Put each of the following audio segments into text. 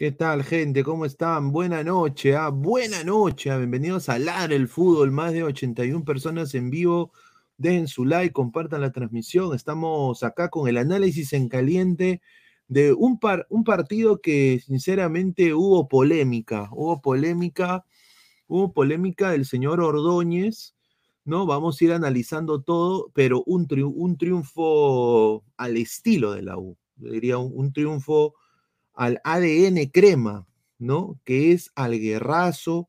¿Qué tal, gente? ¿Cómo están? Buena noche, ¿ah? Buena noche. ¿ah? Bienvenidos a LAR el Fútbol. Más de 81 personas en vivo. Dejen su like, compartan la transmisión. Estamos acá con el análisis en caliente de un, par, un partido que sinceramente hubo polémica. Hubo polémica. Hubo polémica del señor Ordóñez. ¿no? Vamos a ir analizando todo, pero un, un triunfo al estilo de la U. Diría un triunfo al ADN crema, ¿no? Que es al guerrazo,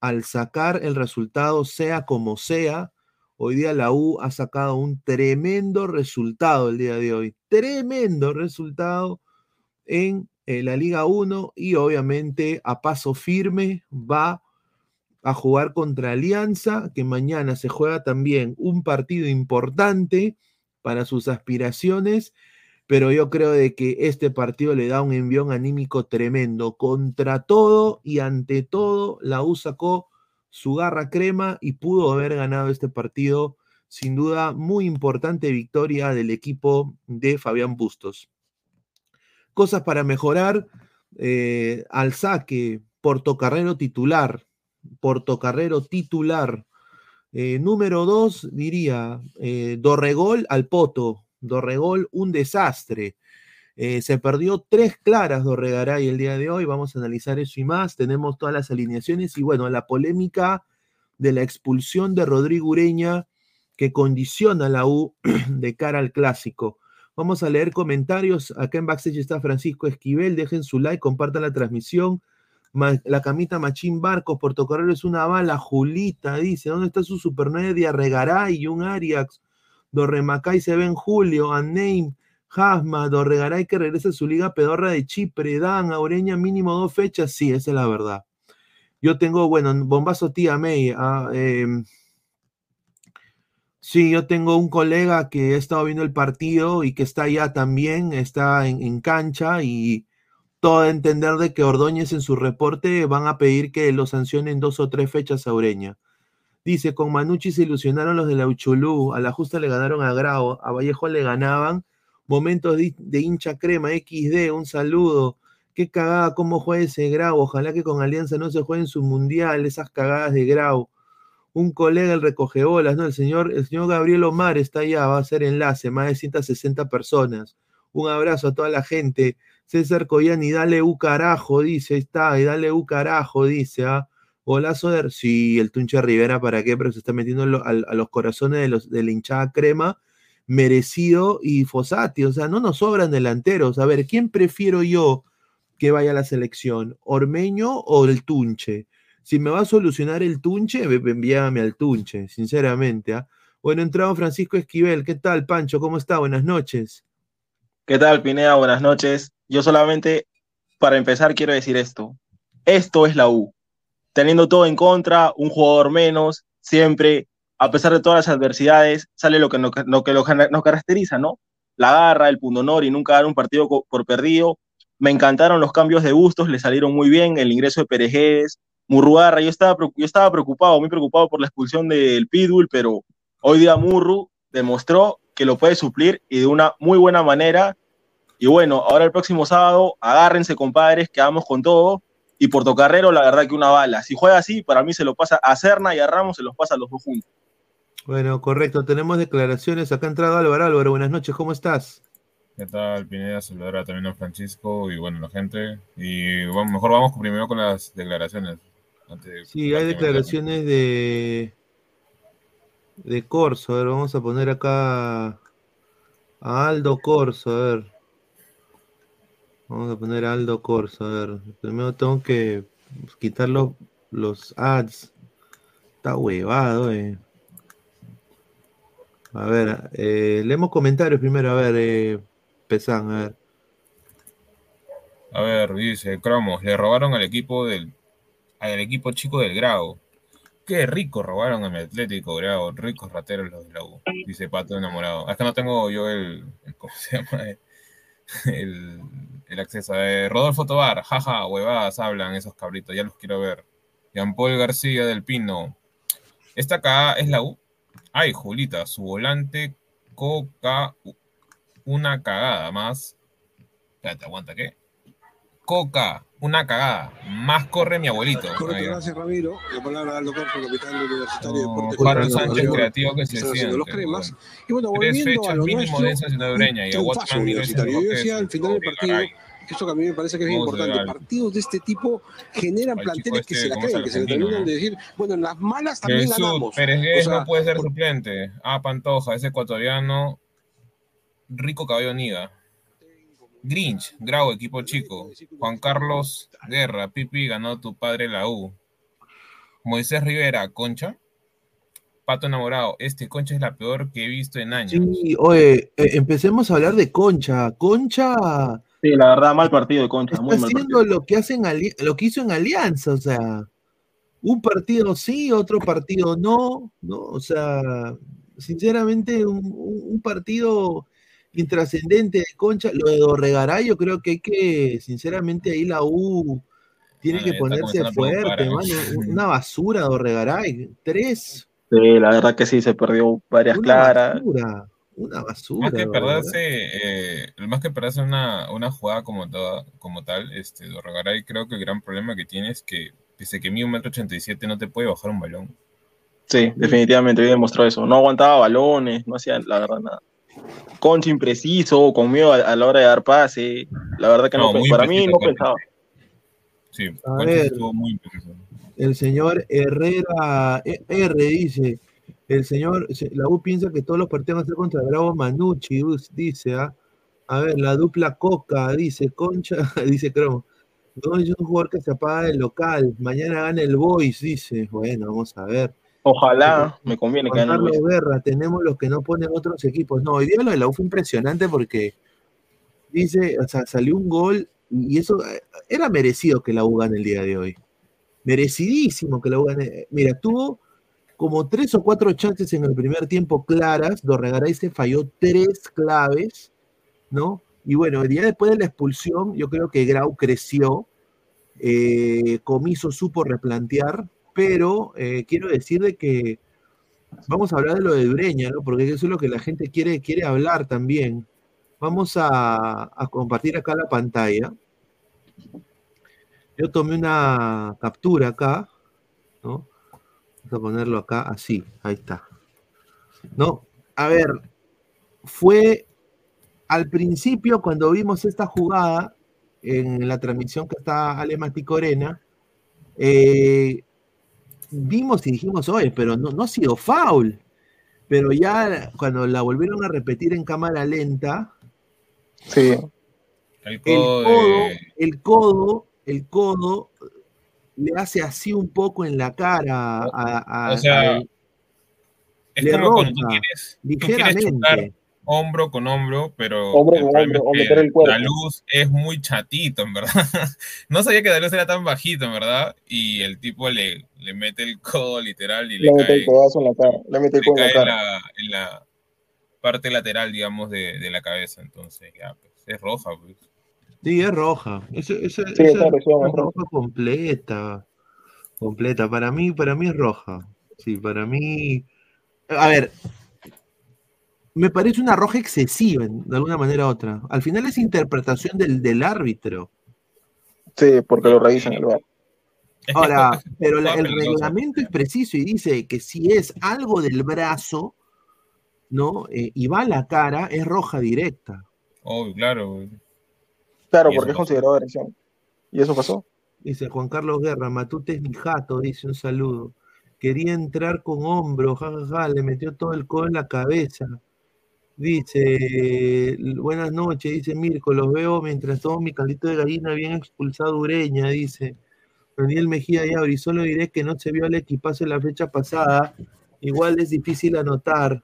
al sacar el resultado sea como sea. Hoy día la U ha sacado un tremendo resultado el día de hoy. Tremendo resultado en eh, la Liga 1 y obviamente a paso firme va a jugar contra Alianza, que mañana se juega también un partido importante para sus aspiraciones pero yo creo de que este partido le da un envión anímico tremendo. Contra todo y ante todo, la U sacó su garra crema y pudo haber ganado este partido. Sin duda, muy importante victoria del equipo de Fabián Bustos. Cosas para mejorar. Eh, al saque, Portocarrero titular. Portocarrero titular. Eh, número dos, diría, eh, Dorregol al Poto. Dorregol, un desastre. Eh, se perdió tres claras Dorregaray el día de hoy. Vamos a analizar eso y más. Tenemos todas las alineaciones y bueno, la polémica de la expulsión de Rodrigo Ureña que condiciona la U de cara al clásico. Vamos a leer comentarios. Acá en Backstage está Francisco Esquivel. Dejen su like, compartan la transmisión. la camita Machín Barcos, Portocarrero es una bala. Julita dice: ¿Dónde está su Super 9 de Arregaray y un Ariax? Dorremacay se ve en julio, Aneim, Hasma, Dorregaray que regresa a su liga pedorra de Chipre, Dan, Aureña mínimo dos fechas, sí, esa es la verdad. Yo tengo, bueno, bombazo tía May. Ah, em, sí, yo tengo un colega que ha estado viendo el partido y que está allá también, está en, cancha y todo a entender de que Ordóñez en su reporte van a pedir que lo sancionen dos o tres fechas a Ureña. Dice, con Manucci se ilusionaron los de la Uchulú, a la justa le ganaron a Grau, a Vallejo le ganaban. Momentos de, hincha crema, XD, un saludo. Qué cagada cómo juega ese Grau. Ojalá que con Alianza no se jueguen su mundial, esas cagadas de Grau. Un colega, el recoge bolas, ¿no? El señor, el señor Gabriel Omar está allá, va a ser enlace, más de 160 personas. Un abrazo a toda la gente. César Coyani, dale u carajo, dice, está, y dale u carajo, dice, ¿ah? Hola, Soder. Sí, el Tunche Rivera, ¿para qué? Pero se está metiendo a, los corazones de, los, de la hinchada crema, merecido y Fosati. O sea, no nos sobran delanteros. A ver, ¿quién prefiero yo que vaya a la selección? ¿Ormeño o el Tunche? Si me va a solucionar el Tunche, envíame al Tunche, sinceramente. ¿ah? Bueno, entrado Francisco Esquivel. ¿Qué tal, Pancho? ¿Cómo está? Buenas noches. ¿Qué tal, Pineda? Buenas noches. Yo solamente, para empezar, quiero decir esto. Esto es la U teniendo todo en contra, un jugador menos, siempre, a pesar de todas las adversidades, sale lo que, nos, caracteriza, ¿no? La garra, el pundonor y nunca dar un partido por perdido. Me encantaron los cambios de gustos, le salieron muy bien, el ingreso de Perejedes, Murrugarra, yo estaba, preocupado, muy preocupado por la expulsión del Pitbull, pero hoy día Murru demostró que lo puede suplir y de una muy buena manera. Y bueno, ahora el próximo sábado, agárrense, compadres, que vamos con todo y Portocarrero, la verdad que una bala. Si juega así, para mí se lo pasa a Cerna y a Ramos, se los pasa a los dos juntos. Bueno, correcto. Tenemos declaraciones. Acá ha entrado Álvaro. Álvaro, buenas noches. ¿Cómo estás? ¿Qué tal, Pineda? Saludar también a Francisco y bueno, la gente. Y bueno, mejor vamos primero con las declaraciones. sí, hay declaraciones de de Corso. A ver, vamos a poner acá a Aldo Corso. A ver. Vamos a poner Aldo Corso. A ver, primero tengo que quitar los, ads. Está huevado, eh. A ver, eh, leemos comentarios primero. A ver, eh, Pesan, a ver. A ver, dice Cromos, le robaron al equipo del al equipo chico del Grau. Qué rico robaron a mi Atlético Grau, ricos rateros los de la. Dice Pato enamorado. Hasta no tengo yo el, ¿cómo se llama? El, el acceso. de Rodolfo Tobar, jaja, huevadas hablan esos cabritos, ya los quiero ver. Jean Paul García del Pino. Esta acá es la U. Ay, Julita, su volante coca una cagada más. Espérate, aguanta, ¿qué? Coca, una cagada. Más corre mi abuelito. Correcto, gracias Ramiro. La palabra de Aldo Corpo, capitán universitario de No, Deportes. Juan Correcto, Sánchez creativo que se haciendo los cremas. Y bueno, Tres volviendo a fechas lo mínimo nuestro, de esa ciudad de Breña. Y a Watson universitario. Yo decía al final del partido, eso que a mí me parece que es bien importante. ver. Partidos de este tipo generan Al planteles chico que este, se la ¿cómo se creen, que se terminan de decir, bueno, en las malas también Jesús ganamos. Pérez O sea, no puede ser suplente. Ah, Pantoja, ese ecuatoriano. Rico Caballo Niga. Grinch, Grau, equipo chico. Juan Carlos Guerra, Pipi ganó tu padre la U. Moisés Rivera, Concha. Pato enamorado, este Concha es la peor que he visto en años. Sí, oye, eh, empecemos a hablar de Concha. Concha Sí, la verdad, mal partido de Concha, está muy mal haciendo partido. lo que hacen lo que hizo en Alianza, o sea, un partido sí, otro partido no, ¿no? O sea, sinceramente, un partido intrascendente de Concha, lo de Dorregaray, yo creo que hay que, sinceramente, ahí la U tiene Ah, que ponerse fuerte, mano, una basura Dorregaray, tres, Sí, la verdad que sí, se perdió varias una claras. basura, una basura. Más que perderse, eh, más que perderse una, una jugada como, toda- como tal, este, Dorregaray creo que el gran problema que tiene es que pese que mide un metro ochenta y siete no te puede bajar un balón. Sí, definitivamente hoy demostró eso. No aguantaba balones, no hacía la verdad nada. Concha impreciso, con miedo a, a la hora de dar pase. La verdad que no, No, muy para mí no pensaba. Sí, A Concha ver. estuvo muy impreciso. El señor Herrera E- R dice, el señor, se- la U piensa que todos los partidos van a ser contra Bravo Manucci, dice, ¿ah? A ver, la dupla Coca, dice, Concha, dice Cromo. No es un jugador que se apaga del local, mañana gana el Boys, dice. Bueno, vamos a ver. Ojalá, me conviene que Juan Carlos. Guerra, tenemos los que no ponen otros equipos. No, hoy día lo de la U fue impresionante porque dice, o sea, salió un gol y eso eh, era merecido que la U gane el día de hoy. Merecidísimo que la U gane. Mira, tuvo como tres o cuatro chances en el primer tiempo claras. Dorregaray se falló tres claves, ¿no? Y bueno, el día después de la expulsión, yo creo que Grau creció. eh, Comiso supo replantear, pero eh, quiero decir de que vamos a hablar de lo de Breña, ¿no? Porque eso es lo que la gente quiere, quiere hablar también. Vamos a, compartir acá la pantalla. Yo tomé una captura acá, ¿no? Vamos a ponerlo acá, así, ahí está. ¿No? A ver, fue al principio cuando vimos esta jugada en la transmisión que está Ale Corena, eh, vimos y dijimos, oye, pero no, no ha sido foul. Pero ya cuando la volvieron a repetir en cámara lenta, Sí, El codo el codo, el codo le hace así un poco en la cara a, a- O sea, a- es le como cuando tú quieres, tú quieres chocar ligeramente. Hombro con hombro, pero Hombro el hombro, es que el la luz es muy chatito, en verdad. No sabía que la luz era tan bajito, en verdad, y el tipo le, le mete el codo literal y le, le mete cae, el codazo en la cara, le mete el le codo en cae la en cara. la, en la parte lateral, digamos, de, de la cabeza. Entonces, ya, pues, es roja, pues. Sí, es roja. Ese- ese- Sí, esa esa agresión es es roja. roja completa. Completa. Para mí, para mí es roja. Sí, para mí. A ver, me parece una roja excesiva, de alguna manera u otra. Al final es interpretación del, del árbitro. Sí, porque lo revisan el bar. Ahora, pero la- el reglamento es preciso y dice que si es algo del brazo, ¿no? Eh, y va a la cara, es roja directa. Oh, claro. Claro, porque es considerado agresión. ¿Y eso pasó? Dice Juan Carlos Guerra, Matute es mi jato, dice un saludo. Quería entrar con hombro, jajaja, le metió todo el codo en la cabeza. Dice, buenas noches, dice Mirko, los veo mientras todo mi caldito de gallina bien expulsado Ureña, dice. Daniel Mejía y solo diré que no se vio al equipazo en la fecha pasada. Igual es difícil anotar.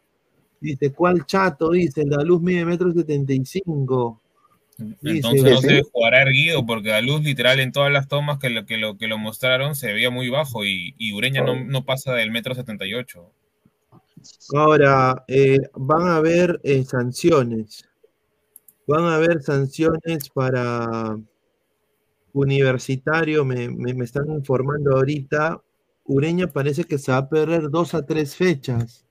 Dice, ¿cuál chato? Dice, la luz mide metro setenta y cinco. Entonces Dice, no se jugará erguido porque la luz literal en todas las tomas que lo que lo, que lo mostraron se veía muy bajo y, y Ureña no, no pasa del metro 78. Ahora, eh, van a haber eh, sanciones. Van a haber sanciones para Universitario, me, me- me están informando ahorita. Ureña parece que se va a perder dos a tres fechas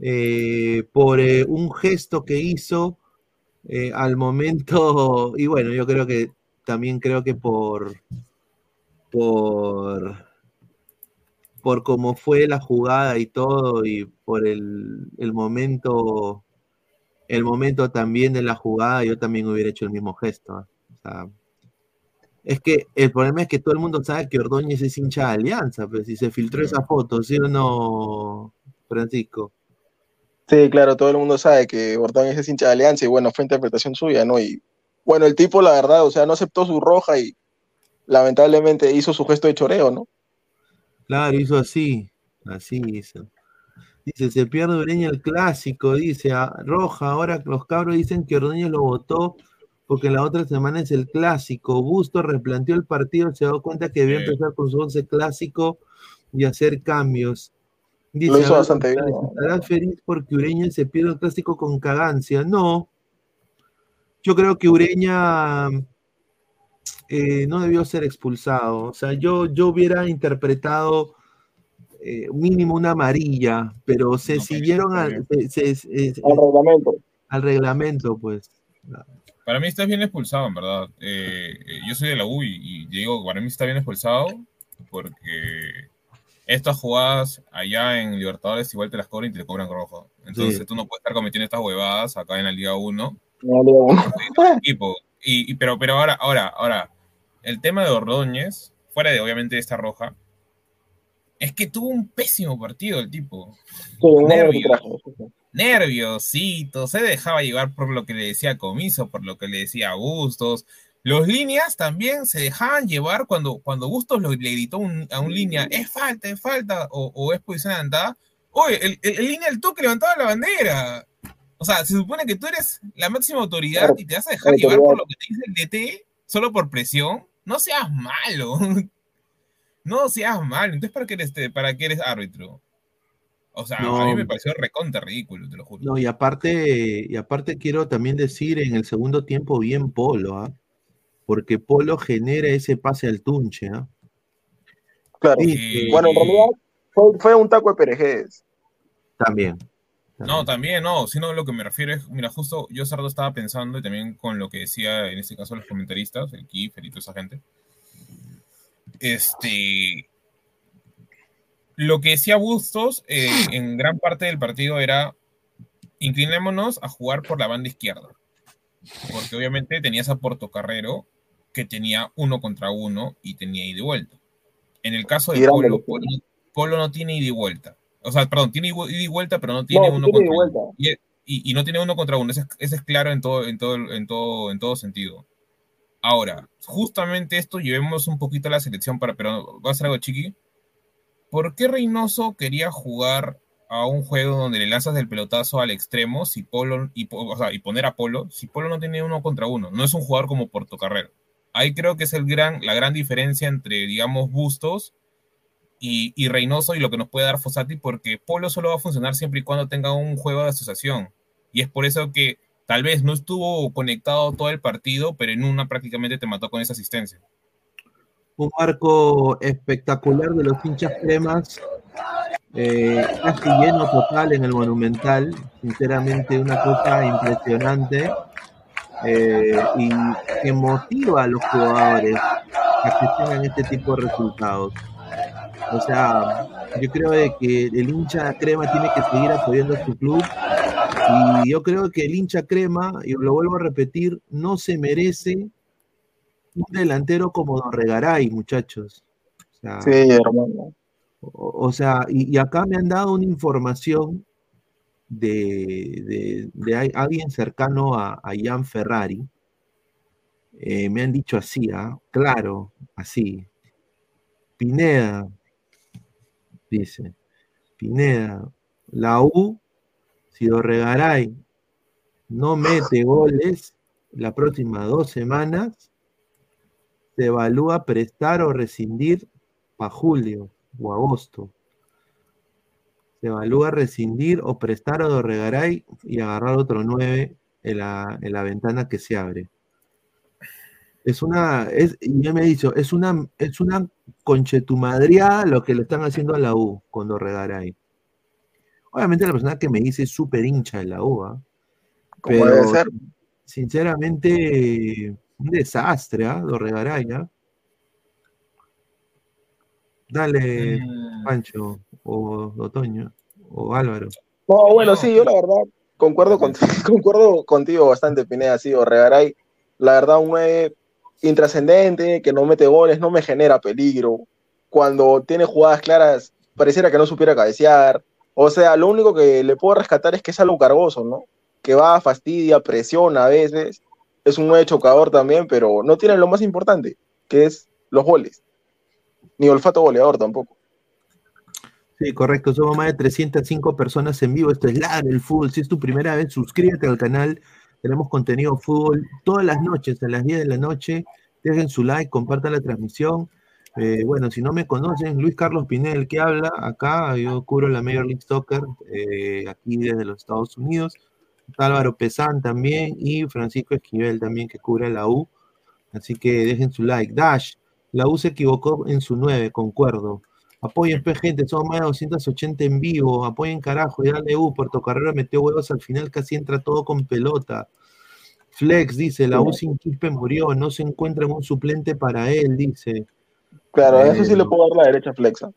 eh, por un gesto que hizo al momento. Y bueno, yo creo que también creo que por, por, por cómo fue la jugada y todo, y por el, el momento, el momento también de la jugada, yo también hubiera hecho el mismo gesto. ¿eh? O sea, es que el problema es que todo el mundo sabe que Ordóñez es hincha de Alianza, pero si se filtró esa foto, ¿sí o no, Francisco? Sí, claro, todo el mundo sabe que Ordóñez es hincha de Alianza y bueno, fue interpretación suya, ¿no? Y bueno, el tipo, la verdad, o sea, no aceptó su roja y lamentablemente hizo su gesto de choreo, ¿no? Claro, hizo así, así hizo. Dice, se pierde Ureña el clásico, dice, ah, roja, ahora los cabros dicen que Ordóñez lo votó porque la otra semana es el clásico. Busto replanteó el partido, se dio cuenta que debía Sí. empezar con su once clásico y hacer cambios. Dice, Lo hizo bastante bien. ¿Estarás feliz porque Ureña se pierde el clásico con cagancia? No. Yo creo que Ureña eh, no debió ser expulsado. O sea, yo, yo hubiera interpretado eh, mínimo una amarilla, pero se No, siguieron al, bien. se- se- se- Al reglamento. al reglamento, pues. Para mí está bien expulsado, en verdad. Eh, eh, yo soy de la U y, y digo, para mí está bien expulsado porque estas jugadas allá en Libertadores igual te las cobran y te cobran rojo. Entonces Sí. tú no puedes estar cometiendo estas huevadas acá en la Liga 1 No. Y, y- pero, pero ahora, ahora, ahora, el tema de Ordóñez, fuera de obviamente esta roja, es que tuvo un pésimo partido el tipo. Sí, Nervio. Nerviosito, se dejaba llevar por lo que le decía Comiso, por lo que le decía Bustos. Los líneas también se dejaban llevar cuando, cuando Bustos lo- le gritó un- a un línea, es falta, es falta, o, o es posición adelantada. Oye, el, el, el línea del toque levantaba la bandera. O sea, se supone que tú eres la máxima autoridad Claro, y te vas a dejar llevar por lo que te dice el DT solo por presión. No seas malo. No seas malo. Entonces, ¿para qué eres, para qué eres árbitro? O sea, No. a mí me pareció recontra ridículo, te lo juro. No, y aparte, y aparte quiero también decir en el segundo tiempo bien Polo, ¿ah? Porque Polo genera ese pase al tunche, ¿ah? Claro. Sí, Bueno, en realidad fue, fue un taco de perejes. También. No, también no, sino lo que me refiero es, mira, justo yo Sardo estaba pensando y también con lo que decía en este caso los comentaristas, el Kiefer y toda esa gente. Este, lo que decía Bustos eh, en gran parte del partido era inclinémonos a jugar por la banda izquierda, porque obviamente tenías a Portocarrero que tenía uno contra uno y tenía ida y vuelta. En el caso de. Polo, Polo, Polo no tiene ida y vuelta. O sea, perdón, tiene ida y vuelta, pero no tiene No, uno tiene contra uno. Y, y- y no tiene uno contra uno. Ese es, ese es claro en todo, en, todo, en, todo, en todo sentido. Ahora, justamente esto llevemos un poquito a la selección para, pero va a ser algo chiqui. ¿Por qué Reynoso quería jugar a un juego donde le lanzas del pelotazo al extremo si Polo y poner a Polo si Polo no tiene uno contra uno? No es un jugador como Portocarrero. Ahí creo que es el gran, la gran diferencia entre, digamos, Bustos y, y Reynoso y lo que nos puede dar Fossati, porque Polo solo va a funcionar siempre y cuando tenga un juego de asociación. Y es por eso que tal vez no estuvo conectado todo el partido, pero en una prácticamente te mató con esa asistencia. Un marco espectacular de los hinchas cremas. eh, casi lleno total en el Monumental. Sinceramente, una cosa impresionante. eh, y que motiva a los jugadores a que tengan este tipo de resultados. O sea, yo creo de que el hincha crema tiene que seguir apoyando a su club. Y yo creo que el hincha crema, y lo vuelvo a repetir, no se merece un delantero como Don Regaray, muchachos. O sea, Sí, hermano. o, o sea, y, y acá me han dado una información de, de- de al- alguien cercano a, a Ian Ferrari. Eh, me han dicho así, ¿ah? Claro, así. Pineda, dice, Pineda, la U, si Dorregaray no mete goles las próximas dos semanas, se evalúa prestar o rescindir para julio o agosto. Se evalúa rescindir o prestar a Dorregaray y agarrar otro 9 en la, en la ventana que se abre. Es una, es, y ya me he dicho, es una, es una conchetumadriada lo que le están haciendo a la U con Dorregaray. Obviamente la persona que me dice es súper hincha de la U, ¿ah? Como debe Pero ser. sinceramente Un desastre, ¿ah? Lo regará ya. Dale, Mm, Pancho, o Otoño, o Álvaro. No, bueno, sí, yo la verdad concuerdo, con, concuerdo contigo bastante, Pineda, sí, o Regaray. La verdad, un 9 intrascendente, que no mete goles, no me genera peligro. Cuando tiene jugadas claras, pareciera que no supiera cabecear. O sea, lo único que le puedo rescatar es que es algo cargoso, ¿no? Que va, fastidia, presiona a veces. Es un 9 chocador también, pero no tiene lo más importante, que es los goles. Ni olfato goleador tampoco. Sí, correcto. Somos más de 305 personas en vivo. Esto es Ladre el Fútbol. Si es tu primera vez, suscríbete al canal. Tenemos contenido fútbol todas las noches, a las 10 de la noche. Dejen su like, compartan la transmisión. Eh, bueno, si no me conocen, Luis Carlos Pinel, que habla acá. Yo cubro la Major League Soccer eh, aquí desde los Estados Unidos. Álvaro Pesán también y Francisco Esquivel también, que cubre la U. Así que dejen su like. Dash, la U se equivocó en su 9, concuerdo. Apoyen, pues, gente, son más de 280 en vivo. Apoyen, carajo, y dale U. Puerto Carrera metió huevos al final, casi entra todo con pelota. Flex dice: La U sin Quispe murió, no se encuentra un suplente para él, dice. Claro, Eh, eso sí le puedo dar la derecha flexa.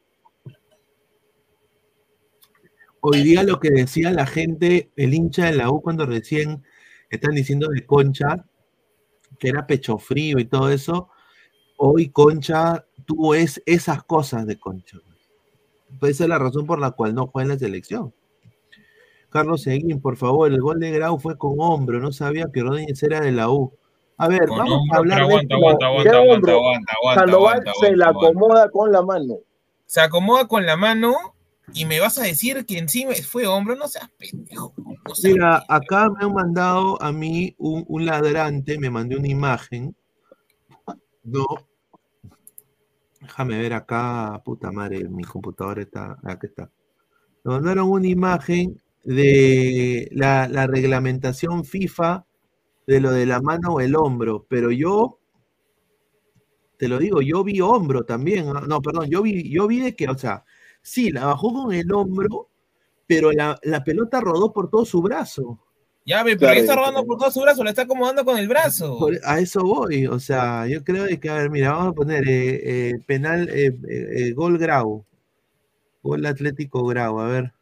Hoy día lo que decía la gente, el hincha de la U, cuando recién están diciendo de Concha, que era pecho frío y todo eso, hoy Concha tuvo es, esas cosas de Concha. Pues esa es la razón por la cual no juega en la selección. Carlos Seguín, por favor, el gol de Grau fue con hombro, no sabía que Rodríguez era de la U. A ver, con vamos a hablar pero de aguanta, esto. aguanta, aguanta, ¿Qué aguanta, hombro? aguanta, aguanta, Sandoval aguanta, se la aguanta, aguanta. acomoda con la mano. Se acomoda con la mano y me vas a decir que encima fue hombro, no seas pendejo. No seas Mira, pendejo. acá me han mandado a mí un, un ladrante, me mandó una imagen. No. Déjame ver acá, puta madre, mi computadora está, aquí está. Me mandaron una imagen de la, la reglamentación FIFA de lo de la mano o el hombro, pero yo, te lo digo, yo vi hombro también. ¿ah? No, perdón, yo vi, yo vi de que, o sea, sí, la bajó con el hombro, pero la, la pelota rodó por todo su brazo. Ya, ve, pero Claro, ahí está ya. por todo su brazo, le está acomodando con el brazo. Por- a eso voy, o sea, yo creo de que, a ver, mira, vamos a poner eh, eh, penal, eh, gol Grau, gol Atlético Grau, a ver.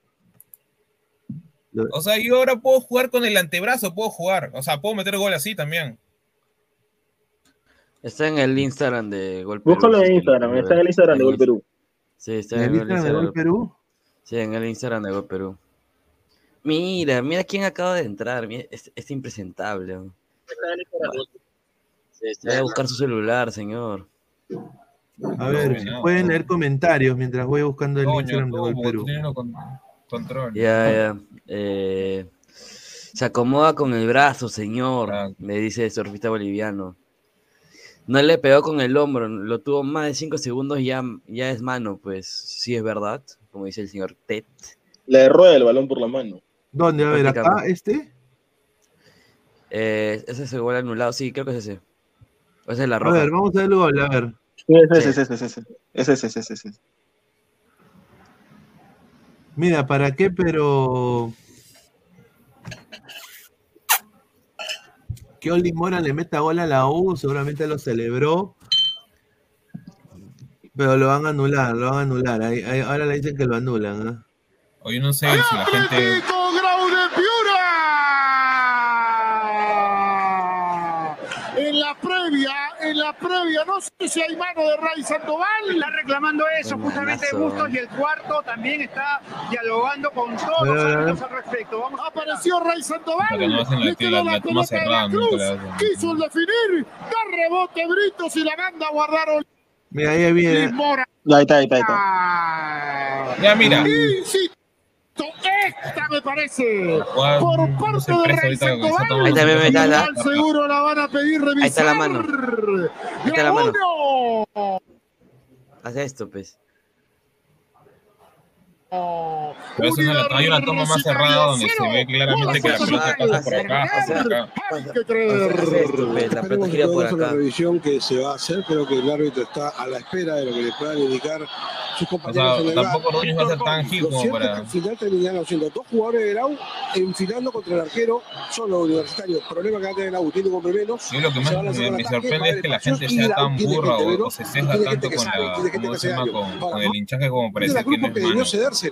O sea, yo ahora puedo jugar con el antebrazo, puedo jugar. O sea, puedo meter gol así también. Está en el Instagram de Gol Perú. Búscalo en Instagram, está en el Instagram de. Gol Perú. Sí, está ¿En en el Instagram de Gol. Perú? Sí, en el Instagram de Gol Perú. Mira, mira quién acaba de entrar. mira, es, es impresentable. Vaya a buscar su celular, señor. A ver, No, si no, pueden no. leer comentarios mientras voy buscando el Instagram de Gol Perú. Control. Ya, ya. eh, se acomoda con el brazo, señor. Ah. Me dice el surfista boliviano. No le pegó con el hombro, lo tuvo más de 5 segundos y ya, ya es mano, pues sí es verdad, como dice el señor Ted. Le rueda el balón por la mano. ¿Dónde? A ver, acá, este. Eh, ese es el gol anulado, sí, creo que es ese. O esa es la A roja. ver, vamos a ver el gol, a ver. Ese, ese, ese, ese, ese, ese, ese, ese, ese, ese. Mira, ¿para qué? Pero. Que Oli Mora le meta gol a la U, seguramente lo celebró. Pero lo van a anular, lo van a anular. Ahí- ahí- ahora le dicen que lo anulan. ¿ah? O yo no sé si la gente. Atlético Grau de Piura. En la previa, en la previa, no sé si hay mano de Ray Sandoval. Está reclamando eso justamente. Bustos y el cuarto también está dialogando con todos los árbitros al respecto. Vamos Apareció Ray Sandoval. No Le quedó la- pelota de la Cruz. Quiso el definir. Da rebote Britos y la manda a guardar Mira, ahí viene. Ahí está, ahí está, ahí está. Ya, mira. Insisto, esta me parece. Juan, Por parte de Sandoval. toma. Ahí también me está la- seguro la van a pedir revisar. Ahí está la mano. Ahí está la mano. Hace esto, pues. Pero eso no la- hay una toma más cerrada donde se ve claramente que la pelota pasa por acá, pasa por acá. Hay que creer. pues. La pelota gira por acá. revisión que se va a hacer, creo que el árbitro está a la espera de lo que le puedan indicar sus O compañeros sea, en el bar. tampoco Núñez va a ser tan como para. al final terminaron siendo dos jugadores de la U enfilando contra el arquero, son los universitarios. Problema que va a tener la U, tiene hombre menos. Yo lo que más me, me sorprende es que la gente sea tan burra o, o se sesga tanto con, sabe, la, con, Para con el hinchaje como parece que no es que debió cederse.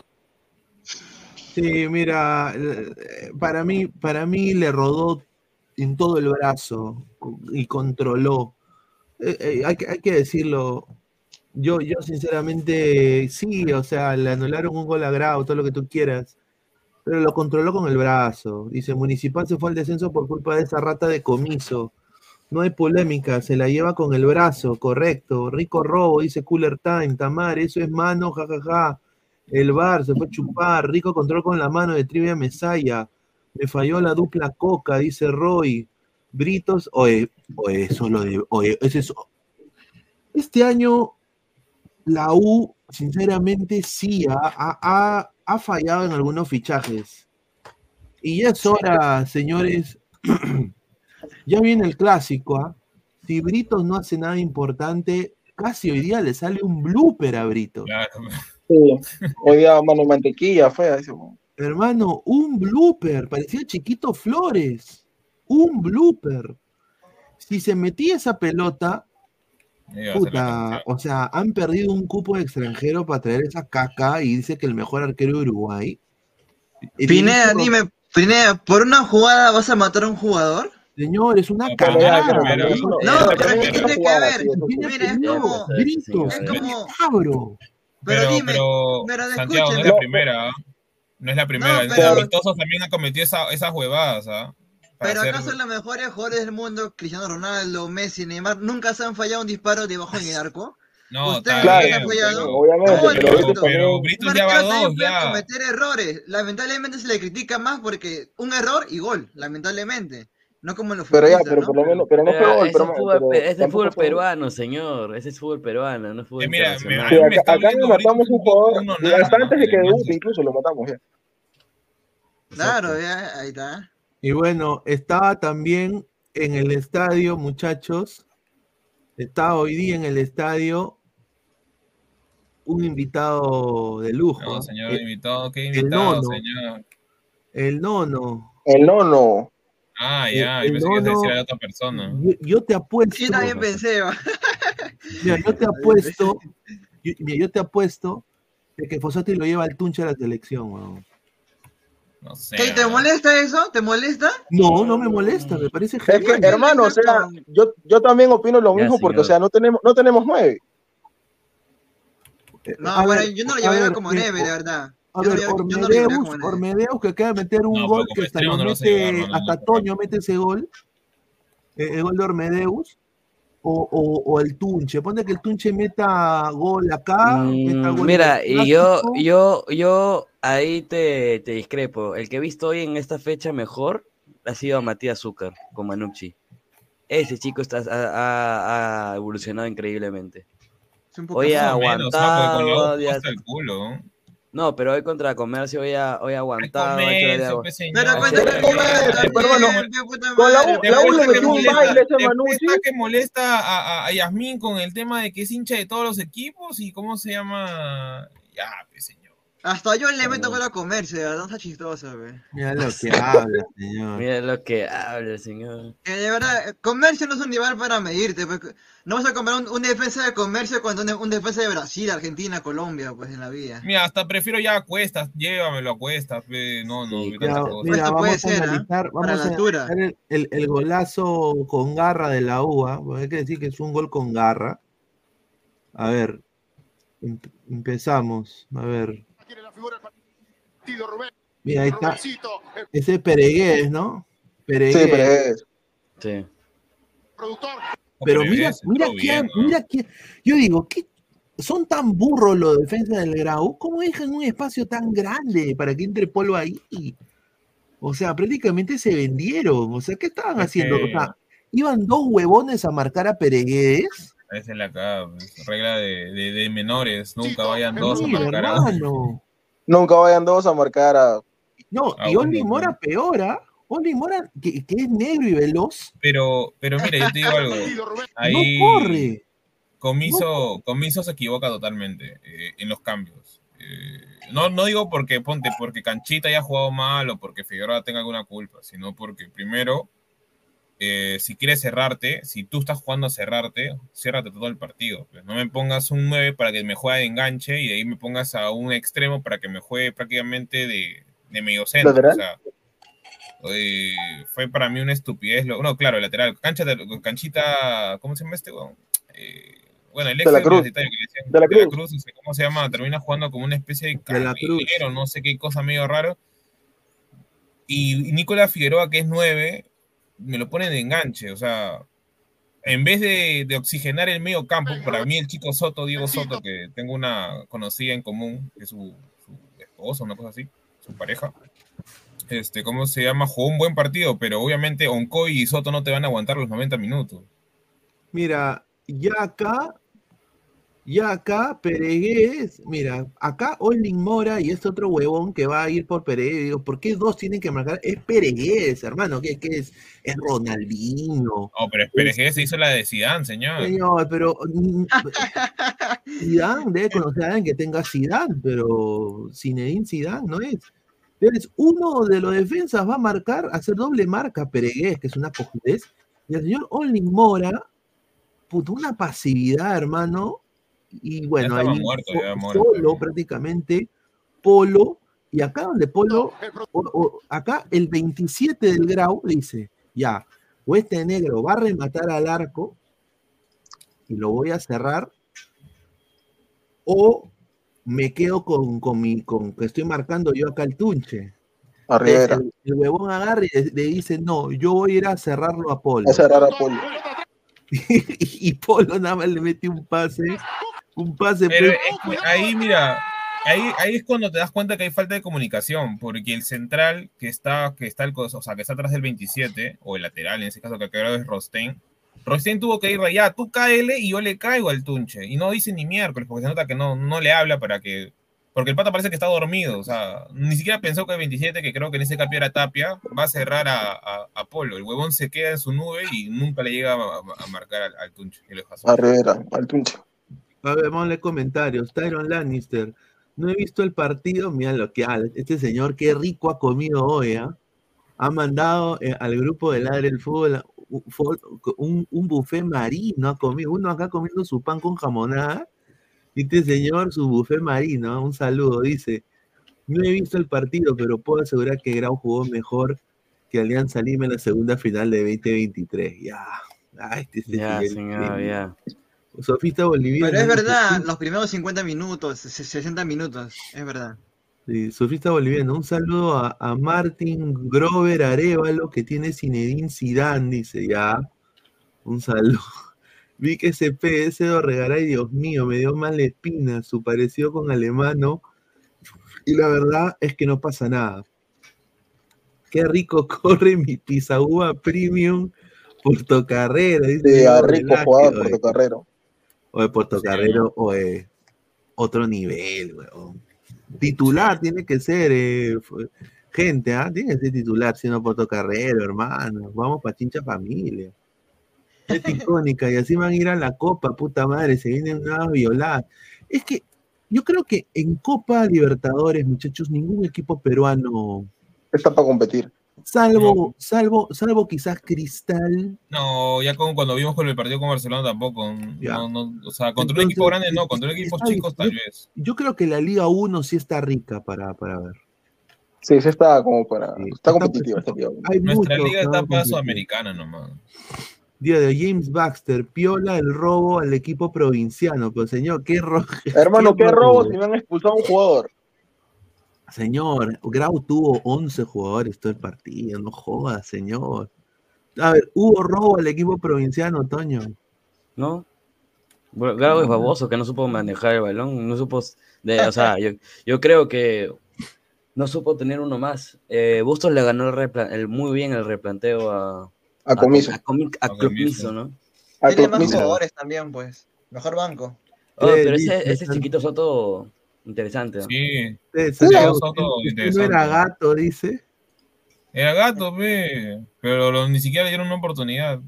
Sí, mira, eh, para mí, para mí le rodó en todo el brazo y controló. Eh, eh, hay, que- hay que decirlo. Yo, yo sinceramente, sí, o sea, le anularon un gol a todo lo que tú quieras, pero lo controló con el brazo. Dice, Municipal se fue al descenso por culpa de esa rata de comiso. No hay polémica, se la lleva con el brazo, correcto. Rico robo, dice Cooler Time, Tamar, eso es mano, jajaja. El bar se fue a chupar, rico control con la mano de Trivia Mesaya. Me falló la dupla coca, dice Roy. Britos, oye, oye, eso lo de, oye, es eso. Este año la U, sinceramente, sí, ha, ha- ha- fallado en algunos fichajes. Y ya es hora, señores. ya viene el clásico, ¿ah? Si Britos no hace nada importante, casi hoy día le sale un blooper a Britos. Claro. Sí. Hoy día mano mantequilla fea. ese. Hermano, un blooper, parecía Chiquito Flores. Un blooper. Si se metía esa pelota, Iba a ser la puta, o sea, han perdido un cupo de extranjero para traer esa caca y dice que el mejor arquero de Uruguay. Pineda, dime, Pineda, ¿por una jugada vas a matar a un jugador? Señor, es una No, pero ya, cagada. pero- pero- Eso- No, pero- pero ¿qué tiene que ver? Viene Mira, es como, Brito, es como, cabro. pero dime, pero, Santiago, no es la primera. ¿ah? No es la primera. Pero- Amistosos también ha cometido esa- esas huevadas. ¿ah? Pero hacer- acaso los mejores jugadores del mundo, Cristiano Ronaldo, Messi, Neymar, nunca se han fallado un disparo debajo en el arco. No, Ustedes bien, han fallado. pero- Obviamente, ¿Cómo pero no? Britos pero Un ya va dos, ya. cometer errores. Lamentablemente se le critica más porque un error y gol, lamentablemente. No como en los Pero ya, pero ¿no? por lo menos, pero no fue Pero gol, ese pero, es fútbol, pero ese es fútbol fue peruano, señor. Ese es fútbol peruano, no es fútbol Eh, mira, acá, acá oliendo matamos un jugador, hasta nada, antes de que debute, Manchester. incluso lo matamos ya. Claro, ya, ahí está. Y bueno, estaba también en el estadio, muchachos. Estaba hoy día en el estadio un invitado de lujo. No, señor el, invitado, ¿qué el invitado, nono. señor? el nono. El nono. Ah, ya, el yo pensé que nono- decir a otra persona. Yo, yo te apuesto. Yo también pensé, va. Mira, yo te apuesto. yo, mira, yo te apuesto de que Fossati lo lleva al tunche a la selección, weón. No sé. ¿Qué, ¿Te ah. molesta eso? ¿Te molesta? No, no me molesta, me parece Es que, genial. hermano, o sea, yo, yo también opino lo Ya, mismo porque, señor. o sea, no tenemos, no tenemos nueve. No, A bueno, ver, yo no lo llevaría ver, como neve, de verdad. A Yo ver, no Ormedeus. Ormedeus que acaba de meter un No, gol que hasta no sé mete, hasta no, Toño mete ese gol, eh, el gol de Ormedeus, o, o, o el Tunche. Pone que el Tunche meta gol acá, meta Mm, gol Mira, y yo, yo, yo ahí te, te discrepo. El que he visto hoy en esta fecha mejor ha sido a Matías Zúcar con Manucci. Ese chico está, ha, evolucionado increíblemente. Es un poco Hoy ha menos, con la aguantado. ya- el culo. ¿No? Pero hoy contra Comercio hoy ha, hoy ha aguantado. comercio, pues, señor. Pero cuando Pero, bueno, con la U- la U le metió un molesta- baile ese Manucci. está que molesta a, a, a Yasmín con el tema de que es hincha de todos los equipos y cómo se llama. Ya, pues señor. Hasta yo le meto con la comercio, de verdad, está chistoso, güey. Mira lo que habla, señor. Mira lo que habla, señor. Que de verdad, eh, comercio no es un nivel para medirte, pues. No vas a comparar un, un defensa de comercio con un, un defensa de Brasil, Argentina, Colombia, pues en la vida. Mira, hasta prefiero ya a cuestas, llévamelo a cuestas, pe, no, no, Sí, cosa. mira, Esto vamos puede a ser, ¿ah? analizar, vamos a altura. analizar el, el- el golazo con garra de la UA, porque hay que decir que es un gol con garra. A ver, em- empezamos. A ver, Tiene la figura del partido, Rubén. mira, ahí está. Rubencito, el Ese es Peregués, ¿no? Peregués. Sí, pero es. Sí. productor. Pero mira, mira quién, bien, ¿no? mira quién. Yo digo, ¿qué? Son tan burros los defensas del Grau. ¿Cómo dejan un espacio tan grande para que entre polvo ahí? O sea, prácticamente se vendieron. O sea, ¿qué estaban Es haciendo? O que- sea, iban dos huevones a marcar a Peregués. Esa es la acá, regla de, de, de menores, nunca vayan dos a marcar a hermano. Nunca vayan dos a marcar a. No, Ah, y bueno, Mora bueno. peor, ¿ah? Oli Mora, que, que es negro y veloz, Pero, pero mira, yo te digo algo. Ahí, no corre. Comiso, Comiso se equivoca totalmente eh, en los cambios. Eh, no, no digo porque, ponte, porque Canchita haya jugado mal o porque Figueroa tenga alguna culpa, sino porque primero, eh, si quieres cerrarte, si tú estás jugando a cerrarte, ciérrate todo el partido. Pues no me pongas un 9 para que me juegue de enganche y de ahí me pongas a un extremo para que me juegue prácticamente de, de medio centro. O sea, eh, fue para mí una estupidez. Lo, no, claro, lateral. Cancha, canchita, ¿cómo se llama este? weón? Eh, bueno, el ex De la Cruz. decían, De la de la Cruz. Cruz, ese, ¿cómo se llama? Termina jugando como una especie de carrilero, no sé qué cosa medio raro. Y Nicolás Figueroa, que es 9, me lo pone de enganche, o sea, en vez de, de oxigenar el medio campo, para mí el chico Soto, Diego Soto, que tengo una conocida en común, que es su, su esposa, una cosa así, su pareja, este, ¿cómo se llama? Jugó un buen partido, pero obviamente Oncoy y Soto no te van a aguantar los 90 minutos. Mira, ya acá, ya acá, Peregués, mira, acá Olin Mora y este otro huevón que va a ir por Peregués, digo, ¿por qué dos tienen que marcar? Es Peregués, hermano, ¿qué, qué es? Es Ronaldinho. No, pero Peregués se hizo la de Zidane, señor. Señor, pero mm, Zidane debe conocer a alguien que tenga Zidane, pero Zinedine Zidane no es. Entonces, uno de los defensas va a marcar, hacer doble marca Peregués, que es una cojudez, y el señor Olin Mora, puto, una pasividad, hermano, y bueno, ahí muerto, ya solo prácticamente, Polo, y acá donde Polo, o- o- acá el 27 del Grau dice, ya, o este negro va a rematar al arco, y lo voy a cerrar, o me quedo con, con mi, con que estoy marcando yo acá el tunche. A Rivera. El, el huevón agarra y le, le dice, no, yo voy a ir a cerrarlo a Polo. A cerrar a Polo. y, Polo nada más le mete un pase, un pase. Pero pues, es que ahí, mira, ahí, ahí es cuando te das cuenta que hay falta de comunicación, porque el central que está, que está, el, o sea, que está atrás del 27, o el lateral, en ese caso que creo es Rosten, Rosten tuvo que ir allá, tú cáele y yo le caigo al tunche, y no dice ni miércoles, porque se nota que no, no le habla para que, porque el pata parece que está dormido, o sea, ni siquiera pensó que el 27, que creo que en ese cambio era Tapia, va a cerrar a, a, a Polo, el huevón se queda en su nube y nunca le llega a, a- a marcar al, al tunche, y lo. A Rivera, al Tunche. A ver, vamos a leer comentarios. Tyron Lannister. No he visto el partido. Mira lo que habla. Este señor, qué rico ha comido hoy. ¿ah? Ha mandado eh, al grupo de Ladre el Fútbol un, un, buffet marino. Ha comido. Uno acá comiendo su pan con jamonada. Y este señor, su buffet marino. ¿ah? Un saludo. Dice: No he visto el partido, pero puedo asegurar que Grau jugó mejor que Alianza Lima en la segunda final de 2023. Ya. Ah, este señor, ya. Sofista boliviano. Pero es verdad, los primeros 50 minutos, se- 60 minutos, es verdad. Sí, surfista boliviano. Un saludo a, a Martin Grover Arevalo, que tiene Zinedine Zidane, dice ya. Un saludo. Vi que ese PS de Regaray, Dios mío, me dio mal espina, su parecido con Alemano. Y la verdad es que no pasa nada. Qué rico corre mi pizzaúa premium Portocarrero. Dice Sí, a Diego rico Jugador oye. Portocarrero. Oye, Portocarrero, oye, otro nivel, weón. Titular tiene que ser, eh, gente, ¿ah? Tiene que ser titular, siendo Portocarrero, hermano. Vamos pa' chincha familia. Es icónica, y así van a ir a la Copa, puta madre, se vienen unas violadas. Es que yo creo que en Copa Libertadores, muchachos, ningún equipo peruano, Está para competir. Salvo, salvo, salvo quizás Cristal, No, ya como cuando vimos con el partido con Barcelona tampoco. No, no, o sea, contra un Entonces, equipo grande no, contra un es- equipo está chicos tal vez. yo creo que la Liga 1 sí está rica para, para ver. Sí, sí está como para. Sí, Está está competitiva Nuestra muchos liga está para sudamericana nomás. Día de James Baxter, piola el robo al equipo provinciano. Pero señor, qué robo. Hermano, qué robo si me han expulsado a un jugador. Señor, Grau tuvo 11 jugadores todo el partido, no joda, señor. A ver, hubo robo al equipo provinciano, Toño. ¿No? Bueno, Grau es baboso, que no supo manejar el balón, no supo, de, o sea, yo, yo creo que no supo tener uno más. Eh, Bustos le ganó el, repla- el- muy bien el replanteo a, A comiso. a, Comi- a A Comiso. ¿no? A Tiene más jugadores también, pues. Mejor banco. Oh, pero ese, chiquito Soto, interesante. ¿no? Sí, Soto, no era gato, dice. era gato, pe, pero lo- ni siquiera le dieron una oportunidad.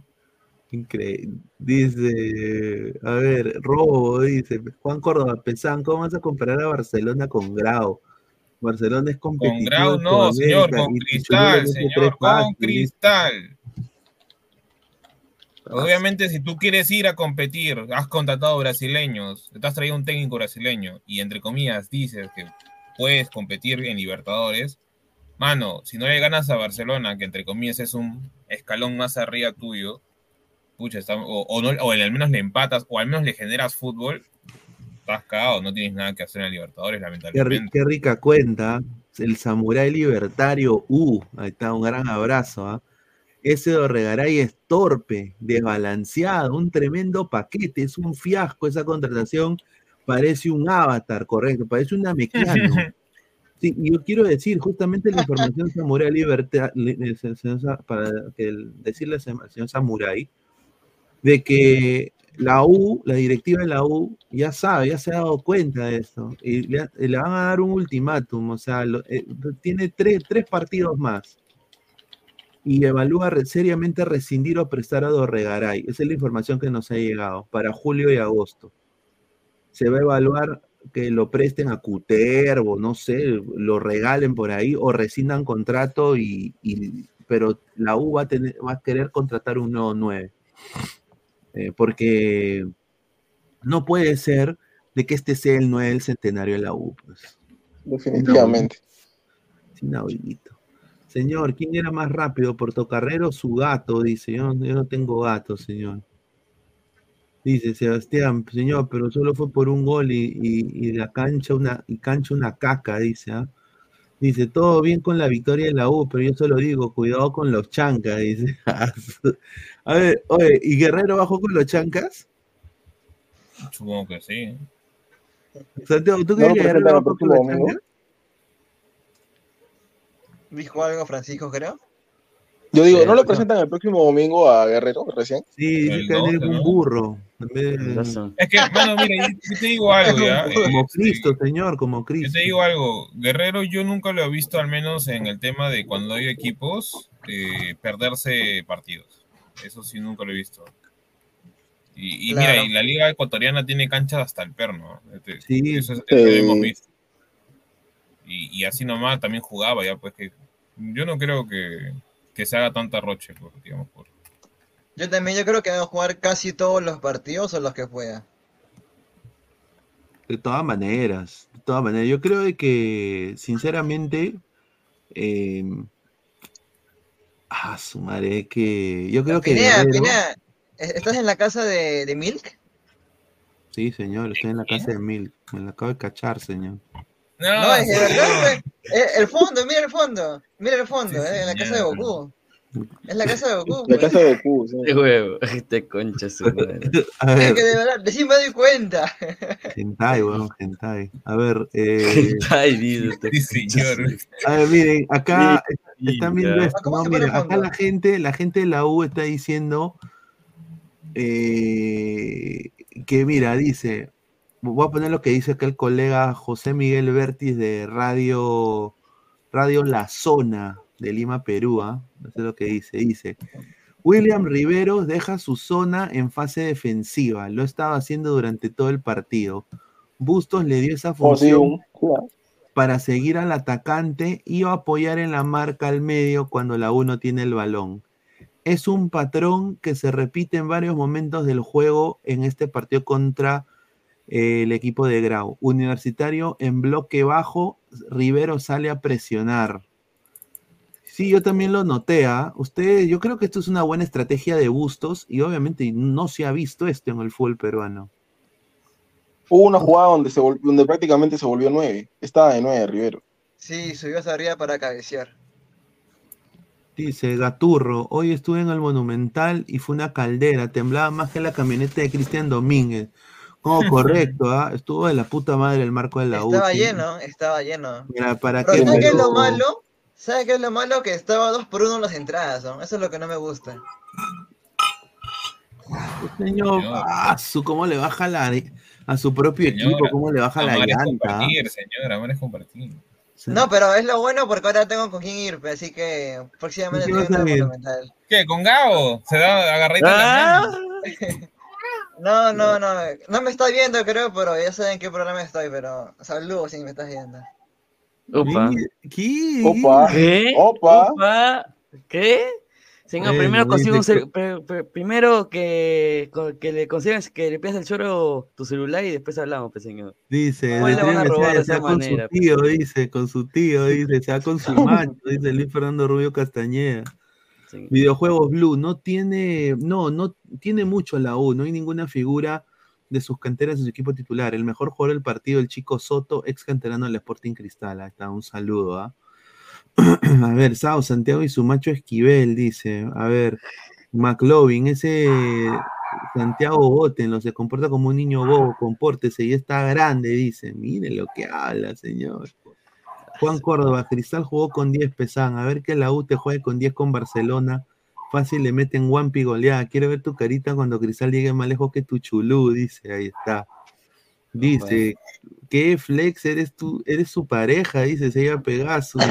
Increíble. Dice, a ver, Robo, dice, Juan Córdoba, Pesán, ¿cómo vas a comparar a Barcelona con Grau? Barcelona es competitivo. Con Grau no, señor, con Cristal, señor, con. Cristal. Obviamente, si tú quieres ir a competir, has contratado brasileños, te has traído un técnico brasileño y entre comillas dices que puedes competir en Libertadores, mano, si no le ganas a Barcelona, que entre comillas es un escalón más arriba tuyo, pucha, está- o, o no- o al menos le empatas, o al menos le generas fútbol, estás cagado, no tienes nada que hacer en Libertadores, lamentablemente. qué rica cuenta. El samurái libertario. Uh, ahí está, un gran abrazo. ¿ah? Ese Dorregaray es torpe, desbalanceado, un tremendo paquete. Es un fiasco esa contratación. Parece un avatar, correcto. Parece un amequiano. Sí, y yo quiero decir justamente la información Samurai Libertad, para el- decirle al señor Samurai, de que la U, la directiva de la U, ya sabe, ya se ha dado cuenta de esto, y le, van a dar un ultimátum, o sea, lo- eh, tiene tres, tres partidos más, y evalúa seriamente rescindir o prestar a Dorregaray, esa es la información que nos ha llegado, para julio y agosto. Se va a evaluar que lo presten a Cutervo, no sé, lo regalen por ahí, o rescindan contrato, y, y- pero la U va a, tener, va a querer contratar un nuevo 9 eh, porque no puede ser de que este sea el 9 del centenario de la U. Pues. Definitivamente. Inaudito. Señor, ¿quién era más rápido, Portocarrero o su gato? Dice, yo, yo no tengo gato, señor. Dice Sebastián, señor, pero solo fue por un gol y, y- y la cancha una, y cancha una caca, dice, ¿ah? Dice, todo bien con la victoria de la U, pero yo solo digo, cuidado con los chancas, dice. A ver, oye, ¿y Guerrero bajó con los chancas? Supongo que sí. Santiago, ¿tú ¿No crees que presentan Guerrero bajó con los chancas? Dijo algo Francisco, creo. Yo digo, Sí, ¿no le no. presentan el próximo domingo a Guerrero recién? Sí, El que 12, con un ¿no? burro. Es que, mano, mira, yo, yo te digo algo, ¿ya? Como Este, Cristo, señor, como Yo Cristo. te digo algo, Guerrero yo nunca lo he visto, al menos en el tema de cuando hay equipos, eh, perderse partidos. Eso sí, nunca lo he visto. Y, y Claro. mira, y la liga ecuatoriana tiene canchas hasta el perno. Este, Sí. Eso, es- eso lo hemos Sí. visto. Y, y así nomás también jugaba ya, pues que yo no creo que, que se haga tanta roche, por, digamos, por... Yo también, yo creo que va a jugar casi todos los partidos o los que pueda. De todas maneras, de todas maneras. Yo creo de que, sinceramente, eh, ah, su madre, que yo creo que Pinea, Guerrero- Pinea, ¿e- ¿estás en la casa de, de Milk? sí, señor, estoy en la casa de Mil, me la acabo de cachar, señor. No, No, es de verdad, güey. Eh, El fondo, mira el fondo. Mira el fondo, Sí, eh, en la casa de. Goku. Es la casa de Goku. La güey. casa de Goku, sí. Este huevo, este concha su madre. A Es que de verdad, recién me doy cuenta. hentai, weón, hentai. A ver, eh, dice este Sí, su señor. a ver, miren, acá están viendo esto, ¿Cómo ¿no? se pone Miren, el acá la gente, la gente de la U está diciendo eh, que mira, dice, voy a poner lo que dice acá el colega José Miguel Vértiz de Radio, Radio La Zona de Lima, Perú, ¿ah? Eso es lo que dice, dice. William Riveros deja su zona en fase defensiva, lo estaba haciendo durante todo el partido. Bustos le dio esa Oh, función para seguir al atacante y apoyar en la marca al medio cuando la U no tiene el balón. Es un patrón que se repite en varios momentos del juego en este partido contra el equipo de Grau. Universitario en bloque bajo, Rivero sale a presionar. Sí, yo también lo noté. ¿ah? Ustedes, yo creo que esto es una buena estrategia de Bustos y obviamente no se ha visto esto en el fútbol peruano. Hubo una jugada donde, se donde prácticamente se volvió nueve. Estaba de nueve, Rivero. Sí, subió hacia arriba para cabecear. Dice Gaturro, hoy estuve en el Monumental y fue una caldera, temblaba más que la camioneta de Cristian Domínguez. Oh, correcto, ¿ah? estuvo de la puta madre el marco de la U. Estaba lleno, estaba lleno. Mira, ¿para Pero qué? ¿sabes qué es lo malo? ¿Sabes qué es lo malo? Que estaba dos por uno en las entradas, ¿no? Eso es lo que no me gusta. Señor, Señor. ah, su, ¿cómo le baja la, a su propio equipo? ¿Cómo le baja la es llanta? compartir, señor, amar es compartir. No, pero es lo bueno porque ahora tengo con quién ir, así que próximamente ¿Con quién tengo ir? fundamental. ¿Qué? ¿Con Gabo? Se da agarradita Ah. No, no, no, no me estás viendo creo, pero ya saben en qué programa estoy, pero saludos si me estás viendo. Upa. ¿Qué? Opa, ¿Qué? opa. ¿Qué? Señor, Bueno, primero consigue un primero que, que le consigas que le pidas el choro tu celular y después hablamos, pues señor. Dice, ¿Cómo le van a robar de esa con manera, su tío, dice, con su tío, dice, sea con su macho, dice Luis Fernando Rubio Castañeda. Videojuegos Blue, no tiene, no, no tiene mucho la U, no hay ninguna figura de sus canteras en su equipo titular. El mejor jugador del partido, el chico Soto, ex canterano del Sporting Cristal. Está, un saludo, ¿ah? A ver, Sao, Santiago y su macho Esquivel, dice. A ver, McLovin, ese Santiago Botenlo se comporta como un niño bobo, compórtese y está grande, dice. Mire lo que habla, señor. Juan Córdoba, Cristal jugó con 10 Pesán. A ver que la U te juegue con 10 con Barcelona. Fácil le meten Wampi goleada. Quiero ver tu carita cuando Cristal llegue más lejos que tu chulú, dice. Ahí está. Dice, ¿qué flex eres tú? Eres su pareja, dice, se llama Pegasus.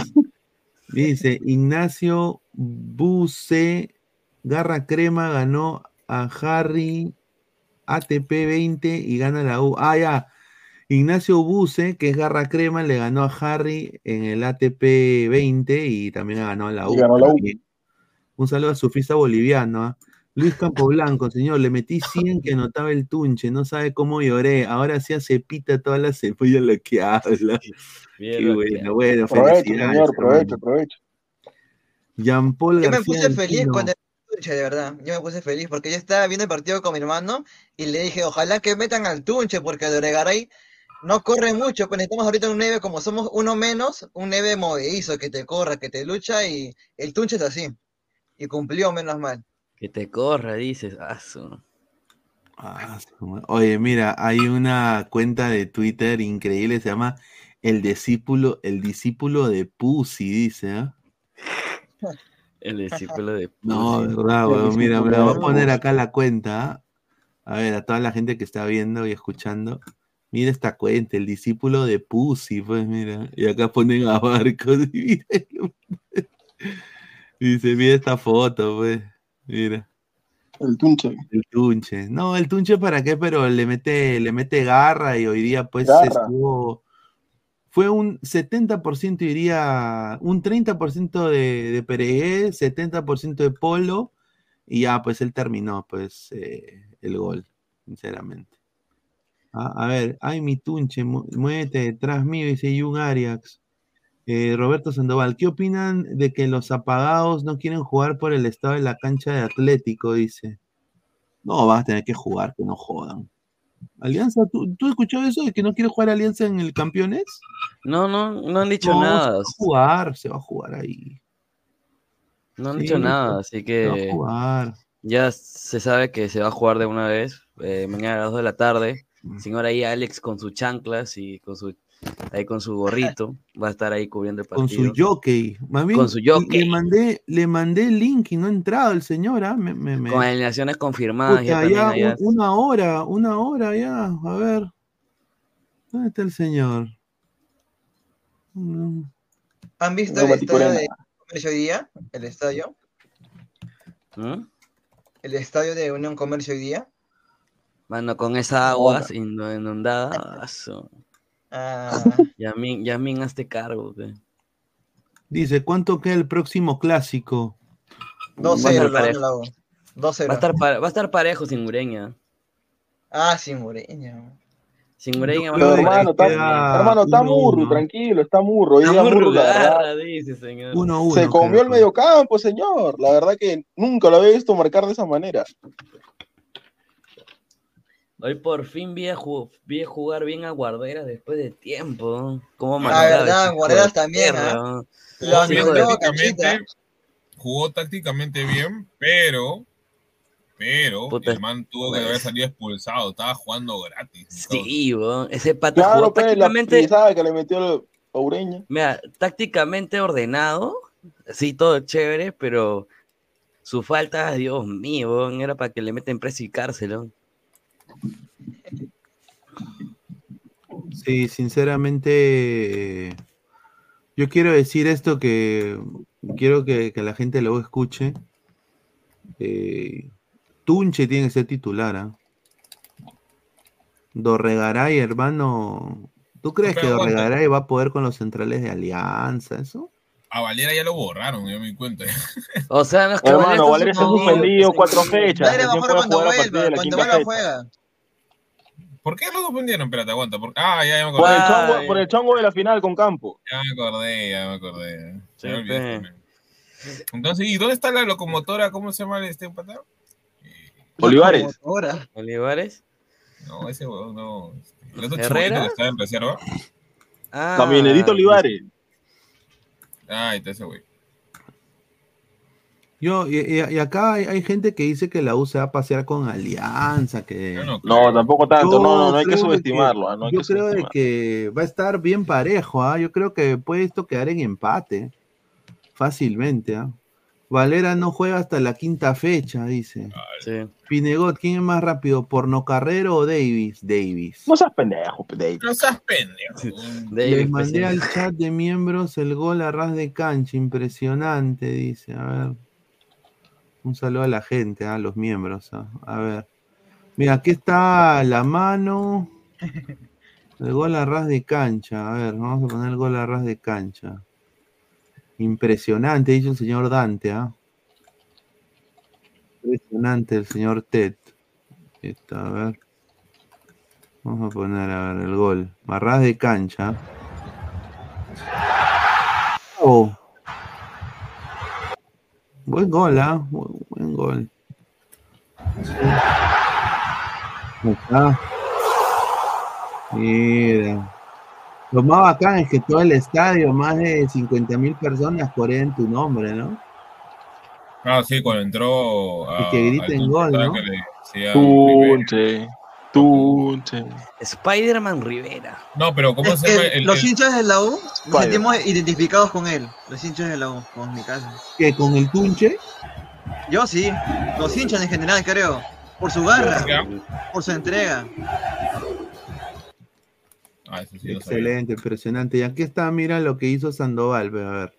Dice, Ignacio Buse, Garra Crema ganó a Harry ATP 20 y gana la U. Ah, ya. Ignacio Buse, que es Garra Crema, le ganó a Harry en el ATP 20 y también ganó a la U. Ganó la U. Un saludo a surfista boliviano. ¿ah? Luis Campoblanco, señor, le metí 100 que anotaba el tunche, no sabe cómo lloré. Ahora sí hace pita toda la cebolla lo que habla. Bien Qué bueno, bueno, Provecho, felicidades, señor, provecho, provecho. Jean Paul Yo me puse feliz Pino. cuando Tunche, de verdad. Yo me puse feliz porque yo estaba viendo el partido con mi hermano y le dije, ojalá que metan al Tunche porque Doregaray no corre mucho, pues necesitamos ahorita un 9 como somos uno menos, un 9 movedizo que te corra, que te lucha y el Tunche es así. Y cumplió menos mal. Que te corra, dices. Oye, mira, hay una cuenta de Twitter increíble, se llama El discípulo, el discípulo de Pussy, dice, ¿ah? El discípulo de No, Pussy. verdad, El weón. Mira, me voy de a poner Pussy. acá la cuenta. ¿ah? A ver, a toda la gente que está viendo y escuchando. Mira esta cuenta, el discípulo de Pussy, pues mira. Y acá ponen a Barcos. y mira, Dice, mira esta foto, pues. Mira, El tunche. el Tunche. No, el Tunche para qué, pero le mete, le mete garra y hoy día pues estuvo. Fue un 70% diría, un 30% de, de Pereyé, 70% de Polo, y ya pues él terminó pues eh, el gol, sinceramente. A ver, ay mi Tunche, mu- muévete detrás mío, dice Jun Arias. Eh, Roberto Sandoval, ¿qué opinan de que los apagados no quieren jugar por el estado de la cancha de Atlético? Dice. No, vas a tener que jugar, que no jodan. Alianza, ¿tú, ¿tú has escuchado eso de que no quiere jugar Alianza en el Campeones? No, no, no han dicho No, nada. se va a jugar, se va a jugar ahí. No han Sí, dicho nada, así Se va a que jugar. ya se sabe que se va a jugar de una vez. eh, mañana a las 2 de la tarde. Mm. Señor ahí Alex con sus chanclas y con su ahí con su gorrito. Va a estar ahí cubriendo el Con partido. su jockey. Más bien, Con su le- jockey. Le mandé, le mandé el link y no ha entrado el señor, ¿ah? Me, me- me- Con alineaciones confirmadas. ya Puta, también ya, allá. un- una hora, una hora ya. A ver. ¿Dónde está el señor? ¿Han visto el estadio de Comercio hoy día? ¿El estadio? ¿Mm? ¿El estadio de Unión Comercio hoy día? Mano, con esa agua indo- inundada. ah, Ah, Yamin, Yamin, hazte cargo. pe. Dice, ¿cuánto queda el próximo clásico? 2-0 lo parejo. gana la U. 2-0. Va a estar, va a estar parejo sin Ureña. Ah. Sin Ureña va a creo Pero estar que hermano, está, hermano, está uno, murro, uno. tranquilo, está murro. Hoy Está día muy Murro, la verdad, rugarra, dice señor. 1-1. se comió el mediocampo, señor. La verdad que nunca lo había visto marcar de esa manera. Hoy por fin vi, a ju- vi a jugar bien a Guarderas después de tiempo. ¿Cómo Ah, marcaba verdad, Guarderas de también. ¿no? Lo anuló jugó tácticamente bien, pero, pero Puta. el man tuvo que Pues. haber salido expulsado, estaba jugando gratis. Sí, ese pata Claro, jugó pues, la tácticamente, pisada que le metió a Ureña. mira, tácticamente ordenado, sí, todo chévere, pero su falta, Dios mío, era para que le meten preso y cárcel. Sí, sinceramente. Yo quiero decir esto que quiero que, que la gente lo escuche. Eh, Tunche tiene que ser titular. ¿ah? Dorregaray, hermano. ¿Tú crees que aguanta. Dorregaray va a poder con los centrales de Alianza? ¿Eso? A Valera ya lo borraron, yo me di cuenta. O sea, no es que Hermano, Valera está se ha suspendido. cuatro fechas. Valera va a jugar cuando vuelva, cuando vuelva juega. ¿Por qué lo suspendieron? Espérate, aguanta. por- Ah, ya, ya me Por el, acordé. chongo, por el chongo de la final con Campo. Ya me acordé, ya me acordé. Sí, me. Entonces, ¿y dónde está la locomotora? ¿Cómo se llama este patado? Olivares. Ahora. Olivares. No, ese huevón no. El otro ¿Herrera? que estaba en reserva. Ah, Camionerito Olivares. Ah, ahí está ese güey. Yo, y, y- y acá hay, hay gente que dice que la U se va a pasear con Alianza, que... No tampoco tanto. Yo No, no, no hay que subestimarlo. ah, No hay yo que creo que va a estar bien parejo, ¿ah? Yo creo que puede esto quedar en empate. Fácilmente, ¿ah? Valera no juega hasta la quinta fecha, dice. Sí. Pinegot, ¿quién es más rápido? ¿Pornocarrero o Davis? Davis. No seas pendejo, Dave. No seas pendejo. Pues, mandé al chat de miembros el gol a ras de cancha, impresionante, dice. A ver. Un saludo a la gente, a los miembros. ah. A ver. Mira, aquí está la mano. El gol a ras de cancha. A ver, vamos a poner el gol a ras de cancha. Impresionante, dice el señor Dante. ¿ah? Impresionante el señor Ted. Está, a ver. Vamos a poner a ver el gol. Marras de cancha. Oh. Buen gol, ¿ah? Bu- Buen gol. Ahí está. Mira. Lo más bacán es que todo el estadio, más de 50 mil personas corean tu nombre, ¿no? Ah, sí, cuando entró. A, Y que griten gol, ¿no? que le. Tunche. Spider-Man Rivera. No, pero ¿cómo Es se llama? El, los el- hinchas de la U nos sentimos identificados con él. Los hinchas de la U, con mi casa. Que con el Tunche. Yo sí, los hinchas en general creo. Por su garra, por su entrega. Ah, eso sí. Excelente, impresionante. Y aquí está, mira lo que hizo Sandoval, ve, a ver.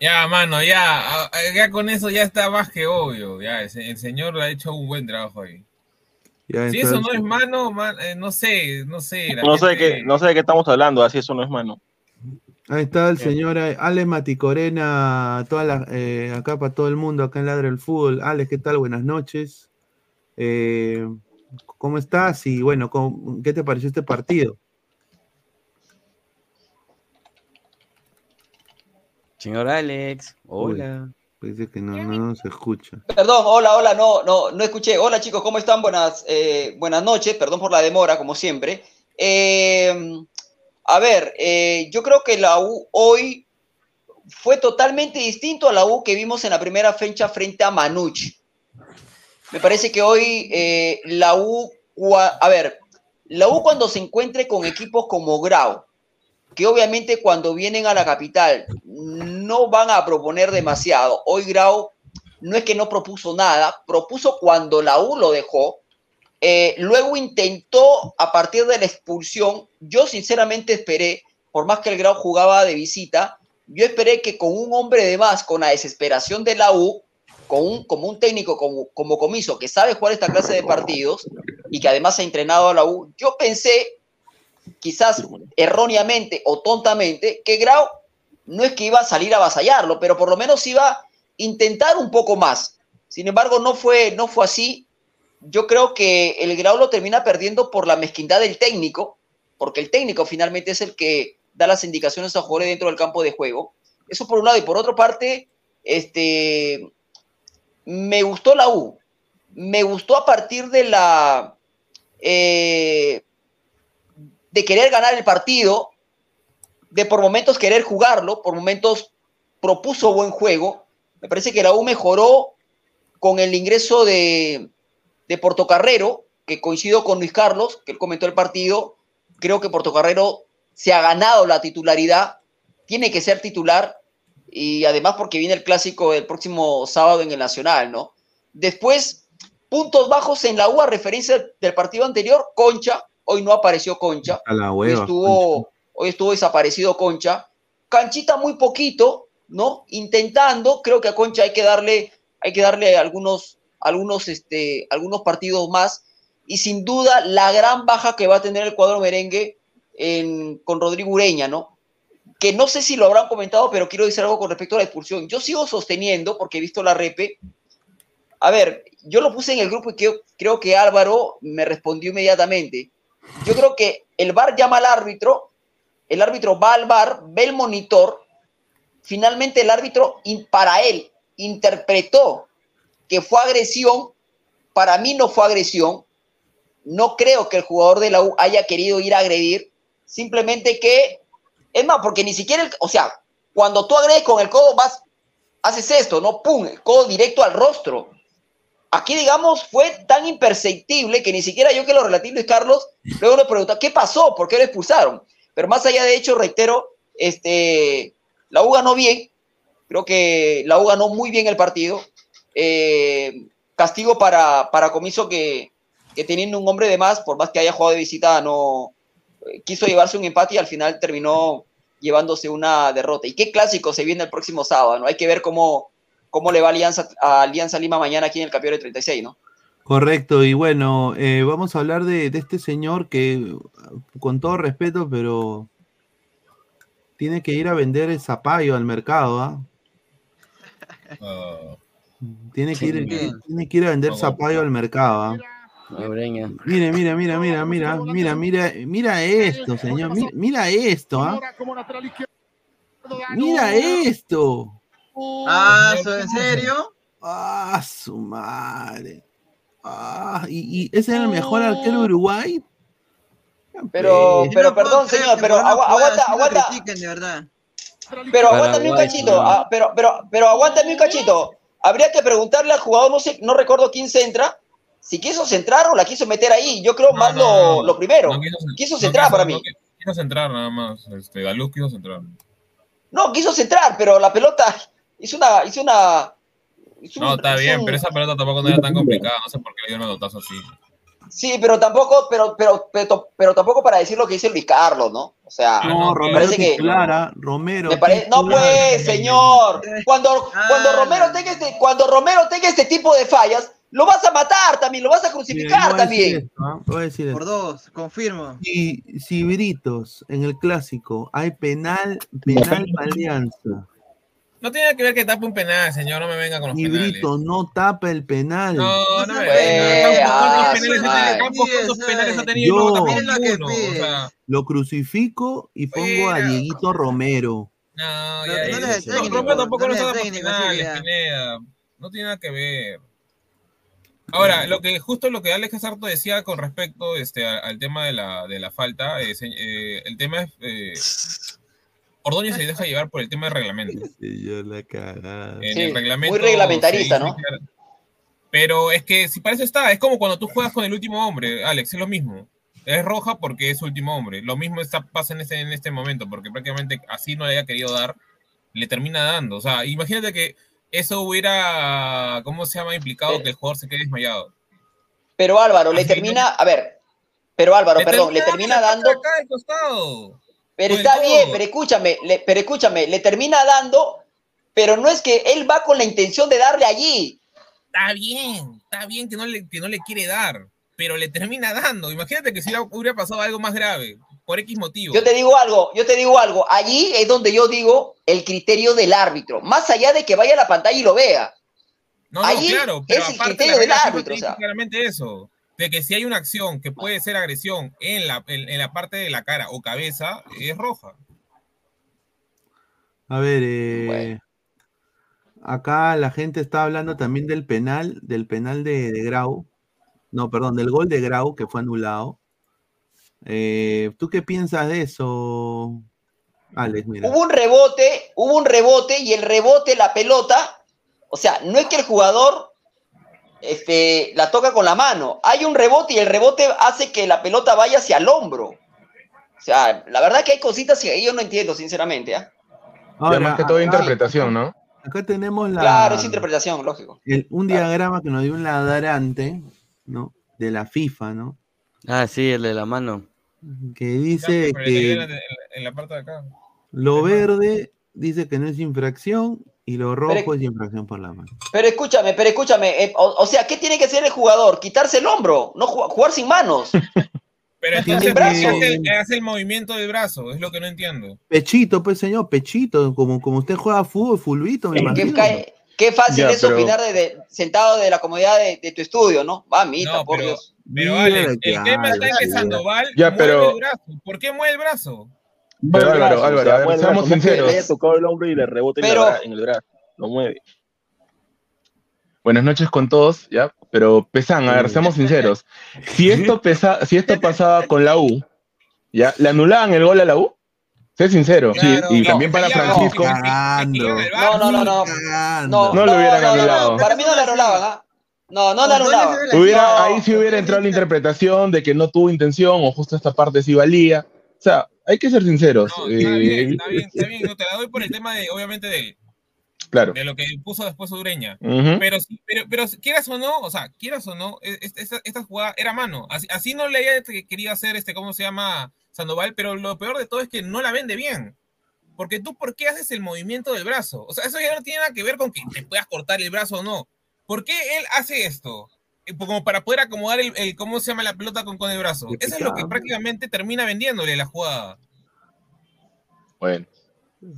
Ya, mano, ya, ya con eso ya está más que obvio. Ya, el, el señor ha hecho un buen trabajo ahí. Ya Si entonces- eso no es mano, man, eh, no sé, no sé. No sé, qué, no sé de qué estamos hablando, así eso no es mano. Ahí está el señor eh, Ale Maticorena, toda la, eh, acá para todo el mundo, acá en Ladre el Fútbol. Alex, ¿qué tal? Buenas noches. Eh, ¿Cómo estás? Y bueno, ¿cómo- ¿qué te pareció este partido? Señor Alex, hola. Dice que no, no, no se escucha. Perdón, hola, hola, no, no, no escuché. Hola chicos, ¿cómo están? Buenas, eh, buenas noches, perdón por la demora, como siempre. Eh, a ver, eh, yo creo que la U hoy fue totalmente distinto a la U que vimos en la primera fecha frente a Manucci. Me parece que hoy eh, la U, a ver, la U cuando se encuentre con equipos como Grau, que obviamente cuando vienen a la capital no van a proponer demasiado. Hoy Grau no es que no propuso nada, propuso cuando la U lo dejó. Eh, luego intentó a partir de la expulsión. Yo sinceramente esperé, por más que el Grau jugaba de visita, yo esperé que con un hombre de más, con la desesperación de la U, con un, como un técnico como, como Comiso, que sabe jugar esta clase de partidos y que además ha entrenado a la U, yo pensé, quizás erróneamente o tontamente, que Grau no es que iba a salir a avasallarlo, pero por lo menos iba a intentar un poco más. Sin embargo, no fue, no fue así. Yo creo que el Grau lo termina perdiendo por la mezquindad del técnico, porque el técnico finalmente es el que da las indicaciones a jugadores dentro del campo de juego. Eso por un lado. Y por otra parte, este, me gustó la U. Me gustó a partir de la... eh, de querer ganar el partido, de por momentos querer jugarlo, por momentos propuso buen juego. Me parece que la U mejoró con el ingreso de, de Portocarrero, que coincido con Luis Carlos, que él comentó el partido. Creo que Portocarrero se ha ganado la titularidad, tiene que ser titular, y además porque viene el clásico el próximo sábado en el Nacional, ¿no? Después, Puntos bajos en la U a referencia del partido anterior, Concha, hoy no apareció Concha. A la Hoy hueva. hoy estuvo desaparecido Concha. Canchita muy poquito, ¿no? Intentando, creo que a Concha hay que darle, hay que darle algunos, algunos, este, algunos partidos más. Y sin duda, la gran baja que va a tener el cuadro merengue en- con Rodrigo Ureña, ¿no? Que no sé si lo habrán comentado, pero quiero decir algo con respecto a la expulsión. Yo sigo sosteniendo, porque he visto la repe. A ver, yo lo puse en el grupo y creo, creo que Álvaro me respondió inmediatamente. Yo creo que el VAR llama al árbitro, el árbitro va al VAR, ve el monitor, finalmente el árbitro, para él, interpretó que fue agresión, para mí no fue agresión, no creo que el jugador de la U haya querido ir a agredir, simplemente que, es más, porque ni siquiera, el- o sea, cuando tú agredes con el codo, vas, haces esto, ¿no? ¡Pum! El codo directo al rostro. Aquí, digamos, fue tan imperceptible que ni siquiera yo que lo relativo Luis Carlos, luego le preguntó, ¿qué pasó? ¿Por qué lo expulsaron? Pero más allá de hecho, reitero, este, la U ganó bien, creo que la U ganó muy bien el partido. Eh, castigo para, para Comiso que, que teniendo un hombre de más, por más que haya jugado de visita, no eh, quiso llevarse un empate y al final terminó llevándose una derrota. ¿Y qué clásico se viene el próximo sábado? ¿no? Hay que ver cómo, cómo le va a Alianza, a Alianza Lima mañana aquí en el Campeonato de 36, ¿no? Correcto, y bueno, eh, vamos a hablar de, de este señor que, con todo respeto, pero tiene que ir a vender el zapallo al mercado, ¿ah? Ah, Tiene que, ir, tiene que ir a vender No, zapallo al mercado, ¿ah? Ureña. Mira, mira, mira, mira, mira, mira, mira, mira esto, señor, mira, mira esto, ¿ah? Mira esto. Ah, ¿so- ¿en serio? Ah, su madre. Ah, y, y ese era el mejor arquero de Uruguay. Pero, pero No perdón, creer señor, pero aguanta, aguanta, critiquen, de verdad. pero aguántame un cachito, ah, pero, pero, pero aguántame un cachito. Habría que preguntarle al jugador, no sé, no recuerdo quién centra, si quiso centrar o la quiso meter ahí. Yo creo no, más no, lo, no, lo primero. no quiso, quiso no centrar para mí. qui- quiso centrar nada más. Este, Galuz quiso centrar. No, quiso centrar, pero la pelota hizo una, hizo una. hizo No, un- está bien, un- pero esa pelota tampoco no era tan complicada. No sé por qué le dio el pelotazo así. Sí, pero tampoco, pero, pero, pero, pero tampoco para decir lo que dice Luis Carlos, ¿no? O sea, Ah, No, Romero parece que- ¿ah? Romero. me parece, no titular. pues, señor. Cuando, Ah, cuando Romero no. tenga este, cuando Romero tenga este tipo de fallas, lo vas a matar también, lo vas a crucificar voy a decir también. esto, ¿ah? Voy a decir Por dos, confirmo. Si, si Britos en el clásico hay penal, penal Alianza. No tiene que ver que tape un penal, señor. No me venga con los Y penales. Brito no tapa el penal. No, no ah, ¿Cuántos penales ha tenido? Yo- No ninguno, o sea, Lo crucifico y pongo a Fuera. Dieguito Romero. No, No, ya no es. eres el No, Romero tampoco no no así penales. Pineda. No tiene nada que ver. Ahora, lo que justo lo que Alex Sarto decía con respecto este, a- al tema de la, de la falta, se- eh, el tema es eh, Ordóñez se deja llevar por el tema del reglamento. Señor, la cagada. En Sí, el reglamento muy reglamentarista, ¿no? Pero es que si para eso está, es como cuando tú juegas con el último hombre, Alex, es lo mismo. Es roja porque es último hombre. Lo mismo está, pasa en este, en este momento, porque prácticamente así no le haya querido dar, le termina dando. O sea, imagínate que eso hubiera, ¿cómo se llama? Implicado que el jugador se quede desmayado. Pero Álvaro, le Así, termina, a ver, pero Álvaro, Le perdón, le termina termina dando acá al costado. Pero está bien, pero escúchame, le- pero escúchame, le termina dando, pero no es que él va con la intención de darle allí. Está bien, está bien que no le, que no le quiere dar, pero le termina dando. Imagínate que si hubiera, hubiera pasado algo más grave, por X motivo. Yo te digo algo, yo te digo algo, allí es donde yo digo el criterio del árbitro, más allá de que vaya a la pantalla y lo vea. No, no, Ahí claro, pero es el aparte criterio la del árbitro, o sea. claramente eso, de que si hay una acción que puede ser agresión en la, en, en la parte de la cara o cabeza, es roja. A ver, eh, Bueno. acá la gente está hablando también del penal, del penal de, de Grau. No, perdón, del gol de Grau que fue anulado. Eh, ¿Tú qué piensas de eso, Alex? Mira. Hubo un rebote, hubo un rebote y el rebote, la pelota, o sea, no es que el jugador este, la toca con la mano, hay un rebote y el rebote hace que la pelota vaya hacia el hombro. O sea, la verdad que hay cositas que yo no entiendo, sinceramente. ¿ah? Ahora, más que todo acá- interpretación, ¿no? acá tenemos la, Claro, es interpretación, lógico. el- un diagrama que nos dio un ladrante, ¿no? De la FIFA, ¿no? Ah, sí, el de la mano. Que dice en, que la- en la parte de acá. lo verde dice que no es infracción y lo rojo Pero- es infracción por la mano. Pero escúchame, pero escúchame. eh, o, o sea, ¿qué tiene que hacer el jugador? Quitarse el hombro, no ju- jugar sin manos. Pero Tiene entonces, ¿por qué que- hace, el- hace el movimiento del brazo? Es lo que no entiendo. Pechito, pues señor, pechito, como, como usted juega fútbol, fulbito, me imagino. cae- qué fácil Ya, es pero- opinar de, de- sentado de la comodidad de, de tu estudio, ¿no? Mamita, No, por pero- Dios. Pero Alex, el tema está en que Sandoval Ya, mueve pero- el brazo. ¿Por qué mueve el brazo? Pero Álvaro, Álvaro, a ver, seamos sinceros. Le haya tocado el hombro y le rebote en, Pero- en el brazo. Lo mueve. Buenas noches con todos, ¿ya? Pero pesan, a ver, seamos sinceros. Si esto, pesa, si esto pasaba con la U, ¿ya? ¿Le anulaban el gol a la U? Sé sincero. Claro, y no, también para Francisco. no. No, no, no, no. No, No lo hubieran no, no, anulado. no, Para mí no le anulaban, ¿ah? No, no le anulaban. Hubiera, ahí sí hubiera entrado la interpretación de que no tuvo intención o justo esta parte sí valía. O sea, hay que ser sinceros. No, está eh, bien, está bien, está bien. No te la doy por el tema de, obviamente, de, Claro. de lo que puso después Ureña. Ujú. Pero, sí- pero, pero quieras o no, o sea, quieras o no, e- es- esta, esta jugada era mano. Así, así no le haya que- querido hacer, este, ¿cómo se llama? Sandoval, pero lo peor de todo es que no la vende bien. Porque tú, ¿por qué haces el movimiento del brazo? O sea, eso ya no tiene nada que ver con que te puedas cortar el brazo o no. ¿Por qué él hace esto? Eh, Como para poder acomodar el, el- ¿cómo se llama la pelota con, con el brazo? Eso es lo que prácticamente termina vendiéndole la jugada. Bueno.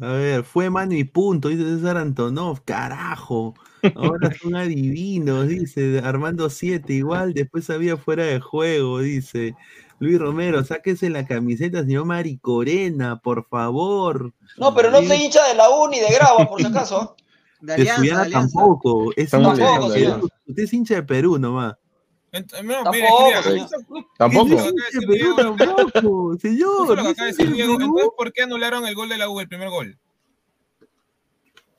A ver, fue mano y punto, dice César Antonov, carajo. Ahora son adivinos, dice Armando 7, igual después había fuera de juego, dice Luis Romero, sáquese la camiseta, señor Maricorena, por favor. No, pero no soy hincha de la U ni de Grau, por si acaso. De De Alianza, tampoco, es Estamos hincha de diciendo, Perú. señor. Usted es hincha de Perú nomás. No, Tampoco, señor. Tampoco. ¿por qué anularon el gol de la U, el primer gol?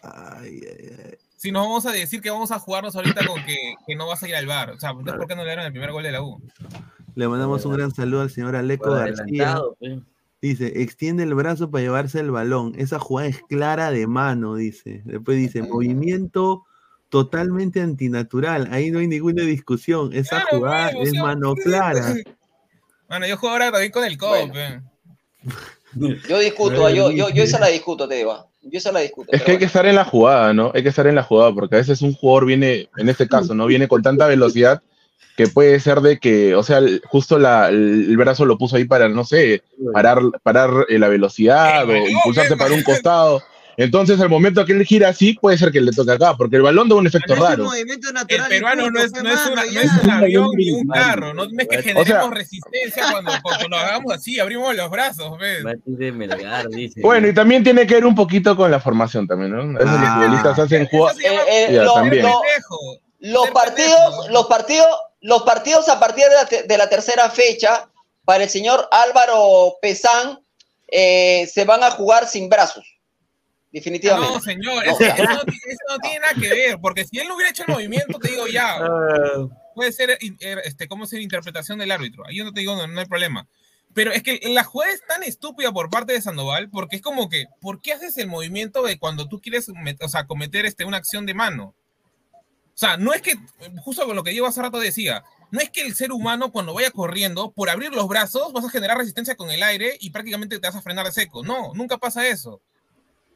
Ay, ay, ay. Si nos vamos a decir que vamos a jugarnos ahorita con que, que no vas a ir al bar. O sea, ¿por qué anularon el primer gol de la U? Le mandamos un gran saludo al señor Aleco García. pe. Dice, extiende el brazo para llevarse el balón. Esa jugada es clara de mano, dice. Después dice, movimiento totalmente antinatural. Ahí no hay ninguna discusión. Esa Claro, jugada o es sea, mano clara. Bueno, yo juego ahora también con el codo, Bueno. Yo discuto, yo, yo, yo esa la discuto, te digo. ah. Yo esa la discuto. Es que hay que estar en la jugada, ¿no? Hay que estar en la jugada, porque a veces un jugador viene, en este caso, ¿no? Viene con tanta velocidad que puede ser de que, o sea, justo la- el, brazo lo puso ahí para, no sé, parar, parar eh, la velocidad El o impulsarse para un costado. Entonces, al momento que él gira así, puede ser que le toque acá, porque el balón da un efecto No es un raro. movimiento El peruano no es, no es, mano, una- no ya. es un avión ni un carro. No es que O generemos sea- resistencia cuando, cuando lo hagamos así, abrimos los brazos, dice. Bueno, y también tiene que ver un poquito con la formación también, ¿no? A veces los Ah. futbolistas hacen llama Eh, eh, los partidos, los partidos, los partidos a partir de la, te- de la tercera fecha para el señor Álvaro Pesán eh, se van a jugar sin brazos. Definitivamente. No, señor, No, eso, eso no, eso no tiene nada que ver, porque si él no hubiera hecho el movimiento, te digo ya, Ah, puede ser, er, este, ¿cómo ser interpretación del árbitro? Ahí yo no te digo, no, no hay problema. Pero es que la jugada es tan estúpida por parte de Sandoval, porque es como que, ¿por qué haces el movimiento de cuando tú quieres o sea, cometer este, una acción de mano? O sea, no es que, justo con lo que yo hace rato decía, no es que el ser humano cuando vaya corriendo, por abrir los brazos, vas a generar resistencia con el aire y prácticamente te vas a frenar de seco. No, nunca pasa eso.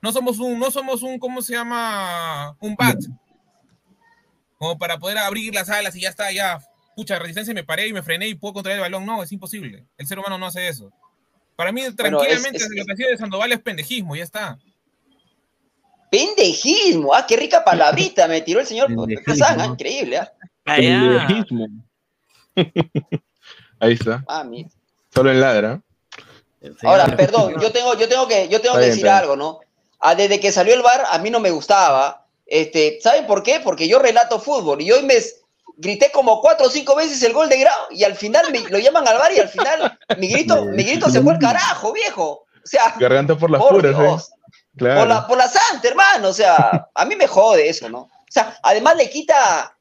No somos un, no somos un, ¿cómo se llama? Un bat. Como para poder abrir las alas y ya está, ya, pucha, resistencia, me paré y me frené y puedo controlar el balón. No, es imposible. El ser humano no hace eso. Para mí, tranquilamente, es- lo que hacía de Sandoval es pendejismo, ya está. Pendejismo, ah, qué rica palabrita me tiró el señor Pendejismo. Pesán, ah, increíble, ah. Pendejismo. Ahí está. Ah, Solo en ladra. Ahora, perdón, yo tengo, yo tengo que, yo tengo que bien, decir algo, ¿no? Ah, desde que salió el bar, a mí no me gustaba. Este, ¿saben por qué? Porque yo relato fútbol y hoy me grité como cuatro o cinco veces el gol de Grau y al final me, lo llaman al bar y al final mi grito, mi grito se fue al carajo, viejo. O sea, Garganta por las por puras, ¿eh? Claro. Por la, por la santa, hermano. O sea, a mí me jode eso, ¿no? O sea, además le quita.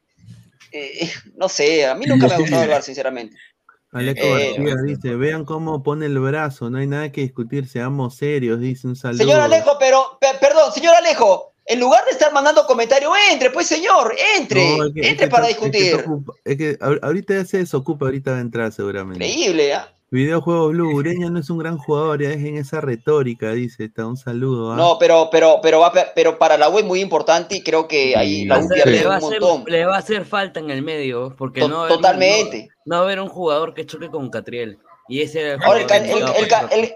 eh, no sé, a mí nunca me ha gustado el bar, sinceramente. Aleco Eh, García dice, vean cómo pone el brazo, no hay nada que discutir, seamos serios, dice un saludo. Señor Alejo, pero, pe- perdón, señor Alejo, En lugar de estar mandando comentarios, entre, pues señor, entre, No, es que- es entre que para está- es que discutir. Es que ahor- ahorita ya se desocupa, ahorita va a entrar seguramente. Increíble, ¿ah? Videojuegos Blue, Ureña no es un gran jugador, ya dejen esa retórica, dice. Está un saludo. ¿ah? No, pero, pero, pero, va, pero para la U es muy importante y creo que ahí la U Le pierde va, a un hacer, montón. le va a hacer falta en el medio, porque To- no, va a haber- totalmente. No, no va a haber un jugador que choque con Catriel. Y ese era el Ahora, el,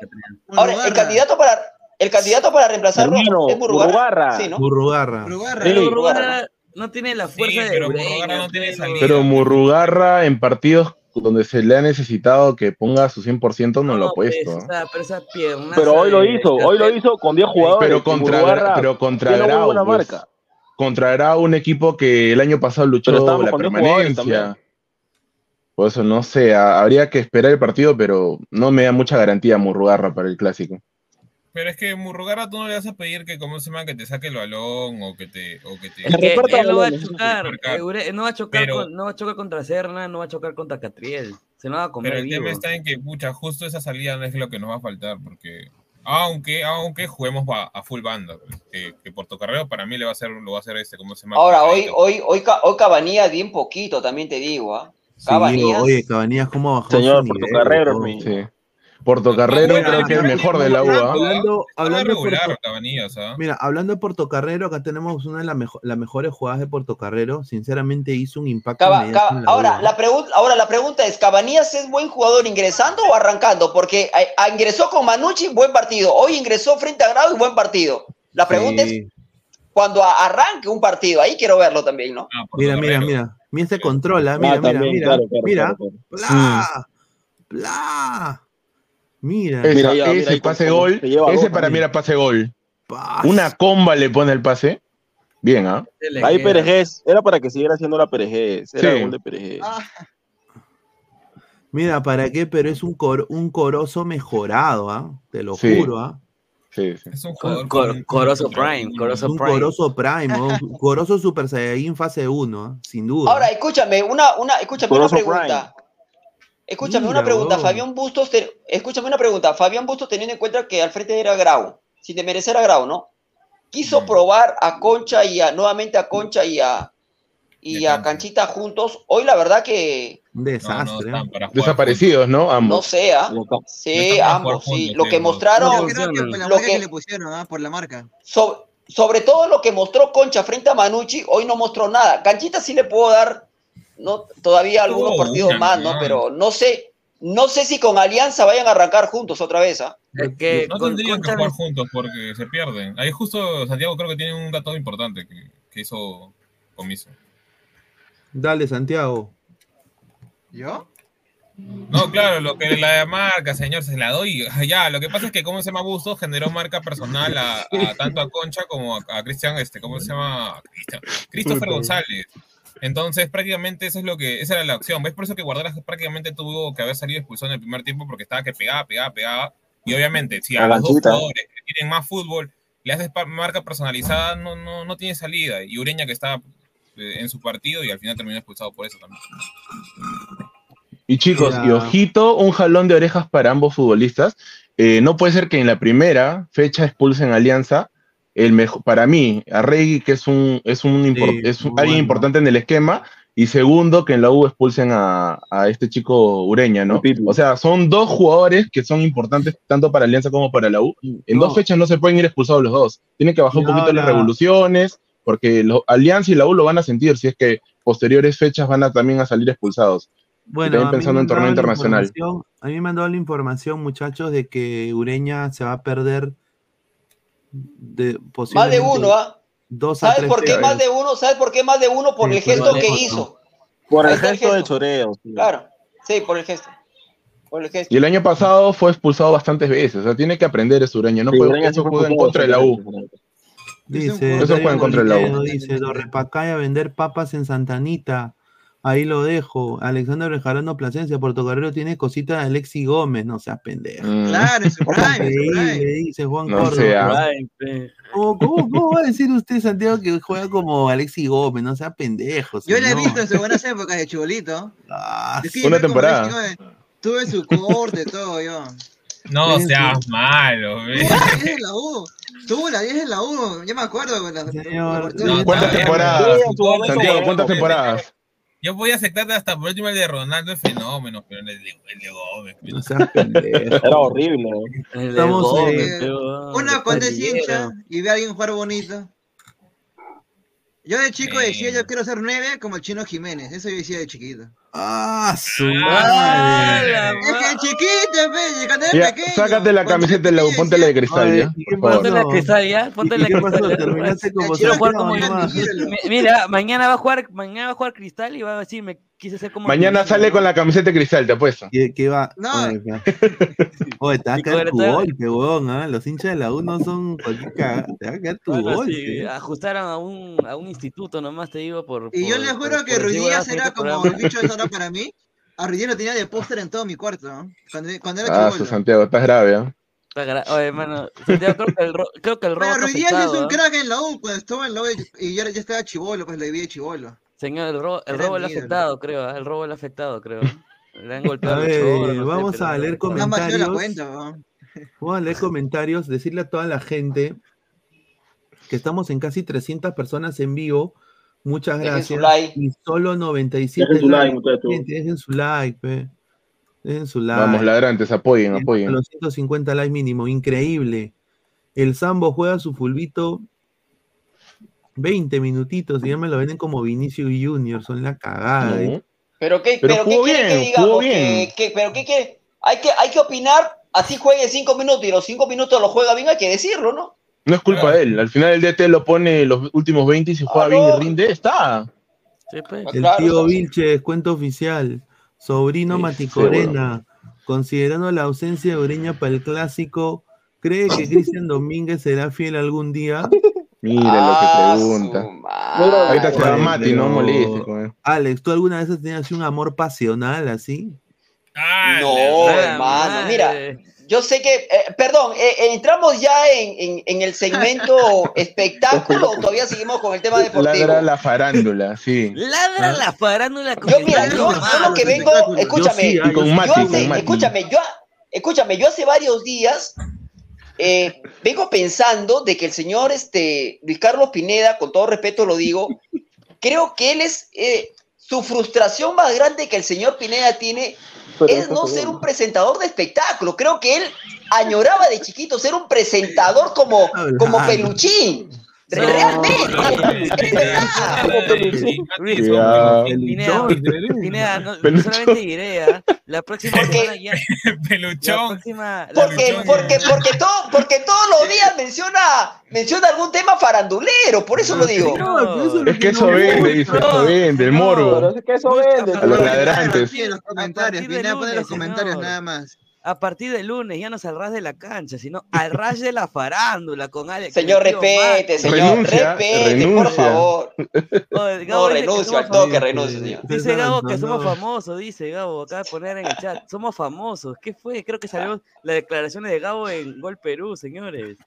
ahora, candidato para el candidato para reemplazarlo Hermano, es. Burrugarra. Murrugarra. Sí. Pero Murrugarra no tiene la fuerza de pero Ureña, Murrugarra no tiene salida. Pero Murrugarra en partidos donde se le ha necesitado que ponga su 100% no, lo ha pues, puesto. o sea, pero esa pierna Pero hoy lo hizo, hoy lo hizo con 10 jugadores. Pero contra, pero contra Grau, buena pues, marca. contra Grau, un equipo que el año pasado luchó la con 10 jugadores permanencia. Por eso no sé, ha- habría que esperar el partido, pero no me da mucha garantía Murrugarra para el clásico. Pero es que Murrugarra tú no le vas a pedir que, como se llama, que te saque el balón o que te. O que te Es que él no va a sí, chocar, eh, no va a chocar, Pero- con- no va a chocar contra Serna, no va a chocar contra Catriel. Se lo va a comer Pero el vivo. tema está en que, pucha, justo esa salida no es lo que nos va a faltar, porque aunque, aunque juguemos a, a full banda, pues, que, que Portocarrero para mí le va a hacer, lo va a hacer este, ¿cómo se llama? Ahora, hoy, hoy, hoy, hoy Cabanillas bien poquito, también te digo, ¿ah? Sí, Cabanillas. oye, Cabanías, ¿cómo bajó Señor su nivel, Portocarrero, mi- Sí. Portocarrero Bueno, creo que es mejor de la UA. Hablando, Estaba hablando regular Porto- ¿ah? Mira, hablando de Portocarrero, acá tenemos una de las mejo- las mejores jugadas de Portocarrero. Sinceramente hizo un impacto Caba- inmediato Caba- en la ahora, U, la pregunta, ahora la pregunta es, ¿Cabanillas es buen jugador ingresando o arrancando? Porque eh, ah, ingresó con Manucci, buen partido. Hoy ingresó frente a Grau y buen partido. La pregunta es, cuando a- arranque un partido, ahí quiero verlo también, ¿no? Ah, Mira, mira, mira. Mira, se controla. Mira, Ah, mira, también, mira. claro, claro, mira. claro, Bla, bla. Mira. Ese pase gol, ese para mí era pase gol. Una comba le pone el pase. Bien, ¿ah? Le Ahí. Perejés, era para que siguiera haciendo la Perejés. Era Sí. el gol de Perejés. Ah, Mira, ¿para qué? Pero es un, cor- un corozo mejorado, ¿ah? Te lo Sí. juro, ¿ah? Sí, sí. Es un Cor- Corozo Prime, Corozo Un Prime. corozo prime, corozo super saiyajin fase 1, ¿ah? sin duda. Ahora, escúchame, una, una, escúchame una pregunta. Escúchame Mira, una pregunta. Fabián Bustos, te- escúchame una pregunta, Fabián Bustos teniendo en cuenta que al frente era Grau, sin desmerecer a Grau, ¿no? Quiso Mm. probar a Concha y a, nuevamente a Concha y a, y a. Canchita juntos. Hoy la verdad que Un No, no, desastre. para jugar Desaparecidos, ¿no? no Ambos. sé, ¿ah? Sí, ambos, sí. juntos, Lo que no. mostraron, yo creo que por la lo marca que- que le pusieron, ¿ah? Por la marca. so- sobre todo lo que mostró Concha frente a Manucci, hoy no mostró nada. Canchita sí le puedo dar no, todavía algunos partidos más, ¿no? Pero no sé, no sé si con Alianza vayan a arrancar juntos otra vez, ¿ah? Que No con tendrían que jugar juntos porque se pierden. Ahí justo Santiago creo que tiene un dato importante que, que hizo Comiso. Dale, Santiago. ¿Yo? No, claro, lo que la marca, señor, se la doy. Ya, lo que pasa es que como se llama Bustos generó marca personal a, a- tanto a Concha como a, a Cristian, este, ¿cómo se llama? Cristian- Christopher González. Entonces, prácticamente eso es lo que, esa era la acción. ¿Ves? Por eso que Guardiola prácticamente tuvo que haber salido expulsado en el primer tiempo porque estaba que pegaba, pegaba, pegaba. Y obviamente, si a La los dos jugadores que tienen más fútbol le haces marca personalizada, no, no, no tiene salida. Y Ureña que estaba eh, en su partido y al final terminó expulsado por eso también. Y chicos, y ojito, un jalón de orejas para ambos futbolistas. Eh, no puede ser que en la primera fecha expulsen a Alianza. El mejor, para mí, Arregui, que es un, es un, es alguien bueno. importante en el esquema. Y segundo, que en la U expulsen a, a este chico Ureña, ¿no? O sea, son dos jugadores que son importantes tanto para Alianza como para la U. En No. dos fechas no se pueden ir expulsados los dos. Tienen que bajar Y un poquito las revoluciones, porque los, Alianza y la U lo van a sentir si es que posteriores fechas van a también a salir expulsados. Bueno, también pensando en torneo internacional. A mí me han dado la información, muchachos, de que Ureña se va a perder de Más de uno, ¿ah? dos a ¿Sabes tres por qué más de uno? ¿Sabes por qué más de uno? Por Sí, el gesto que hizo. Por el gesto de gesto. choreo. sí. Claro, sí, por el gesto. Por el gesto. Y el año pasado fue expulsado bastantes veces. O sea, tiene que aprender ese Ureña. No Sí, puede, Ureña eso fue juega en contra de la U. Dice, Eso juega en contra de la U. Dice, Dorrepacay a vender papas en Santanita. Ahí lo dejo. Alexander Bejarano Plasencia, Portocarrero tiene cositas de Alexi Gómez. No seas pendejo. Mm, Claro, en su prime, prime. dice Juan No Córdoba. ¿Cómo, cómo, cómo va a decir usted, Santiago, que juega como Alexi Gómez? No sea pendejo. Yo le he señor. visto en sus buenas épocas de chibolito. Ah, Yo sí, Una yo temporada. Gómez, Tuve su corte, todo yo. No seas malo, la U. Tuvo la 10 en la U, ya me acuerdo. la- Señor, la- ¿Cuántas temporadas? Santiago, ¿cuántas temporadas? Yo voy a aceptarte hasta por último el de Ronaldo es fenómeno, pero el de, el de Gómez. No seas pendejo. Era horrible. El de Estamos, Gómez, eh, Una cuando es hincha y ve a alguien jugar bonito. Yo de chico decía, yo quiero ser nueve como el chino Jiménez. Eso yo decía de chiquito. Ah, su Ah, madre. Es que chiquito, pe, cuando era Ya, pequeño. sácate la camiseta de la ponte la de cristal, ya. ¿y qué Por favor. Ponte la No. cristal, ponte ¿Y la qué pasó? cristal. Mira, mañana va a jugar, mañana va a jugar Cristal y va a decir, me quise ser como Mañana sale ¿no? con la camiseta de cristal, te apuesto. ¿Qué, qué va? No. Oye, te va a caer tu golpe, huevón, ¿ah? Los hinchas de la U no son cualquier cagada. Te va a caer tu Bueno, golpe. sí, ajustaron a un, a un instituto nomás, te digo, por... Y yo les por- juro que por Ruiz Díaz era este como programa. el bicho de Zona para mí. A Ruiz Díaz lo tenía de póster en todo mi cuarto, ¿no? Cuando, cuando era Ah, su. Santiago, estás grave. Está gra- Oye, hermano, Santiago, creo que el, ro- creo que el robo está Ruiz Díaz es un ¿ah? crack en la U, cuando estaba en la U y ya, ya estaba chivolo, pues le vi de chivolo. Señor, el robo, el robo le ha mi ídolo. afectado, creo, ¿ah? El robo le ha afectado, creo. Le han A golpeado el ver, no vamos a leer la comentarios. Vamos a leer comentarios, decirle a toda la gente que estamos en casi 300 personas en vivo. Muchas Dejen gracias. su like. Y solo 97 Dejen su like, likes. muchachos. Gente, dejen su like, pe. Dejen su like. Vamos, ladrantes, apoyen, a apoyen. Los 150 likes mínimo, increíble. El Sambo juega su fulbito 20 minutitos y ya me lo venden como Vinicius Junior, son la cagada. ¿eh? Pero qué, Pero pero qué quiere bien, que digamos, que, pero qué quiere, hay que, hay que opinar, así juegue cinco minutos y los cinco minutos lo juega bien, hay que decirlo, ¿no? No es culpa de él. Al final el DT lo pone los últimos 20 y si juega Ah, bien no. y rinde, está. Sí, pues. El Claro, tío. Vilches, cuento oficial. Sobrino Sí, Maticorena, considerando la ausencia de Ureña para el clásico, ¿cree que Cristian Domínguez será fiel algún día? Mira Ah, lo que su pregunta. Ahorita se va Mati, no moleste. él. Alex, ¿tú alguna vez has tenido así un amor pasional así? Ah, No, hermano, mira, yo sé que, eh, perdón, eh, eh, entramos ya en, en- en el segmento espectáculo o todavía seguimos con el tema deportivo. Ladra la farándula, sí. Ladra ¿Ah? la farándula con Yo, mira, yo, yo lo que vengo, escúchame, Yo sí, ah, Y con yo Mati, yo con hace, Mati. escúchame, yo, escúchame, yo hace varios días eh, vengo pensando de que el señor este, Luis Carlos Pineda, con todo respeto lo digo, creo que él es, eh, su frustración más grande que el señor Pineda tiene es no ser un presentador de espectáculo. Creo que él añoraba de chiquito ser un presentador como, como peluchín. No, Realmente, no, solamente diré, ¿ah? la próxima Porque- semana ya, la Peluchón. próxima, la Porque, porque, porque, todo, porque todos los días menciona, menciona algún tema farandulero, por eso lo digo. Es que eso vende, dice, eso vende, el morbo. Es que eso vende. A los ladrantes. Viene a poner los comentarios nada más. A partir de lunes ya no es al ras de la cancha, sino al ras de la farándula con Alex. Señor, respete, señor, Renuncia, respete, por renuncia. favor. Oye, No, Gabo que renuncio al toque, renuncio, señor. Dice Gabo que somos famosos, dice Gabo, de poner en el chat. Somos famosos. ¿Qué fue? Creo que salió la declaración de Gabo en Gol Perú, señores.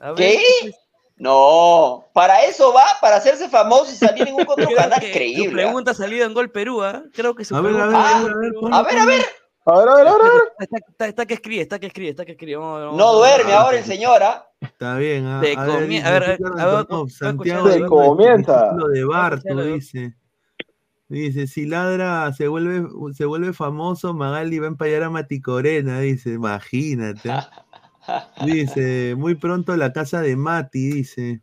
A ver, ¿Qué? No, para eso va, para hacerse famoso y salir en un otro canal que Su creíble. ¿ah? pregunta ha salido en Gol Perú, ¿ah? Creo que su A ver, a ver, pregunta- a ver, a ver, ponlo, A ver, a ver. A ver, a ver, a ver. Está, está- está que escribe, está que escribe, está que escribe. Vamos, vamos, No duerme ahora el señor, ¿ah? Está bien, ah, Se a ver, a ver, a ver, a Santiago. Se comienza. discípulo de Bartu, escucharlo. dice. Dice, si ladra se vuelve, se vuelve famoso, Magali va a empallar a Maticorena, dice, imagínate. Dice, muy pronto la casa de Mati, dice.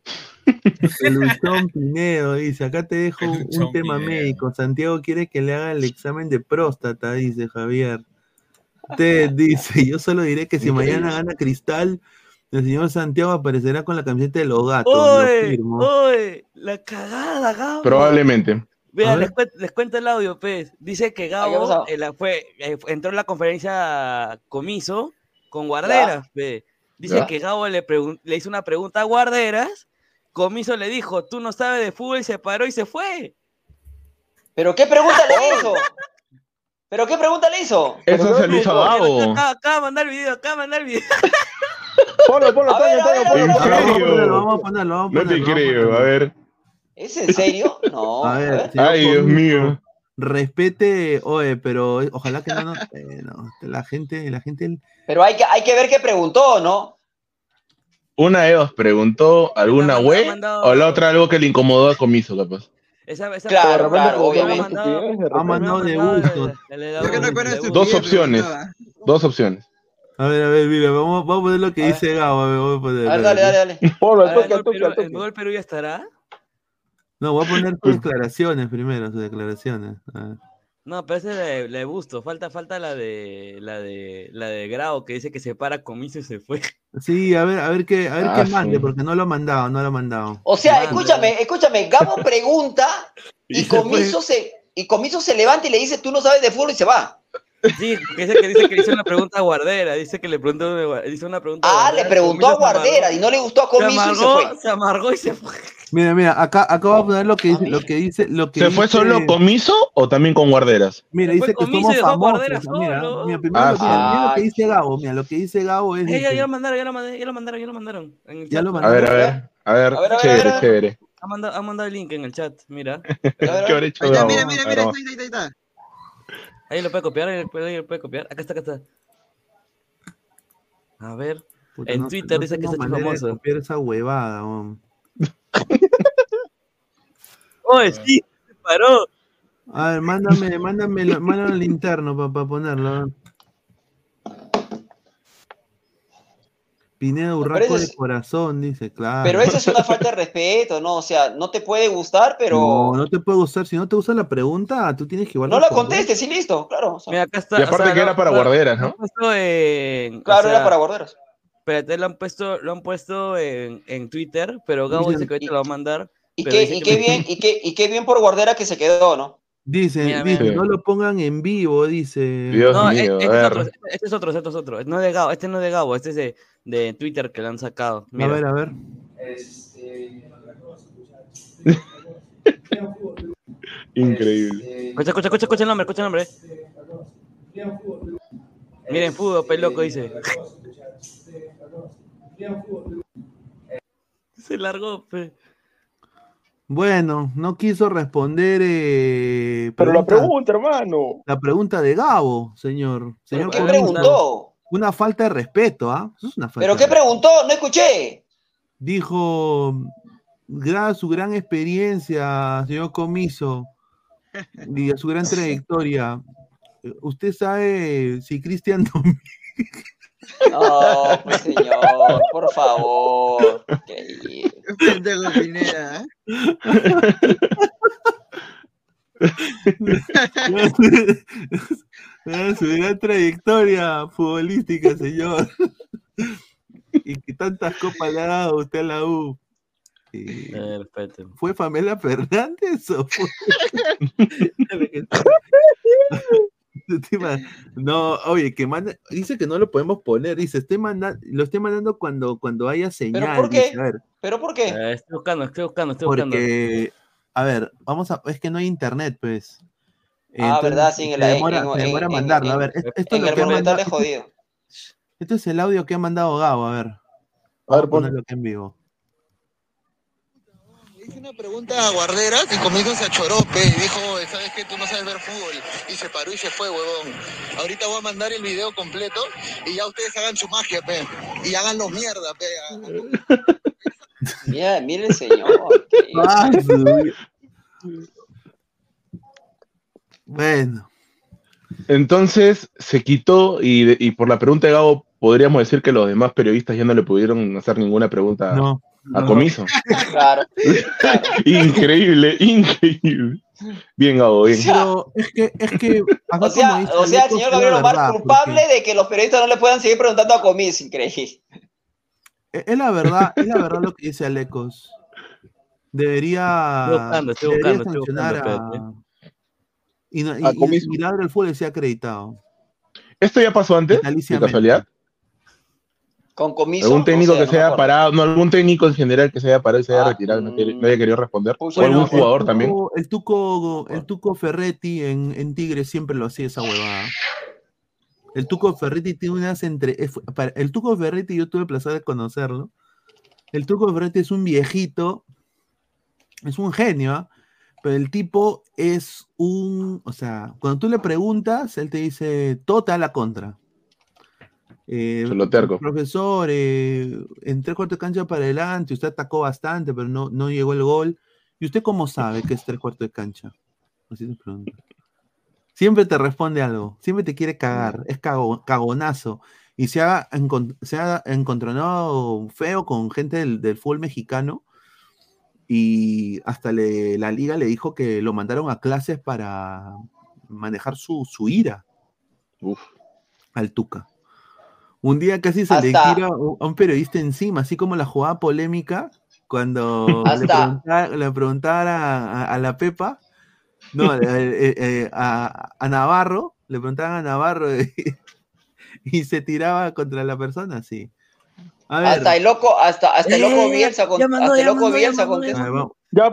Peluchón Pinedo, dice, acá te dejo un, tema Pinedo. médico. Santiago quiere que le haga el examen de próstata, dice Javier. Ted dice, yo solo diré que si mañana gana Cristal, el señor Santiago aparecerá con la camiseta de los gatos. ¡Oye! La cagada, Gabo. Probablemente. A Vean, les, cuen- les cuento el audio, pues. Dice que ¿qué Gabo eh, la fue, eh, fue- entró en la conferencia Comiso con Guarderas, pe. Dice Ya. que Gabo le, le hizo una pregunta a Guarderas. Comiso le dijo, tú no sabes de fútbol, y se paró y se fue. ¿Pero qué pregunta le hizo? ¿Pero qué pregunta le hizo? Eso se lo hizo a Gabo. Acá, acá va a mandar el video, acá va a mandar el video. Ponlo, ponlo, Toño, Toño, ponlo. ¿En Vamos a serio? ponerlo, vamos a ponerlo, vamos a No te creo, a ver. ¿Es en serio? No. A ver, Ay, Dios mío. Respete, oye, pero ojalá que no eh, no, la gente, la gente. Pero hay que, hay que ver qué preguntó, ¿no? Una de dos, preguntó alguna web mandado- o la otra algo que le incomodó a Comiso, capaz. Esa, esa Claro, claro, obviamente. me ha mandado- de gusto. Dos opciones. Dos opciones. A ver, a ver, mira, vamos, vamos a poner lo que dice Gabo. A ver, vamos a poner. A ver, dale, dale, dale. Polo, A ver, toque, al ¿el toque, Perú- al ¿El toque. gol Perú ya estará? No, voy a poner sus declaraciones primero, sus declaraciones. A ver. No, pero esa es la de, la de Busto. Falta, falta la de la de la de Grau que dice que se para Comiso y se fue. Sí, a ver, a ver qué, a ver Ah, qué mande, sí. porque no lo ha mandado, no lo ha mandado. O sea, Mande. escúchame, escúchame, Gabo pregunta Y. Comiso se, y Comiso se levanta y le dice, tú no sabes de fútbol y se va. Sí, dice que dice que le hizo una pregunta a Guardera, dice que le preguntó hizo una pregunta a Ah, Guardera, le preguntó a Guardera amargó- y no le gustó a se Comiso y se fue. se amargó y se fue. Mira, mira, acá, acá voy a poner lo que dice, lo que dice, lo que ¿Se fue solo Comiso o también con guarderas? Mira, dice que somos famosos. Mira, solo. mira, primero Ah, mira, mira lo que dice Gabo, mira, lo que dice Gabo es Eh, ya, lo mandaron, ya lo mandaron, ya lo mandaron, ya lo mandaron. En el Ya chat. lo A ver, a ver, a ver, A ver, a ver, a chévere, ver. chévere. Ha mandado, ha mandado el link en el chat, mira. ¿Qué ver. habrá hecho Ahí está, Gabo? mira, mira, A mira, ahí vamos. está, ahí está, ahí está. Ahí lo puede copiar, ahí lo puede, ahí lo puede copiar. Acá está, acá está. A ver. Puta, En no- Twitter no dice que tengo se ha hecho manera de famoso. copiar esa huevada, weón. ¡Oye, sí! Se paró. A ver, mándame, mándame, mándame el interno para ponerlo. Pineda Urraco de es- corazón, dice, claro. Pero eso es una falta de respeto, ¿no? O sea, no te puede gustar, pero No, no, no te puede gustar. Si no te gusta la pregunta, tú tienes que igual la responder. contestes y listo, claro. o sea, Mira, acá está. Y aparte o sea, que era para guarderas, ¿no? en. claro, o era para guarderos. Espérate, lo han puesto, lo han puesto en, en Twitter, pero Gabo dice que ahorita lo va a mandar. Y pero qué, y qué me- bien, y qué, y qué bien por guardera que se quedó, ¿no? Dice, Mira, dice, mira. no lo pongan en vivo, dice. Dios No, mío, este, a es otro, este es otro, este es otro. No es de Gabo, este no es de Gabo, este es de, de Twitter que lo han sacado. A ver, a ver. Increíble. Escucha, escucha, escucha, escucha el nombre, escucha el nombre. Miren, fútbol, peloco, dice. Se largó. Bueno, no quiso responder. eh, Pero la pregunta- hermano. la pregunta de Gabo, señor. Señor ¿Qué preguntó? Una falta de respeto, ¿ah? Eso es una falta ¿Pero qué preguntó? No escuché. Dijo, grada su gran experiencia, señor Comiso, y a su gran trayectoria. ¿Usted sabe si Cristian Domínguez No, pues señor, por favor. Pendejo Pineda, ¿eh? Su gran trayectoria futbolística, señor. y que tantas copas le ha dado usted a la U. Eh, Perfecto. ¿Fue Pamela Fernández o fue... No, oye, que manda, dice que no lo podemos poner, dice, estoy manda- lo estoy mandando cuando, cuando haya señal. por qué? dice, a ver, ¿Pero por qué? Eh, estoy buscando, estoy buscando, estoy buscando. porque, a ver, vamos a, es que no hay internet, pues. Ah, verdad, sí, en el- en- demora, en- se demora en- mandarlo. a en- ver, es- esto En es el lo que es jodido. esto es el audio que ha mandado Gabo, a ver. A ver, a pon. ponerlo aquí en vivo. Hice una pregunta a Guarderas y conmigo se achoró, pe, y dijo, ¿sabes qué? Tú no sabes ver fútbol. Y se paró y se fue, huevón. Ahorita voy a mandar el video completo y ya ustedes hagan su magia, pe. Y háganlo mierda, pe. Mira, mire el señor. Ah, Bueno, Entonces se quitó y, y por la pregunta de Gabo podríamos decir que los demás periodistas ya no le pudieron hacer ninguna pregunta no. A. Comiso. Claro. claro. Increíble, increíble. Bien, Gabo, bien. Pero es que, es que. O sea, o sea, el señor Gabriel Omar verdad, culpable porque de que los periodistas no le puedan seguir preguntando a Comis, increíble. Es la verdad, es la verdad lo que dice Alecos. Debería, Estoy buscando, estoy debería buscando, estoy sancionar buscando, a. Y, y, A y- Comiso. el fútbol se ha acreditado. ¿Esto ya pasó antes? De casualidad. Con Comiso. ¿Algún técnico no sé, que no se haya parado? No, algún técnico en general que se haya parado y se haya Ah, retirado no, mm. no haya querido responder. Pucha, ¿O algún el jugador el también? Tuco, el Tuco, el Tuco Ferretti en, en Tigre siempre lo hacía esa huevada. El Tuco Ferretti tiene unas entre. para- El Tuco Ferretti, yo tuve el placer de conocerlo. El Tuco Ferretti es un viejito, es un genio, ¿ah? pero el tipo es un. O sea, cuando tú le preguntas, él te dice, da la contra. Eh, profesor, eh, en tres cuartos de cancha para adelante, usted atacó bastante, pero no, no llegó el gol. ¿Y usted cómo sabe que es tres cuartos de cancha? Así te pregunto. Siempre te responde algo, siempre te quiere cagar, es cago- cagonazo. Y se ha, se ha encontrado feo con gente del, del fútbol mexicano y hasta le- la liga le dijo que lo mandaron a clases para manejar su, su ira al Tuca. Un día casi se le Hasta- tira a un a un periodista encima, así como la jugada polémica cuando le Hasta- preguntaba, le preguntaba a, a- a la Pepa, no, eh, eh, eh, a, a Navarro, le preguntaban a Navarro y, y se tiraba contra la persona, sí. A ver, Hasta el loco, hasta, hasta el loco Bielsa, con- mandó, hasta el loco mandó, ya Bielsa mandó, ya ver, vamos. Ya.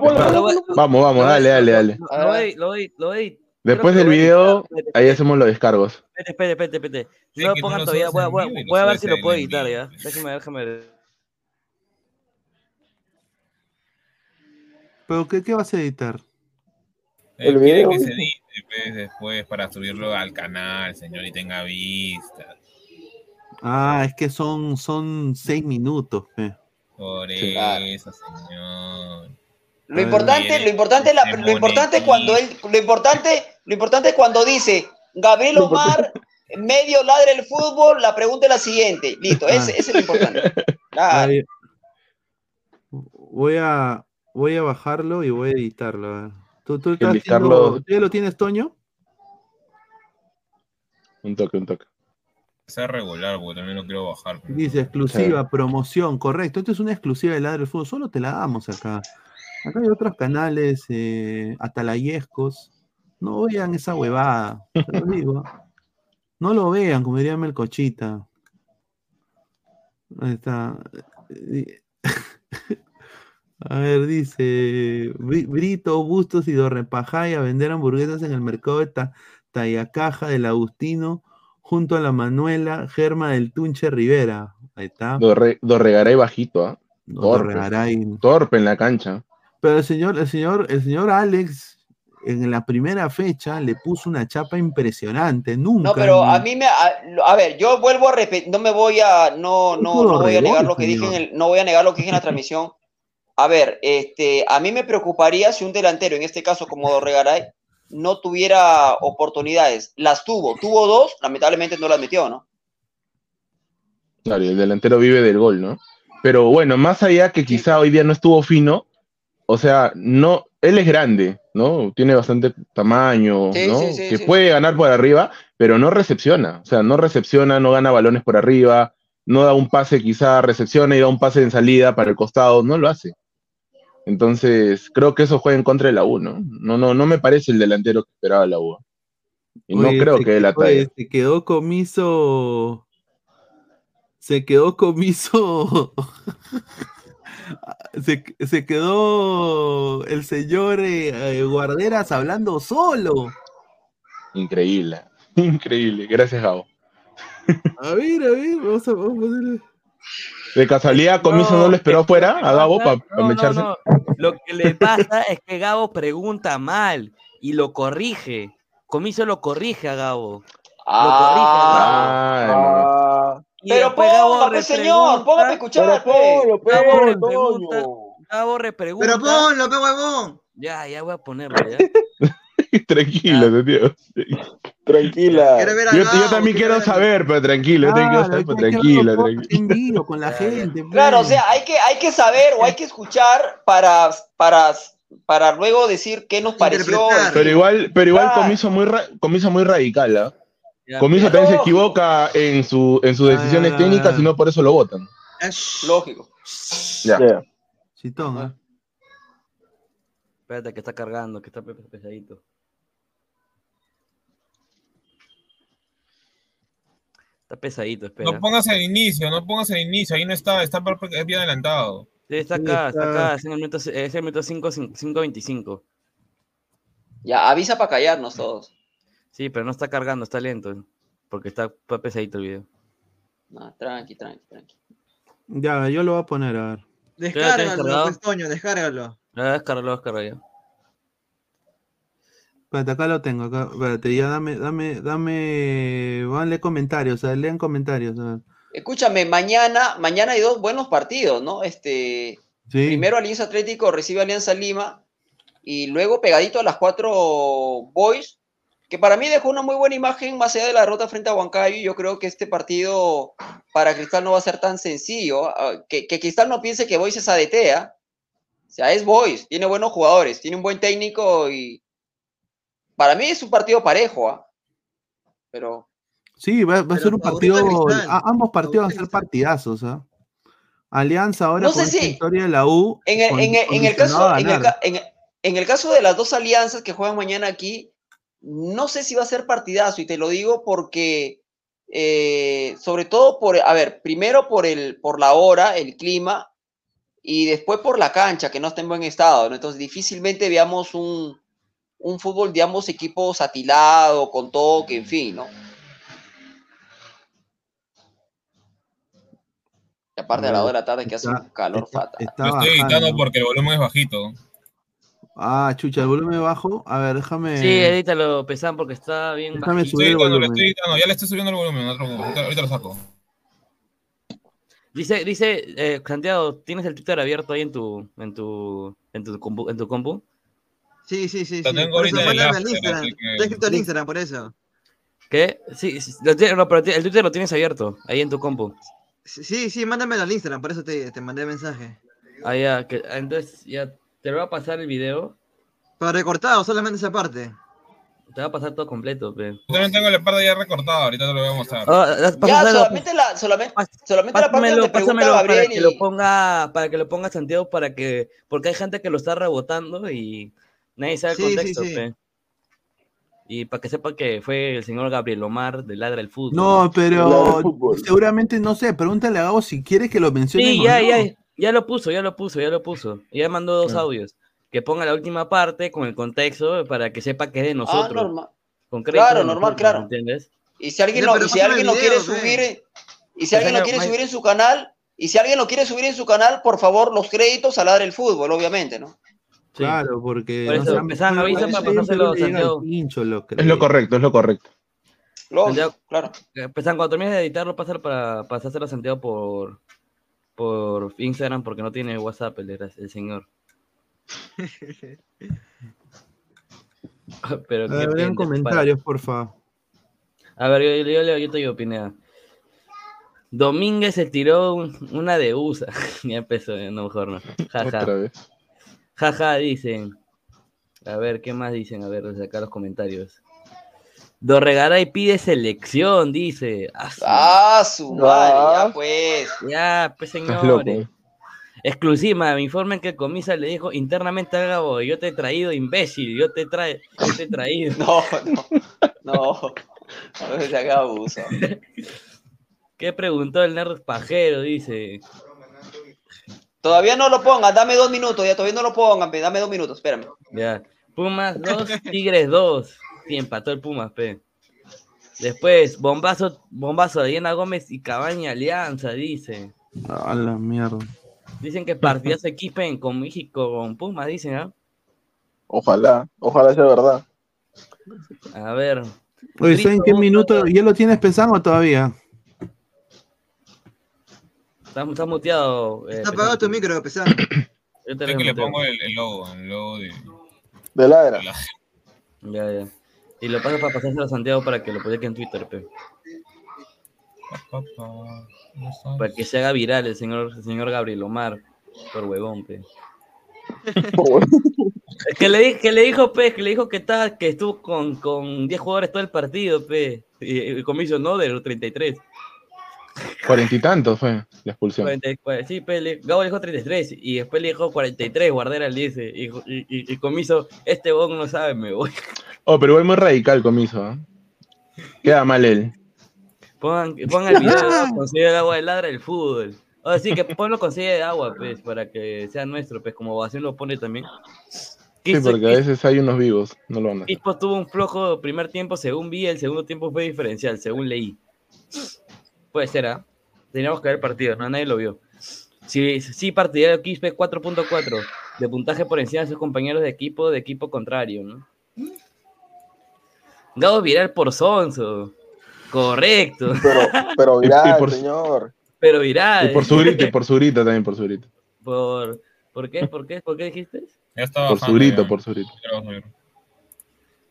Vamos, vamos, dale, dale, dale. Lo voy, lo voy, lo voy. Después del video. Espérate, ahí hacemos los descargos. Espérate, espérate, espérate, espérate. Sí, No lo pongan todavía, voy a, voy voy ver si lo puedo el editar ya. Déjame, déjame ver. ¿pero qué, qué vas a editar? Él El video, que se dice. edite pues, después para subirlo al canal, señor, y tenga vista. Ah, es que son, son seis minutos. Por Claro. eso, señor. Lo importante, lo importante, es la- lo importante es cuando él, lo importante, lo importante es cuando dice Gabriel Omar, medio ladre el fútbol, la pregunta es la siguiente. Listo, ese, ese es lo importante. Voy a, voy a bajarlo y voy a editarlo. ¿Tú, tú estás Editarlo. haciendo- ¿tú ya lo tienes, Toño? Un toque, un toque. Sea regular, porque también lo quiero bajar. Dice exclusiva, promoción, correcto. Esto es una exclusiva de Ladre del Fútbol, solo te la damos acá. Acá hay otros canales, eh, Atalayescos. No vean esa huevada, te lo digo. No lo vean, como diría Melcochita. Ahí está. Eh, A ver, dice Bri- Brito, Bustos y Dorrepajay a vender hamburguesas en el mercado de Ta- Tayacaja del Agustino junto a la Manuela Germa del Tunche Rivera. Ahí está. Dorre, Dorregaray bajito, ¿ah? Torpe. Dorregaray. Torpe en la cancha. Pero el señor, el señor, el señor Alex en la primera fecha le puso una chapa impresionante. Nunca. No, pero ni- a mí me, a, a ver, yo vuelvo a repetir, no me voy a, no, no, no voy a negar lo que dije en el, no voy a negar lo que dije en la transmisión. A ver, este, a mí me preocuparía si un delantero, en este caso como Dorregaray, no tuviera oportunidades. Las tuvo, tuvo dos, lamentablemente no las metió, ¿no? Claro, y el delantero vive del gol, ¿no? Pero bueno, más allá que quizá hoy día no estuvo fino, o sea, no, él es grande, ¿no? Tiene bastante tamaño, Sí, ¿no? sí, sí, que sí. puede ganar por arriba, pero no recepciona, o sea, no recepciona, no gana balones por arriba, no da un pase, quizá recepciona y da un pase en salida para el costado, no lo hace. Entonces, creo que eso juega en contra de la U, ¿no? No, no, no me parece el delantero que esperaba la U. Y no Oye, creo que él la quedó- oye, talla. Se quedó comiso. Se quedó comiso. se, se quedó el señor eh, Guarderas hablando solo. Increíble, increíble. Gracias, Gabo. A ver, a ver, vamos a, vamos a ponerle. De casualidad, Comiso no, lo esperó afuera a Gabo para No, no, mecharse. no. Lo que le pasa es que Gabo pregunta mal y lo corrige. Comiso lo corrige a Gabo. Lo corrige a Gabo. Ah, Y Pero ponga, pues, señor, póngame a escuchar, Pero pe. ponlo, pe, Gabo Toño. repregunta. Pero ponlo, pe huevón. Ya, ya voy a ponerlo, ya. tranquilo, tío. Tranquila. Ver Yo, yo también quiero ver saber, pero tranquilo, yo también quiero saber, Claro, que tranquilo, hacerlo tranquilo. en vivo con la gente. Claro, o pues. sea, hay que, hay que saber o hay que escuchar para, para, para luego decir qué nos pareció. Pero igual, pero igual Claro. Comiso muy ra- Comiso muy radical, ¿ah? Comiso también se equivoca en su en sus decisiones Ah. técnicas y no por eso lo votan. Ash. Lógico. Ya. Ya. Chitón, ¿eh? Espérate que está cargando, que está pe- pesadito. Está pesadito, espera. No pongas el inicio, no pongas el inicio, ahí no está, está es bien adelantado. Sí, está Sí, acá, está está- acá, es en el minuto, es el minuto 5, 5.25. Ya, avisa para callarnos todos. Sí, pero no está cargando, está lento. Porque está pe- pesadito el video. No, tranqui, tranqui, tranqui. Ya, yo lo voy a poner, a ver. Descárgalo, pues, Toño, descárgalo. Ah, descarga, lo descarga ya. Espérate, acá lo tengo. Acá. Espérate, ya dame, dame, dame. Vanle comentarios, o sea, lean comentarios. a ver. Escúchame, mañana, mañana hay dos buenos partidos, ¿no? Este, Sí. primero Alianza Atlético recibe a Alianza Lima y luego pegadito a las cuatro Boys, que para mí dejó una muy buena imagen más allá de la derrota frente a Huancayo. Yo creo que este partido para Cristal no va a ser tan sencillo. ah, Que, que Cristal no piense que Boys es ADT, ¿ah? O sea, es Boys, tiene buenos jugadores, tiene un buen técnico y para mí es un partido parejo, ¿ah? Pero Sí, va, va a ser un partido. A- ambos partidos van a ser partidazos, ¿ah? Alianza ahora No sé con si- historia de la U. En el, con- en el- en el caso, el, en el caso de las dos alianzas que juegan mañana aquí, no sé si va a ser partidazo, y te lo digo porque, eh, sobre todo por, a ver, primero por, el, por la hora, el clima, y después por la cancha, que no está en buen estado, ¿no? Entonces difícilmente veamos un, un fútbol de ambos equipos atilado, con toque, en fin, ¿no? Y aparte a las 2 de la tarde que hace un calor fatal. Está Lo estoy editando porque el volumen es bajito. Ah, chucha, el volumen bajo. A ver, déjame. Sí, edítalo, pesan, porque está bien Déjame bajito. subir el Estoy editando, lo volumen. estoy editando, ya le estoy subiendo el volumen. preocupes, ahorita, ahorita lo saco. Dice, dice, eh, Santiago, ¿tienes el Twitter abierto ahí en tu, en tu, en tu compu? En tu compu? Sí, sí, sí. Lo sí. tengo Por eso ahorita en el mándame Instagram. que- Está escrito en Instagram, por eso. ¿Qué? Sí, sí, lo tiene- no, pero el Twitter lo tienes abierto, ahí en tu compu. Sí, sí, mándamelo al Instagram, por eso te, te mandé mensaje. Ah, ya, que, entonces ya te lo voy a pasar el video. Pero recortado, solamente esa parte. Te va a pasar todo completo, pe. Yo también tengo la parte ya recortada, ahorita te lo voy a mostrar. Ah, Ya, solamente la, solamente, solamente la parte donde pásamelo para Gabriel que y- lo ponga, para que lo ponga Santiago, para que, porque hay gente que lo está rebotando y nadie sabe el Sí, sí, contexto, sí. pe. Y para que sepa que fue el señor Gabriel Omar de Ladra el Fútbol. No, pero seguramente, no sé, pregúntale a Gabo si quiere que lo mencione. Sí, ya, ya, ya lo puso, ya lo puso, ya lo puso. Ya mandó dos Ah. audios. Que ponga la última parte con el contexto para que sepa que es de nosotros. Ah, normal. Con crédito Claro, normal, nosotros, claro. ¿Entiendes? Y si alguien lo, y si alguien lo quiere subir, en- y si Pues, alguien lo quiere subir en su canal, y si alguien lo quiere subir en su canal, por favor, los créditos a ladrar el fútbol, obviamente, ¿no? Claro, porque. Por eso, empezaron, avisa para pasárselo, Santiago. Pincho, lo Es lo correcto, es lo correcto. Santiago, claro. Empezan, cuando termines de editarlo, pasar para pasárselo a Santiago por, por Instagram, porque no tiene WhatsApp el, el señor. Pero A ver, comentarios, por favor. A ver, yo, yo, yo, yo te digo, Pineda. Domínguez se tiró un- una de USA. ya empezó, no, mejor no. Jaja. Jaja, dicen. A ver, ¿qué más dicen? A ver, sacar los comentarios. Dorregaray pide selección, dice. Ah, su- Ah, su madre, ya pues. Ya, pues señores. Exclusiva, me informan que el comisa le dijo internamente a Gabo, yo te he traído imbécil, yo te, trae, yo te he traído. No, no, no. No se haga abuso. ¿Qué preguntó el nerd pajero? Dice. Todavía no lo pongan, dame dos minutos, ya todavía no lo pongan, dame dos minutos, espérame. Ya. Pumas 2, Tigres 2. Sí, empató el Pumas, pe. Después, bombazo, bombazo de Diana Gómez y Cabaña Alianza, dice. A la mierda. Dicen que partidas se equipen con México, con Pumas, dicen, ¿ah? Ojalá, ojalá sea verdad. A ver. Oye, ¿saben qué minuto? ¿Ya lo tienes pensado o todavía? Está, está muteado. eh, Está apagado tu micro, pesado. Yo te Es que le pongo el, el logo, el logo de. De ladra. Ya, ya. Y lo paso para pasárselo a Santiago para que lo publique en Twitter, pe. Para que se haga viral el señor, el señor Gabriel Omar. Por huevón, pe. Que le, di- que le dijo, pe, que le dijo que está, que estuvo con, con 10 jugadores todo el partido, pe. Y el comiso no, de los 33. Cuarenta y tantos fue la expulsión. 40, cua- sí, pe, le- Gabo le dijo 33 y después le dijo 43, Guardera le dice. Y, y, comiso, este bon no sabe, me voy. Oh, pero igual muy radical comiso. ¿ah? Queda mal él. Pongan, pongan el video de consigue agua de ladra el fútbol. O decir que ponlo consigue de agua, pues, para que sea nuestro, pues, como Ovación lo pone también. Sí, porque a veces hay unos vivos, no lo van a hacer. Tuvo un flojo primer tiempo, según vi, el segundo tiempo fue diferencial, según leí. Puede ser, ¿ah? Teníamos que ver partido, no nadie lo vio. Sí, sí, partidario Quispe 4.4, de puntaje por encima de sus compañeros de equipo, de equipo contrario, ¿no? Gabo viral por Sonso. Correcto. Pero, pero viral, Y por- señor. Pero viral. Y por su grito, y por su grito también, por su grito. Por, ¿por qué? ¿Por qué? ¿Por qué dijiste? Ya está Por su grito, ya. por su grito.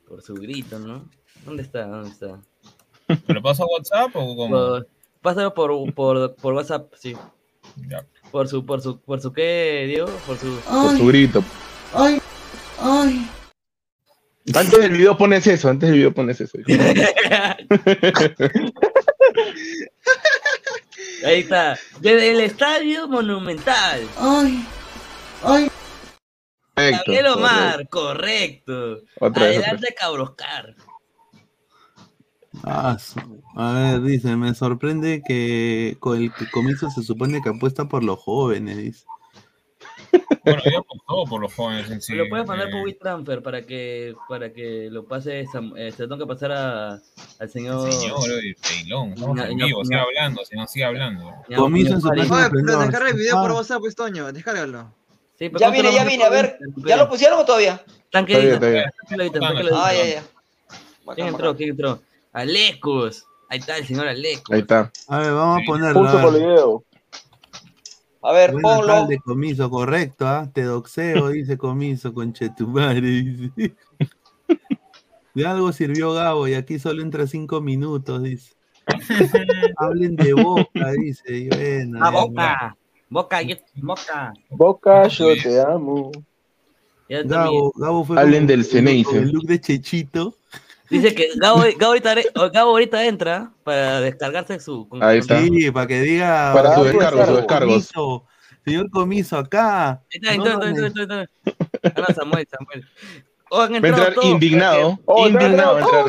Por su grito, ¿no? ¿Dónde está? ¿Dónde está? ¿Me lo paso a WhatsApp o cómo? Por, pásalo por, por, por WhatsApp, sí. Ya. Por su, por su, por su qué, Diego? Por su. Por su grito. Ay, ay. Antes del video pones eso, antes del video pones eso. Ahí está. Desde el estadio monumental. Ay, ay. Correcto, Gabriel Omar, correcto. Vez, otra Adelante, Cabroscar. Ah, su- a ver, dice, me sorprende que con el que comienzo se supone que apuesta por los jóvenes, dice. Bueno, yo apostó por los jóvenes en sí. Lo puedes mandar eh, por WeTransfer para que, para que lo pase. Sam- eh, se lo tengo que pasar a- al señor. Señor, oye, Peilón, estamos en vivo, sigue hablando, si no sigue hablando. Comienzo en su página pero descarga el video por Ah, WhatsApp, pues, Toño, descárgalo. Sí, pero Ya ¿cómo te vine, ya vine, a por ver? ¿ya lo pusieron o todavía? Tranquilo, tranquilo. Ah, ya, ya. ¿Quién entró? ¿Quién entró? Alecos. Ahí está el señor Alecos. Ahí está. A ver, vamos a ponerlo. Pulso a por ver. video. A ver, Buena ponlo. tarde, comiso, correcto, ¿ah? Te doxeo, dice comiso, con Chetumare, dice. De algo sirvió Gabo y aquí solo entra cinco minutos, dice. Hablen de boca, dice. y bueno, Ah, boca. Boca, yo- boca. Boca, yo te amo. Gabo, Gabo fue Hablen del Ceneice. el look de Chechito. Dice que Gabo, Gabo, ahorita, Gabo ahorita entra para descargarse su. Ahí está. Sí, para que diga. Para su "Señor descargo, sus descargos". Comiso, Señor Comiso, acá. Está, No. Ah, no, Samuel, Samuel. Oh, han Va a entrado entrar todos, indignado. Oh, indignado va a entrar.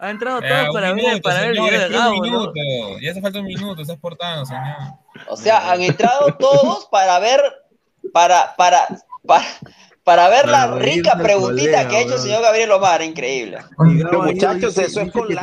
Han entrado Eh, todos un para ver, minuto, para ver el video de un Gabo, ¿no? minuto. Ya hace falta un minuto, estás portando, señor. O sea, han entrado todos para ver, para, para, para, para ver Para la rica preguntita colega, que ha hecho el señor Gabriel Omar, increíble. Ahí muchachos, dice- eso es dice con una es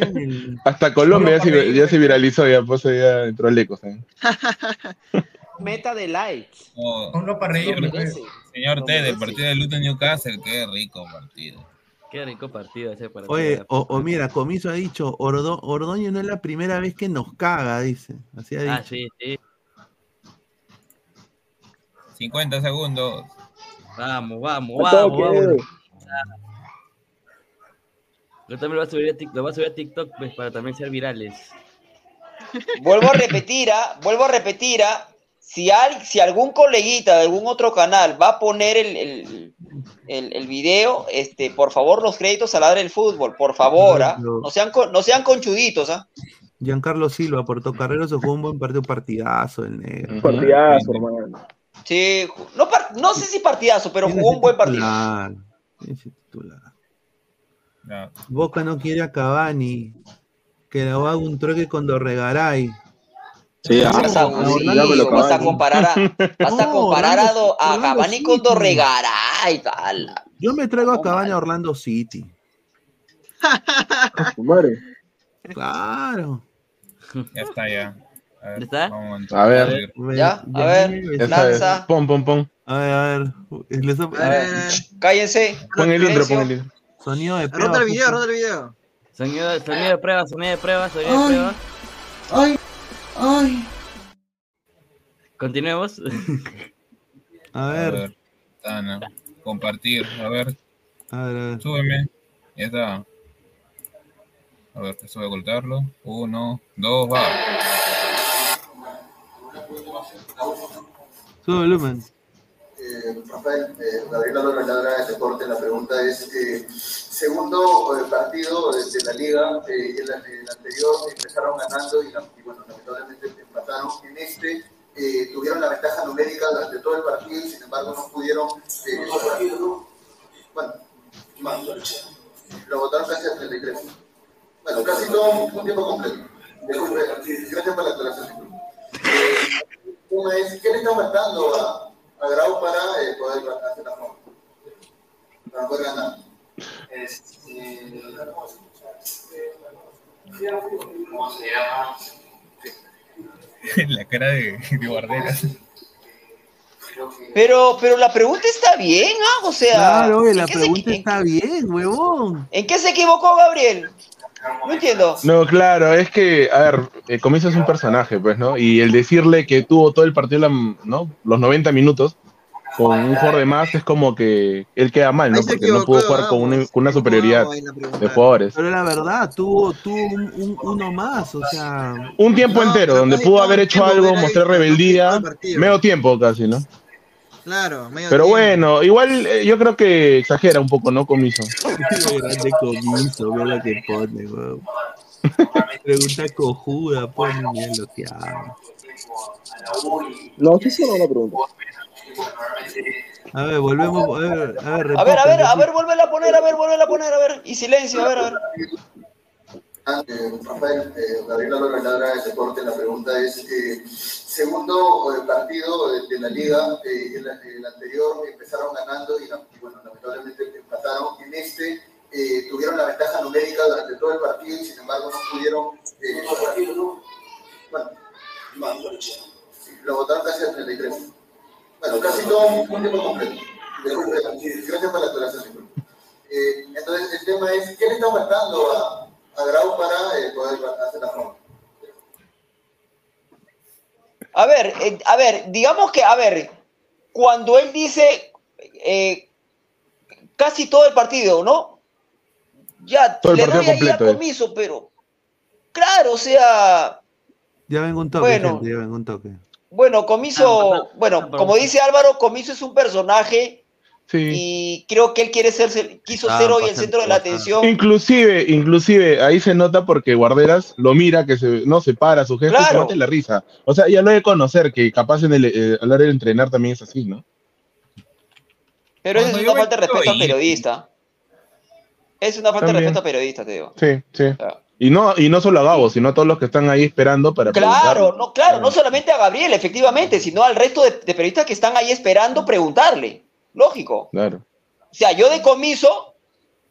tiene- Hasta Colombia ya se, ya se viralizó, ya pues ya entró el eco. Meta de likes. Oh, Ponlo para reír. Merece. señor Lo T, del merece. partido de Luton Newcastle, qué rico partido. Qué rico partido ese para Oye, o, o mira, Comiso ha dicho, Ordo- Ordoño no es la primera vez que nos caga, dice. Así ha Ah, dicho. sí, sí. 50 segundos. Vamos, vamos, vamos, vamos. Yo también lo voy a subir a TikTok, lo voy a subir a TikTok pues, para también ser virales. Vuelvo a repetir, ah, vuelvo a repetir, ah, si, al- si algún coleguita de algún otro canal va a poner el, el, el, el video, este, por favor, los créditos a ladre del fútbol, por favor, ah. No sean, no sean conchuditos, ah. Giancarlo Silva aportó carrero, se jugó un buen partido, partidazo el negro. Partidazo, hermano. Sí, no, no sé si partidazo, pero jugó un buen partido. titular, ese titular. Ya. Boca no quiere a Cavani, que le haga un troque con Dorregaray. Sí, No ah, abusivo, me lo vas a comparar a, vas a No, comparar a, Do- a Cavani con City. Dorregaray, tal. Yo me traigo a No, Cavani a Orlando City. Claro. Ya está, ya. A ver, ¿Ya está? vamos A ver. Ya, a ver, lanza. Pon, pon, pon. A ver, a ver. Les- A ver, a ver. Cállense. Pon el intro, pon el intro. Sonido de prueba. Rota el video, rota el video. Sonido, sonido de prueba, sonido de prueba, sonido de prueba. Ay, ay. Continuemos. A A ver, ver. Tana, compartir, a ver, a ver, a ver. súbeme. Ya está. A ver, eso voy a ocultarlo. Uno, dos, va. Sube volumen. Eh, Rafael, eh, Gabriela López Ladra del Deporte, la pregunta es, eh, segundo eh, partido de, de la liga, eh, el, el anterior empezaron ganando y, la- y, bueno, lamentablemente empataron. En este eh, tuvieron la ventaja numérica durante todo el partido y sin embargo no pudieron... Eh, bueno, más, lo votaron casi a 33. Bueno, casi todo un, un tiempo completo. Disculpe, gracias por la aclaración. ¿Qué le está faltando a, a Grau para eh, poder hacer la forma? Para poder ganar. Este, ¿Cómo se llama? La cara de, de. Pero, pero la pregunta está bien, ¿ah? O sea, Claro, oye, ¿en la se- pregunta está bien, huevón. ¿En qué se equivocó Gabriel? No entiendo. No, claro, es que, a ver, eh, Comiso es un personaje, pues, ¿no? Y el decirle que tuvo todo el partido, ¿no? Los 90 minutos con un jugador de más es como que él queda mal, ¿no? Porque no pudo jugar con una, con una superioridad de jugadores. Pero la verdad, tuvo, tuvo un, un- uno más, o sea. Un tiempo entero, donde pudo haber hecho algo, mostrar rebeldía, medio tiempo casi, ¿no? Claro, medio Pero tiempo. bueno, igual eh, yo creo que exagera un poco, ¿no? Comiso. Qué grande comiso, ve lo que pone, weón. Pregunta cojuda, pone bien lo que haga. No, sí se una pregunta. A ver, volvemos. A ver, a ver, A ver, a ver, a ver, vuelve a poner, a ver, vuelve a poner, a ver. Y silencio, a ver, a ver. Eh, Rafael, eh, Gabriela López Ladra del Deporte, la pregunta es, eh, segundo eh, partido de, de la liga, eh, el, el anterior empezaron ganando y, la- y, bueno, lamentablemente empataron. En este tuvieron la ventaja numérica durante todo el partido y sin embargo no pudieron... Bueno, lo votaron casi al 33. Bueno, casi todo un tiempo completo. Gracias por la aclaración. Entonces, el tema es, ¿qué le está faltando a, a Grau para eh, poder hacer la forma? A ver, eh, a ver, digamos que, a ver, cuando él dice eh, casi todo el partido, ¿no? Ya, Todo el le partido doy ahí a completo, eh. comiso, pero claro, o sea, Ya vengo un toque, Bueno. gente, ya vengo un toque. bueno, comiso, bueno, como dice Álvaro, comiso es un personaje Sí. y creo que él quiere ser, quiso Ah, ser hoy el centro de la atención. Inclusive, inclusive, ahí se nota porque Guarderas lo mira, que se, no se para su gesto y se Claro. mate la risa. O sea, ya lo de conocer, que capaz en el, eh, a la hora de entrenar también es así, ¿no? Pero eso es una falta de respeto al periodista. Es una falta de respeto al periodista, te digo. Sí, sí. Y no, y no solo a Gabo, sino a todos los que están ahí esperando para Claro, preguntarle. no, claro, no solamente a Gabriel, efectivamente, sino al resto de, de periodistas que están ahí esperando preguntarle. Lógico. Claro. O sea, yo de comiso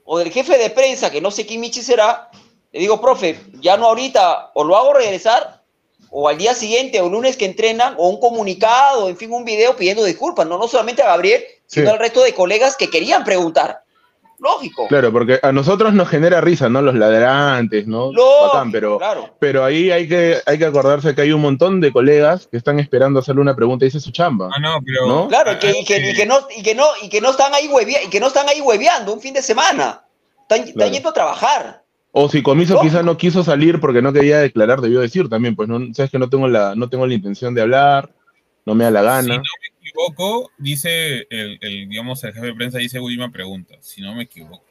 o del jefe de prensa, que no sé quién Michi será, le digo, profe, ya no ahorita, o lo hago regresar, o al día siguiente, o lunes que entrenan, o un comunicado, en fin, un video pidiendo disculpas, no, no solamente a Gabriel, sino Sí. al resto de colegas que querían preguntar. Lógico. Claro, porque a nosotros nos genera risa, ¿no? Los ladrantes, ¿no? Lógico, Bacán, pero, claro. pero ahí hay que, hay que acordarse que hay un montón de colegas que están esperando hacerle una pregunta y es su chamba. Ah, no, pero. ¿No? Claro, y que, y que- y que no, y que no, y que no están ahí huevea- y que no están ahí hueveando un fin de semana. Están, están yendo a trabajar. O si Comiso quizá no quiso salir porque no quería declarar, debió decir también, pues no, sabes que no tengo la, no tengo la intención de hablar, no me da la gana. no me equivoco, dice el, el, digamos, el jefe de prensa dice última pregunta. Si no me equivoco.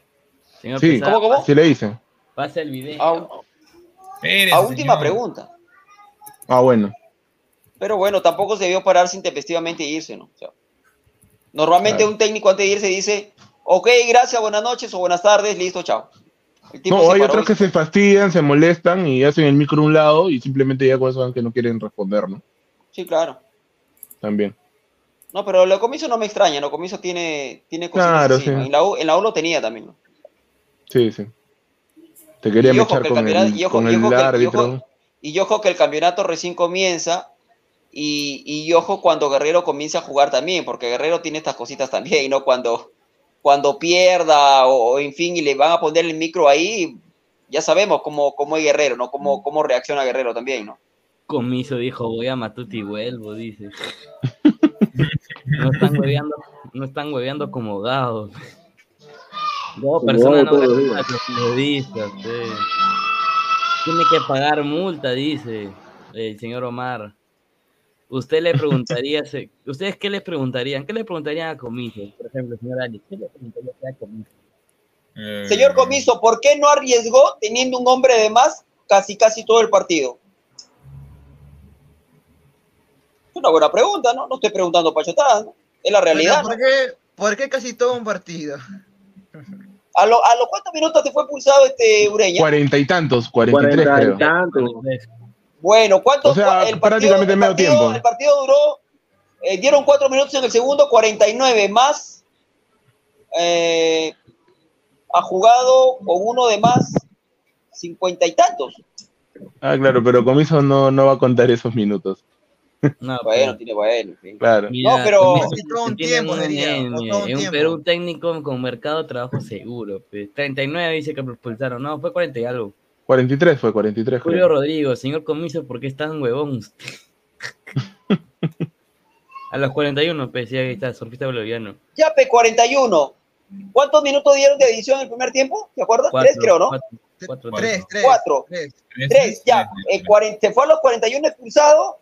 Señor Sí, Pesado, así le dicen. Pasa el video. A, Espérese, a última señor. pregunta. Ah, bueno. Pero bueno, tampoco se debió pararse intempestivamente e irse, ¿no? O sea, normalmente Claro. un técnico antes de irse dice, ok, gracias, buenas noches o buenas tardes, listo, chao. El tipo No, hay otros y- que se fastidian, se molestan y hacen el micro a un lado y simplemente ya con eso van que no quieren responder, ¿no? Sí, claro. También. No, pero lo de comiso no me extraña, lo comiso tiene, tiene cositas Claro, así, sí. ¿no? En la, U, en la U lo tenía también, ¿no? Sí, sí. Te quería Y mechar con el, y ojo- con y ojo que- y árbitro. ojo- Y ojo que el campeonato recién comienza y, y ojo cuando Guerrero comience a jugar también, porque Guerrero tiene estas cositas también, ¿no? Cuando, cuando pierda o, o en fin y le van a poner el micro ahí, ya sabemos cómo, cómo es Guerrero, ¿no? Cómo, cómo reacciona Guerrero también, ¿no? Comiso dijo, voy a Matuti y vuelvo, dice. No están hueveando, no están hueveando como gados. No, Como persona Gabo no los periodistas, eh. Tiene que pagar multa, dice el señor Omar. Usted le preguntaría, ¿ustedes qué le preguntarían? ¿Qué le preguntarían a Comiso? Por ejemplo, señor Ali, ¿qué le preguntaría a Comiso? Eh, Señor Comiso, ¿por qué no arriesgó teniendo un hombre de más casi casi todo el partido? Es una buena pregunta, ¿no? No estoy preguntando pachotadas, ¿no? Es la realidad. Pero, ¿por, qué, ¿Por qué casi todo un partido? ¿A, lo- ¿A los cuántos minutos te fue expulsado este Ureña? Cuarenta y tantos, cuarenta y tres Cuarenta y creo. tantos. Bueno, ¿cuánto O sea, el partido, prácticamente el medio partido- tiempo. El partido duró, eh, dieron cuatro minutos en el segundo, 49 más. eh, ha jugado con uno de más, cincuenta y tantos. Ah, claro, pero Comiso no, no va a contar esos minutos. No, Bueno, tiene bueno. en fin. Claro. No, pero- todo un tiene tiempo, un diría, NN, todo un en tiempo. Perú técnico con mercado de trabajo seguro. pues. 39 dice que lo expulsaron. No, fue 40 y algo. 43 fue, 43 Julio creo. Rodrigo, señor Comiso, ¿por qué es tan huevón usted? A los 41, pues, sí, ahí está, surfista boliviano. Ya, pe, 41. ¿Cuántos minutos dieron de edición en el primer tiempo? ¿Te acuerdas? Cuatro, Tres, creo, ¿no? cuatro, cuatro, Tres, tres. Cuatro. tres. Tres, ya. Eh, 40, se fue a los 41 expulsados.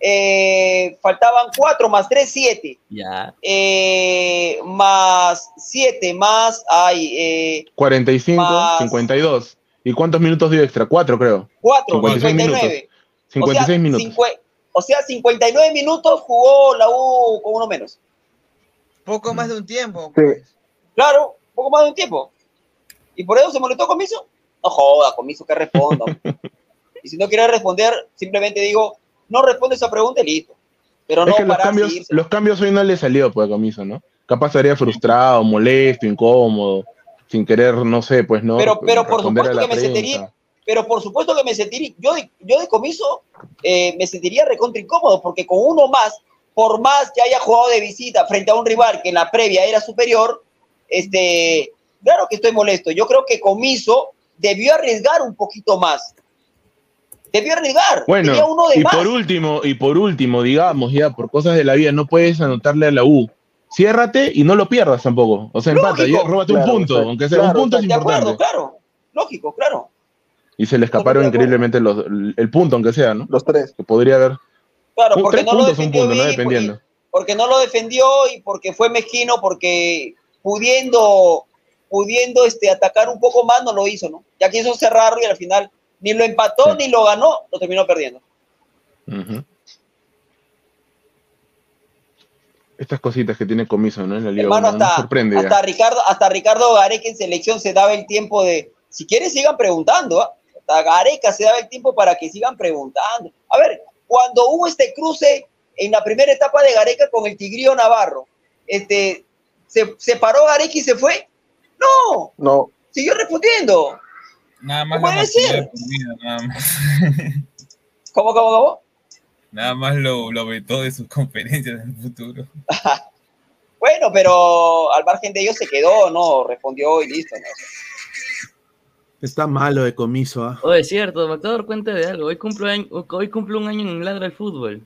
Eh, faltaban cuatro más tres, siete. Ya. Eh, más siete, más. Ay, eh, 45, Más- 52. ¿Y cuántos minutos dio extra? 4 creo. cuatro, 56 59. 56 o sea, minutos. o sea, 59 minutos jugó la U con uno menos. Poco más de un tiempo. Claro, un poco más de un tiempo. ¿Y por eso se molestó Comiso? No joda, Comiso, que responda. y si no quiere responder, simplemente digo, no responde esa pregunta y listo. Pero es no que los cambios, irse. los cambios hoy no le salió pues a Comiso, ¿no? Capaz estaría frustrado, molesto, incómodo, sin querer, no sé, pues no. Pero, pero por supuesto que me sentiría, pero por supuesto que me sentiría, yo de, yo de comiso eh, me sentiría recontra incómodo, porque con uno más, por más que haya jugado de visita frente a un rival que en la previa era superior, este, claro que estoy molesto. Yo creo que comiso debió arriesgar un poquito más. Debió arriesgar. Tenía Bueno, uno de y más. por último, y por último, digamos, ya por cosas de la vida, no puedes anotarle a la U. Ciérrate y no lo pierdas tampoco. O sea, empata, ya, róbate Claro, un punto, aunque sea Claro, un punto es de acuerdo, importante. claro. Lógico, claro. Y se le escaparon increíblemente los, el punto, aunque sea, ¿no? Los tres. Que podría haber. Claro, porque tres no lo un defendió porque no lo defendió y porque fue mezquino, porque pudiendo, pudiendo este, atacar un poco más, no lo hizo, ¿no? Ya quiso cerrarlo y al final ni lo empató ni lo ganó, lo terminó perdiendo. Estas cositas que tiene comiso, ¿no? En la Liga Hermano, uno, hasta, sorprende hasta. Ricardo, hasta Ricardo Gareca en selección se daba el tiempo de, si quieren sigan preguntando, ¿ah? hasta Gareca se daba el tiempo para que sigan preguntando. A ver, cuando hubo este cruce en la primera etapa de Gareca con el Tigrillo Navarro, este, ¿se, se paró Gareca y se fue? No, No. siguió respondiendo. Nada más ¿Cómo la de por vida, nada más. ¿Cómo, cómo, cómo? Nada más lo, lo vetó de sus conferencias en el futuro. Bueno, pero al margen de ello se quedó, ¿no? Respondió y listo, ¿no? Está malo de comiso, ¿ah? Oh, es cierto, me acabo de dar cuenta de algo. Hoy cumplo, año- hoy cumplo un año en Ladra el Fútbol.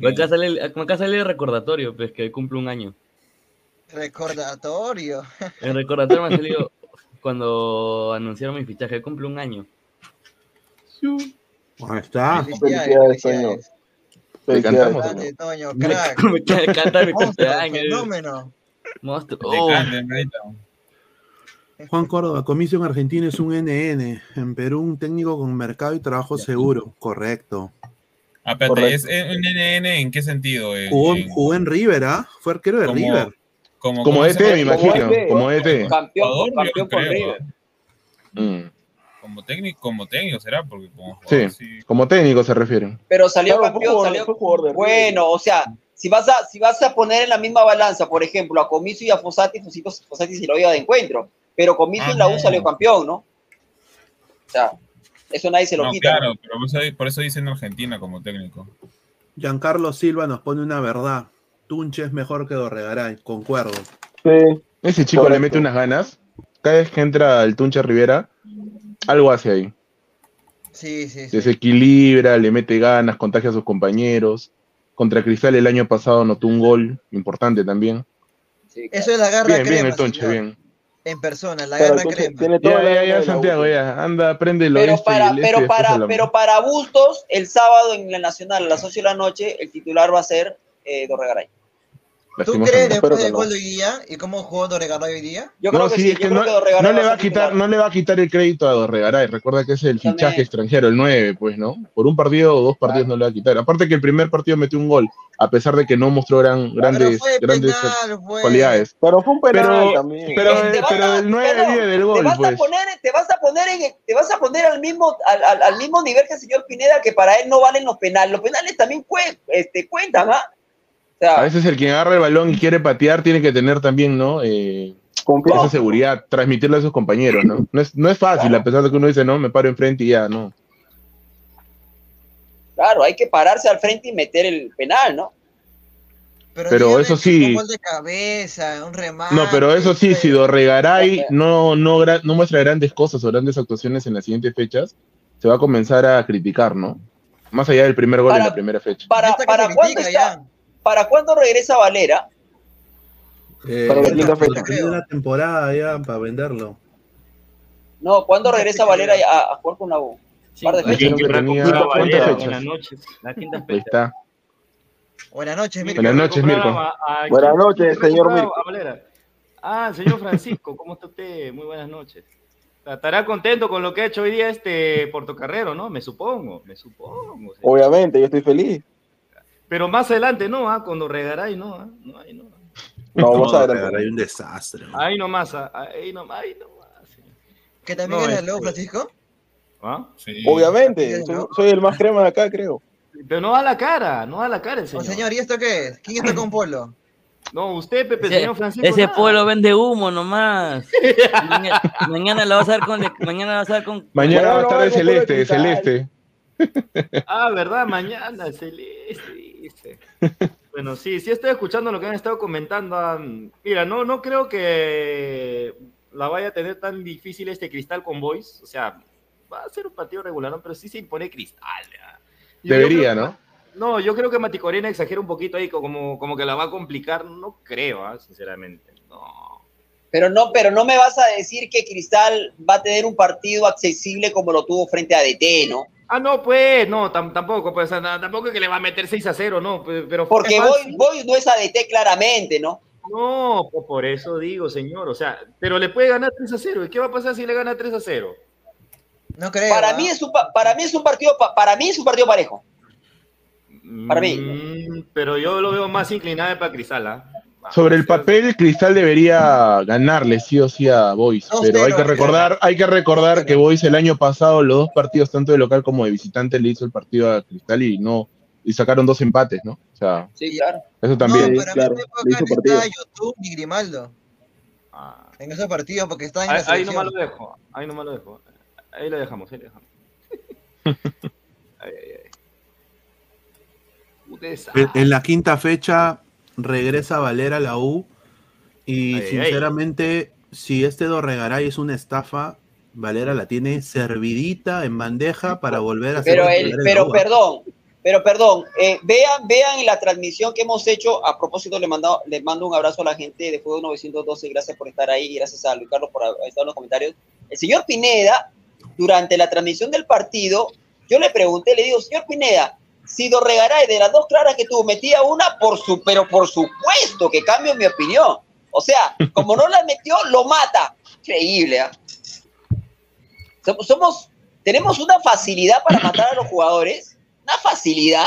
me, salir, me acaba de salir el recordatorio, pues que hoy cumplo un año. Recordatorio. El recordatorio me ha salido cuando anunciaron mi fichaje. Hoy cumplo un año. Ahí está. Felicidades, cantamos, Grande, Toño, Me, crack. me canta mi cumpleaños. fenómeno. Monstruo. Oh. Juan Córdoba, comiso en Argentina es un NN. En Perú, un técnico con mercado y trabajo seguro. Correcto. Ah, espérate, Correcto. ¿es un NN en qué sentido? En- Jugó, en- jugó en River, ¿ah? Fue arquero de River. Como, Como ¿cómo ET, me imagino. Como ET. Campeón, yo campeón con creo. River. Mm. Como técnico, como técnico será, porque como Sí, jugador, sí. como técnico se refieren. Pero salió Claro, campeón, jugador- salió. jugador. Bueno, o sea, si vas a, si vas a poner en la misma balanza, por ejemplo, a Comiso y a Fossati, Fosito- Fossati se lo iba de encuentro. Pero Comiso Ah, en la U no. salió campeón, ¿no? O sea, eso nadie se lo No, quita. claro, pero por eso, por eso dicen Argentina como técnico. Giancarlo Silva nos pone una verdad. Tunche es mejor que Dorregaray. Concuerdo. Sí. Ese chico le mete unas ganas. Cada vez que entra el Tuncha Rivera, algo hace ahí. Sí, sí, sí. Desequilibra, le mete ganas, contagia a sus compañeros. Contra Cristal el año pasado anotó un gol importante también. Eso es la garra Bien, crema. bien el Tunche, señor. bien. En persona, la garra crema. tiene toda Ya, la ya, ya, Santiago, ya. Anda, prende el Pero oeste y para, el este, pero después para, pero para Bustos, el sábado en la Nacional a las 8 de la noche, el titular va a ser eh, Dorregaray. ¿Tú crees después del no. gol de hoy día y cómo jugó Dorregaray hoy día? Yo no, creo que sí, sí, es que no, que no le va a quitar, no le va a quitar el crédito a Dorregaray. Recuerda que es el También. fichaje extranjero, el 9, pues, ¿no? Por un partido o dos partidos no le va a quitar. Aparte que el primer partido metió un gol, a pesar de que no mostró gran, grandes, grandes penal, fue. cualidades. Pero fue un penal Pero- también. Pero, Eh, te vas pero a- el 9 pero vive del te gol, vas pues. a poner, te vas a poner en, te vas a poner al mismo, al, al- al mismo nivel que el señor Pineda, que para él no valen los penales. Los penales también este, cuentan, ¿ah? Sea, A veces el quien agarra el balón y quiere patear tiene que tener también, ¿no? Eh, esa seguridad, transmitirle a sus compañeros, ¿no? No es, no es fácil, a pesar de que uno dice, no, me paro enfrente y ya, no. Claro, hay que pararse al frente y meter el penal, ¿no? Pero eso sí, Un gol de cabeza, un remate. no, pero eso sí, si Dorregaray no, no, no muestra grandes cosas o grandes actuaciones en las siguientes fechas, se va a comenzar a criticar, ¿no? Más allá del primer gol en la primera fecha. ¿Para, para cuándo está? ¿Para cuándo regresa Valera? Eh, Para la quinta fecha. la temporada ya para venderlo. No, ¿cuándo regresa Valera a, a jugar con la U? Par de fechas. que tenía Valera, ¿cuántas fechas? Buenas noches. La quinta Ahí está. Buenas noches, Mirko. Buenas noches, Mirko. A- a- Buenas ¿quién- noches, señor Mirko. Ah, señor Francisco, ¿cómo está usted? Muy buenas noches. Estará contento con lo que ha hecho hoy día este Portocarrero, ¿no? Me supongo, me supongo. Obviamente, yo estoy feliz. Pero más adelante, ¿no? Ah, Cuando Regaray, no, ah, no, ahí no. No, vamos a ver. Hay un desastre. ¿no? Ahí nomás, ah, ahí nomás, ahí nomás. ¿Que también No, eres este- lobo, Francisco? ¿Ah? Obviamente, soy, soy el más crema de acá, creo. Pero no da la cara, no da la cara el Oh, señor. ¿y esto qué es? ¿Quién está con Polo? No, usted, Pepe, Ese, señor Francisco. ese nada. pueblo vende humo nomás. mañana, mañana lo vas a ver con. Mañana lo vas a ver con. Mañana va a estar celeste, de cristal. celeste. Ah, ¿verdad? Mañana, Celeste, dice. Bueno, sí, sí estoy escuchando lo que han estado comentando. Mira, no, no creo que la vaya a tener tan difícil este Cristal con Boys. O sea, va a ser un partido regular, ¿no? pero sí se impone Cristal. Debería, creo- ¿no? No, yo creo que Mati Corena exagera un poquito ahí, como, como que la va a complicar. No creo, ah, sinceramente. Pero no, pero no me vas a decir que Cristal va a tener un partido accesible como lo tuvo frente a DT, ¿no? Ah, no, pues, no, tam- tampoco, pues, tampoco es que le va a meter 6 a 0, no, pero Porque Boy, Boy no es ADT claramente, ¿no? No, pues por eso digo, señor, o sea, pero le puede ganar 3 a 0. ¿Y qué va a pasar si le gana 3 a 0? No creo. Para ¿ah? mí es un pa- para mí es un partido pa- para mí es un partido parejo. Para mí. Mm, pero yo lo veo más inclinado para Cristal, ¿ah? Sobre el papel, Cristal debería ganarle sí o sí a Boys, pero hay que recordar, hay que recordar que Boys el año pasado los dos partidos tanto de local como de visitante le hizo el partido a Cristal y no y sacaron dos empates, ¿no? O sea, Sí, claro. eso también. No, para mí en esa época no estaba YouTube ni Grimaldo. En esos partidos, porque estaban en Ahí, la ahí nomás lo dejo, ahí nomás lo dejo. Ahí lo dejamos, ahí lo dejamos. Desastre. En, en la quinta fecha regresa Valera a la U y Ay, ay, sinceramente, si este Dorregaray es una estafa, Valera la tiene servidita en bandeja para volver a ser Pero la pero perdón, pero perdón, eh, vean, vean la transmisión que hemos hecho, a propósito le mando, le mando un abrazo a la gente de Fútbol 912, gracias por estar ahí, gracias a Luis Carlos por estado en los comentarios. El señor Pineda, durante la transmisión del partido, yo le pregunté, le digo, señor Pineda, si Dorregaray de las dos claras que tuvo metía una, por su, pero por supuesto que cambio mi opinión. O sea, como no la metió, lo mata. Increíble, ¿ah? Somos, somos- tenemos una facilidad para matar a los jugadores, una facilidad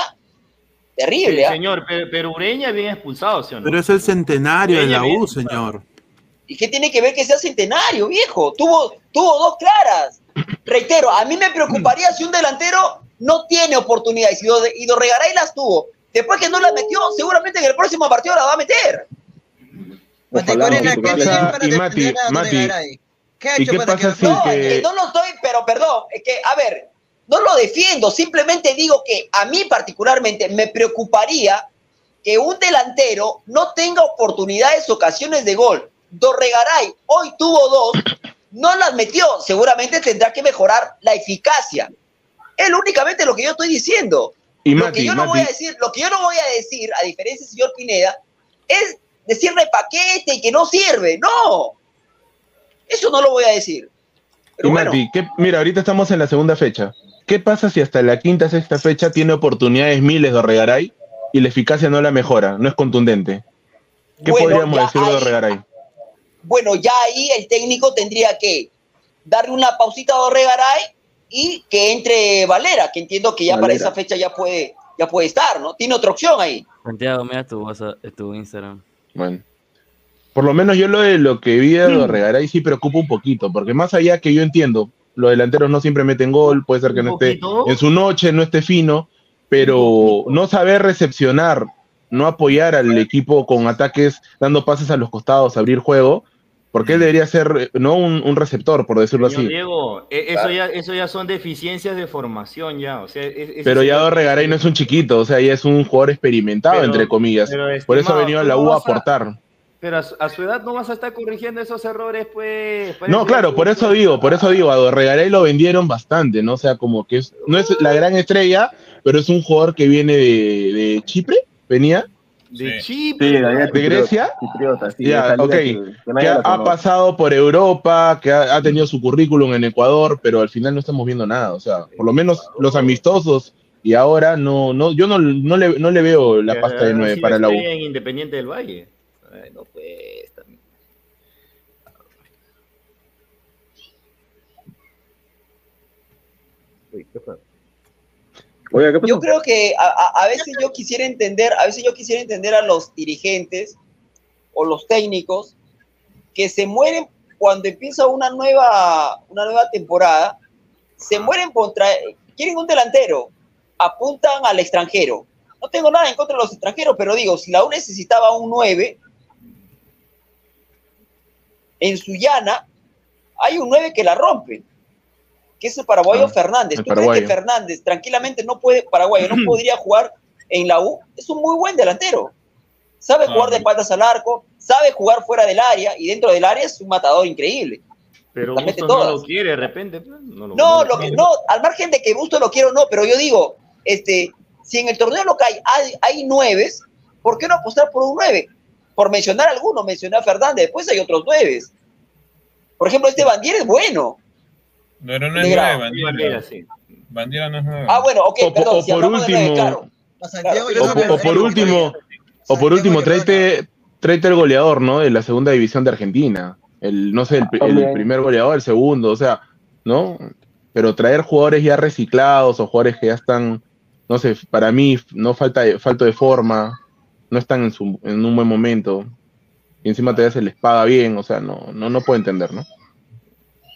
terrible. Sí, ¿ah? señor, pero, pero Ureña bien expulsado, ¿sí o no? Pero es el centenario de la U, bien. señor. ¿Y qué tiene que ver que sea centenario, viejo? Tuvo, tuvo dos claras. Reitero, a mí me preocuparía si un delantero no tiene oportunidades y Do- y Dorregaray las tuvo. Después que no las metió, seguramente en el próximo partido la va a meter. Corena, ¿qué ¿qué pasa? tiene para Y defender Mati, a Mati, Dorregaray? ¿Qué ha ¿y hecho qué para pasa que si No, que- es que no lo estoy, pero perdón, es que, a ver, no lo defiendo, simplemente digo que a mí particularmente me preocuparía que un delantero no tenga oportunidades, ocasiones de gol. Dorregaray hoy tuvo dos, no las metió, seguramente tendrá que mejorar la eficacia. Es únicamente lo que yo estoy diciendo. Y lo Mati, que yo no Mati. voy a decir, lo que yo no voy a decir, a diferencia del señor Pineda, es decirle paquete y que no sirve. No, eso no lo voy a decir. Y Mati, ¿qué- mira, ahorita estamos en la segunda fecha. ¿Qué pasa si hasta la quinta, sexta fecha tiene oportunidades miles de Orregaray y la eficacia no la mejora, no es contundente? ¿Qué Bueno, podríamos decir de Orregaray? Bueno, ya ahí el técnico tendría que darle una pausita a Dorregaray y que entre Valera, que entiendo que ya para esa fecha ya puede, ya puede estar, ¿no? Tiene otra opción ahí. Santiago, mira tu, WhatsApp- tu Instagram. Bueno. Por lo menos yo lo de lo que vi de Orregaray sí preocupa un poquito, porque más allá que yo entiendo, los delanteros no siempre meten gol, puede ser que no esté en su noche, no esté fino, pero no saber recepcionar, no apoyar al equipo con ataques, dando pases a los costados, abrir juego, Porque él debería ser, eh, no un, un receptor, por decirlo Señor así. Diego, e- eso, ya, eso ya son deficiencias de formación ya. O sea, es- es- Pero es- ya Dorregaray no es un chiquito, o sea, ya es un jugador experimentado, Pero- entre comillas. pero, Por eso ha venido a la U a aportar. Pero a su, a su edad no vas a estar corrigiendo esos errores, pues. No, claro, por eso digo, por eso digo, a Dorregaray lo vendieron bastante, ¿no? O sea, como que es, no es la gran estrella, pero es un jugador que viene de, de Chipre, venía, De Sí, Chipre. ¿De Grecia? Chipriota, sí, Ya, de salida ok. que- que que nadie ha, pasado por Europa, que ha, ha tenido su currículum en Ecuador, pero al final no estamos viendo nada, o sea, por lo menos los amistosos y ahora no, no, yo no, no, le, no le veo la pasta de nueve para la U. en Independiente del Valle. Ay, no, pues. también. Uy, ¿qué? Oiga, ¿qué pasó? Yo creo que a, a- a veces yo quisiera entender, a veces yo quisiera entender a los dirigentes o los técnicos que se mueren cuando empieza una nueva, una nueva temporada, se mueren contra, quieren un delantero, apuntan al extranjero. No tengo nada en contra de los extranjeros, pero digo, si la U necesitaba un 9, en Sullana hay un 9 que la rompe, que es el paraguayo Ah, Fernández. el ¿Tú crees que Fernández tranquilamente no puede, paraguayo, no podría jugar en la U? Es un muy buen delantero. Sabe Ah, jugar de espaldas al arco, sabe jugar fuera del área y dentro del área es un matador increíble. Pero Bustos no lo quiere de repente. pues, No, lo, No, no lo que, no, al margen de que Busto lo quiero o no, pero yo digo, este, si en el torneo local hay, hay nueves, ¿por qué no apostar por un nueve? Por mencionar alguno, mencioné a Fernández, después hay otros nueves. Por ejemplo, este Bandier es bueno. Pero no es nueve. Bandera, sí. Bandera no es nueve. Ah, bueno, ok, O po- perdón, o si por nueve, último- claro. A Santiago Claro, yo O, por último, o por último, tráete, tráete el goleador, ¿no? De la segunda división de Argentina. El, no sé, el, el primer goleador, el segundo, o sea, ¿no? Pero traer jugadores ya reciclados o jugadores que ya están, no sé, para mí no falta de, falta de forma, no están en, su, en un buen momento. Y encima todavía se les paga bien, o sea, no, no, no puedo entender, ¿no?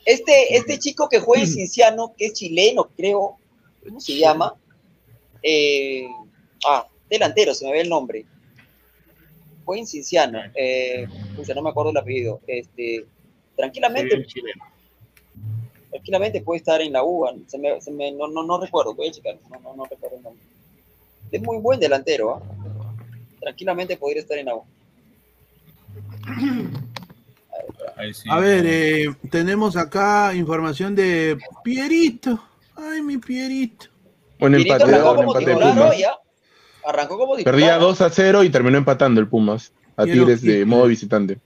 Este, este chico que juega en Cinciano, que es chileno, creo, ¿cómo se llama? Eh, ah, delantero, se me ve el nombre. Juega en Cinciano, eh, no me acuerdo el apellido. Este, tranquilamente, tranquilamente puede estar en la U, se me, se me- no, no, no recuerdo, voy a checar, no, no, no recuerdo el nombre. Es muy buen delantero, ¿ah? Tranquilamente podría estar en la U. Sí. A ver, eh, tenemos acá información de Pierito. Ay, mi Pierito. Pirito empate, arrancó buen como empate de titular Pumas. hoy. Arrancó como titular. Perdía 2 a 0 y terminó empatando el Pumas a Quiero- Tigres de modo visitante.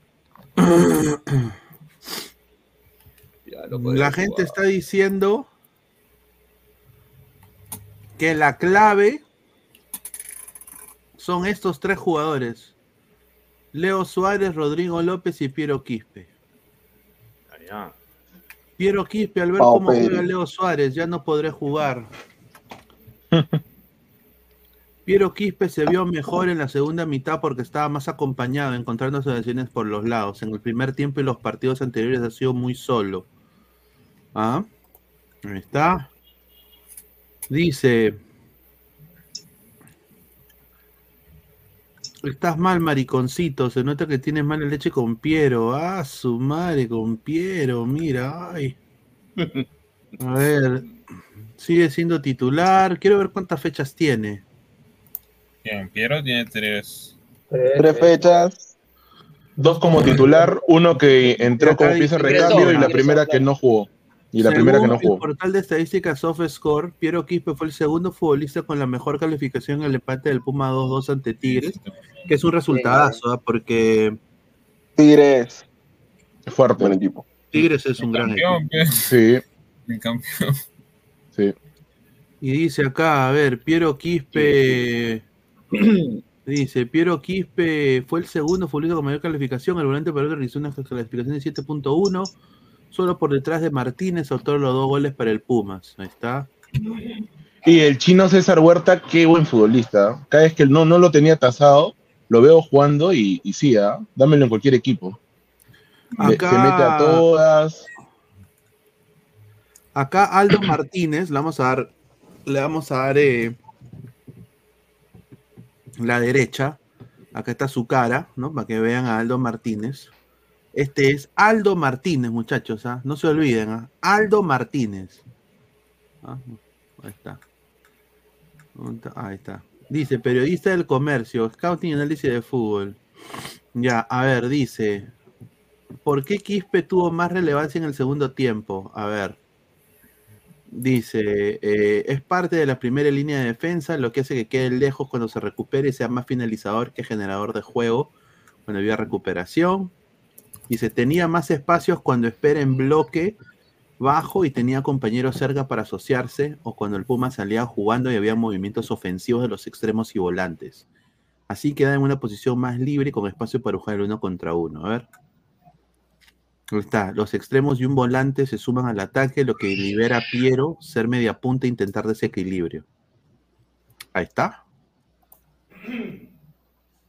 La gente está diciendo que la clave son estos tres jugadores. Leo Suárez, Rodrigo López y Piero Quispe. Allá. Piero Quispe, al ver Pau cómo juega Leo Suárez, ya no podré jugar. Piero Quispe se vio mejor en la segunda mitad porque estaba más acompañado, encontrando asociaciones por los lados. En el primer tiempo y los partidos anteriores ha sido muy solo. ¿Ah? Ahí está. Dice. Estás mal, mariconcito. Se nota que tienes mala leche con Piero. Ah, su madre con Piero. Mira, ay. A ver. Sigue siendo titular. Quiero ver cuántas fechas tiene. Bien, Piero tiene tres. Tres fechas. Dos como titular, uno que entró como pieza de recambio y la primera que no jugó. Y la Según primera que no el jugó. portal de estadísticas SoftScore, Piero Quispe fue el segundo futbolista con la mejor calificación en el empate del Puma 2-2 ante Tigres, que es un resultadazo, ¿ah? porque Tigres. Es fuerte. Buen equipo. Tigres es un gran equipo. Campeón, pe. Sí, El campeón. sí. Y dice acá, a ver, Piero Quispe. Dice, Piero Quispe fue el segundo futbolista con mayor calificación. El volante para realizó una calificación de 7.1, solo por detrás de Martínez, autor los dos goles para el Pumas. Ahí está. Y el chino César Huerta, qué buen futbolista. Cada vez que no, no lo tenía tasado, lo veo jugando y, y sí, ¿ah? dámelo en cualquier equipo. Acá- se mete a todas. Acá Aldo Martínez, le vamos a dar, le vamos a dar eh, la derecha. Acá está su cara, ¿no? Para que vean a Aldo Martínez. Este es Aldo Martínez, muchachos, ¿ah? no se olviden, ¿ah? Aldo Martínez. Ah, Ahí está. Ahí está. Dice, periodista del comercio, scouting y análisis de fútbol. Ya, a ver, dice, ¿por qué Quispe tuvo más relevancia en el segundo tiempo? A ver. Dice, eh, es parte de la primera línea de defensa, lo que hace que quede lejos cuando se recupere y sea más finalizador que generador de juego cuando había recuperación. Dice, tenía más espacios cuando espera en bloque bajo y tenía compañeros cerca para asociarse o cuando el Puma salía jugando y había movimientos ofensivos de los extremos y volantes. Así queda en una posición más libre y con espacio para jugar el uno contra uno. A ver. Ahí está. Los extremos y un volante se suman al ataque, lo que libera a Piero ser media punta e intentar desequilibrio. Ahí está.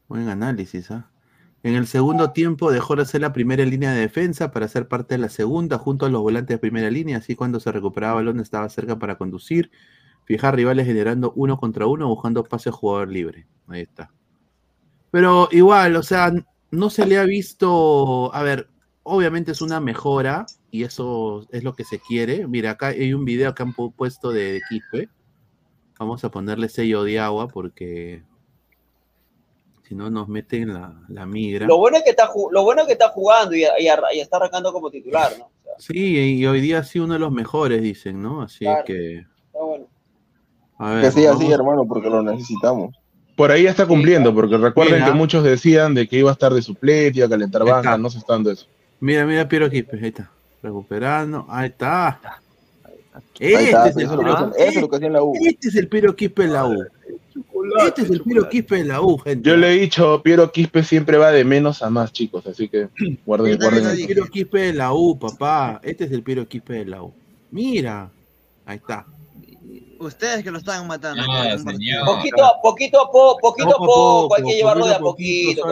Buen análisis, ¿ah? En el segundo tiempo dejó de ser la primera línea de defensa para ser parte de la segunda, junto a los volantes de primera línea, así cuando se recuperaba balón estaba cerca para conducir, fijar rivales generando uno contra uno, buscando pase a jugador libre. Ahí está. Pero igual, o sea, no se le ha visto, a ver, obviamente es una mejora y eso es lo que se quiere. Mira, acá hay un video que han pu- puesto de Quispe. Vamos a ponerle sello de agua porque si no nos meten la, la migra. Lo bueno es que está, lo bueno es que está jugando y, y arra- y está arrancando como titular, ¿no? Sí, y hoy día sí uno de los mejores, dicen, ¿no? Así Claro. que, Está bueno. a ver. Que siga así, hermano, porque lo necesitamos. Por ahí ya está cumpliendo, porque recuerden Mira. que muchos decían de que iba a estar de suplente, iba a calentar Ahí banca, está. no se está dando eso. Mira, mira Piero Quispe, ahí está. Recuperando, ahí está. Ahí Este está, es el eso es lo que Piero- hacen- eso es lo que hacía en la U. Este es el Piero Quispe en la U. Este es el Piero Quispe en la U, gente. Yo le he dicho, Piero Quispe siempre va de menos a más, chicos, así que guarden, Este guarden es eso. el Piero Quispe de la U, papá. Este es el Piero Quispe de la U. Mira. Ahí está. Ustedes que lo estaban matando. Señor. Poquito a poquito a poco, poquito a Poco hay que llevarlo de a poquito.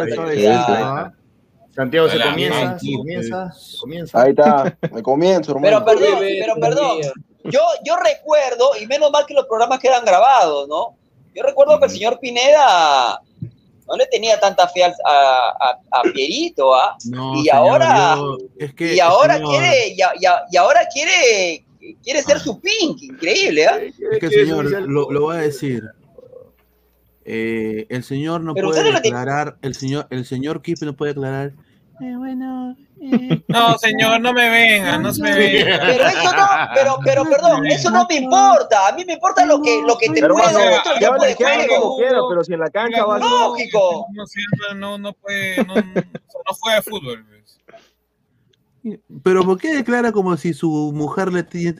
Santiago, se Hola, comienza, se comienza, se comienza. Ahí está, me comienzo, Pero hermano. perdón, pero perdón. Yo, yo recuerdo, y menos mal que los programas quedan grabados, ¿no? Yo recuerdo que el señor Pineda no le tenía tanta fe al- a, a, a Pierito, ¿ah? No, y señor, ahora, yo- es que, y ahora señor, quiere, y, a- ahora quiere, quiere ser su pink, increíble, ¿ah? Es que, señor, lo, lo voy a decir. Eh, el señor no Pero puede no declarar, el señor, el señor Quispe no puede declarar. Eh, bueno, eh, No, señor, no me venga, no se me venga. Pero eso no, pero, pero perdón, eso no me importa. A mí me importa lo que, lo que te Pero puede campo de juego. pero si en la cancha va Lógico. No, no, no puede, no, no juega fútbol. pues. Pero ¿por qué declara como si su mujer le tiene...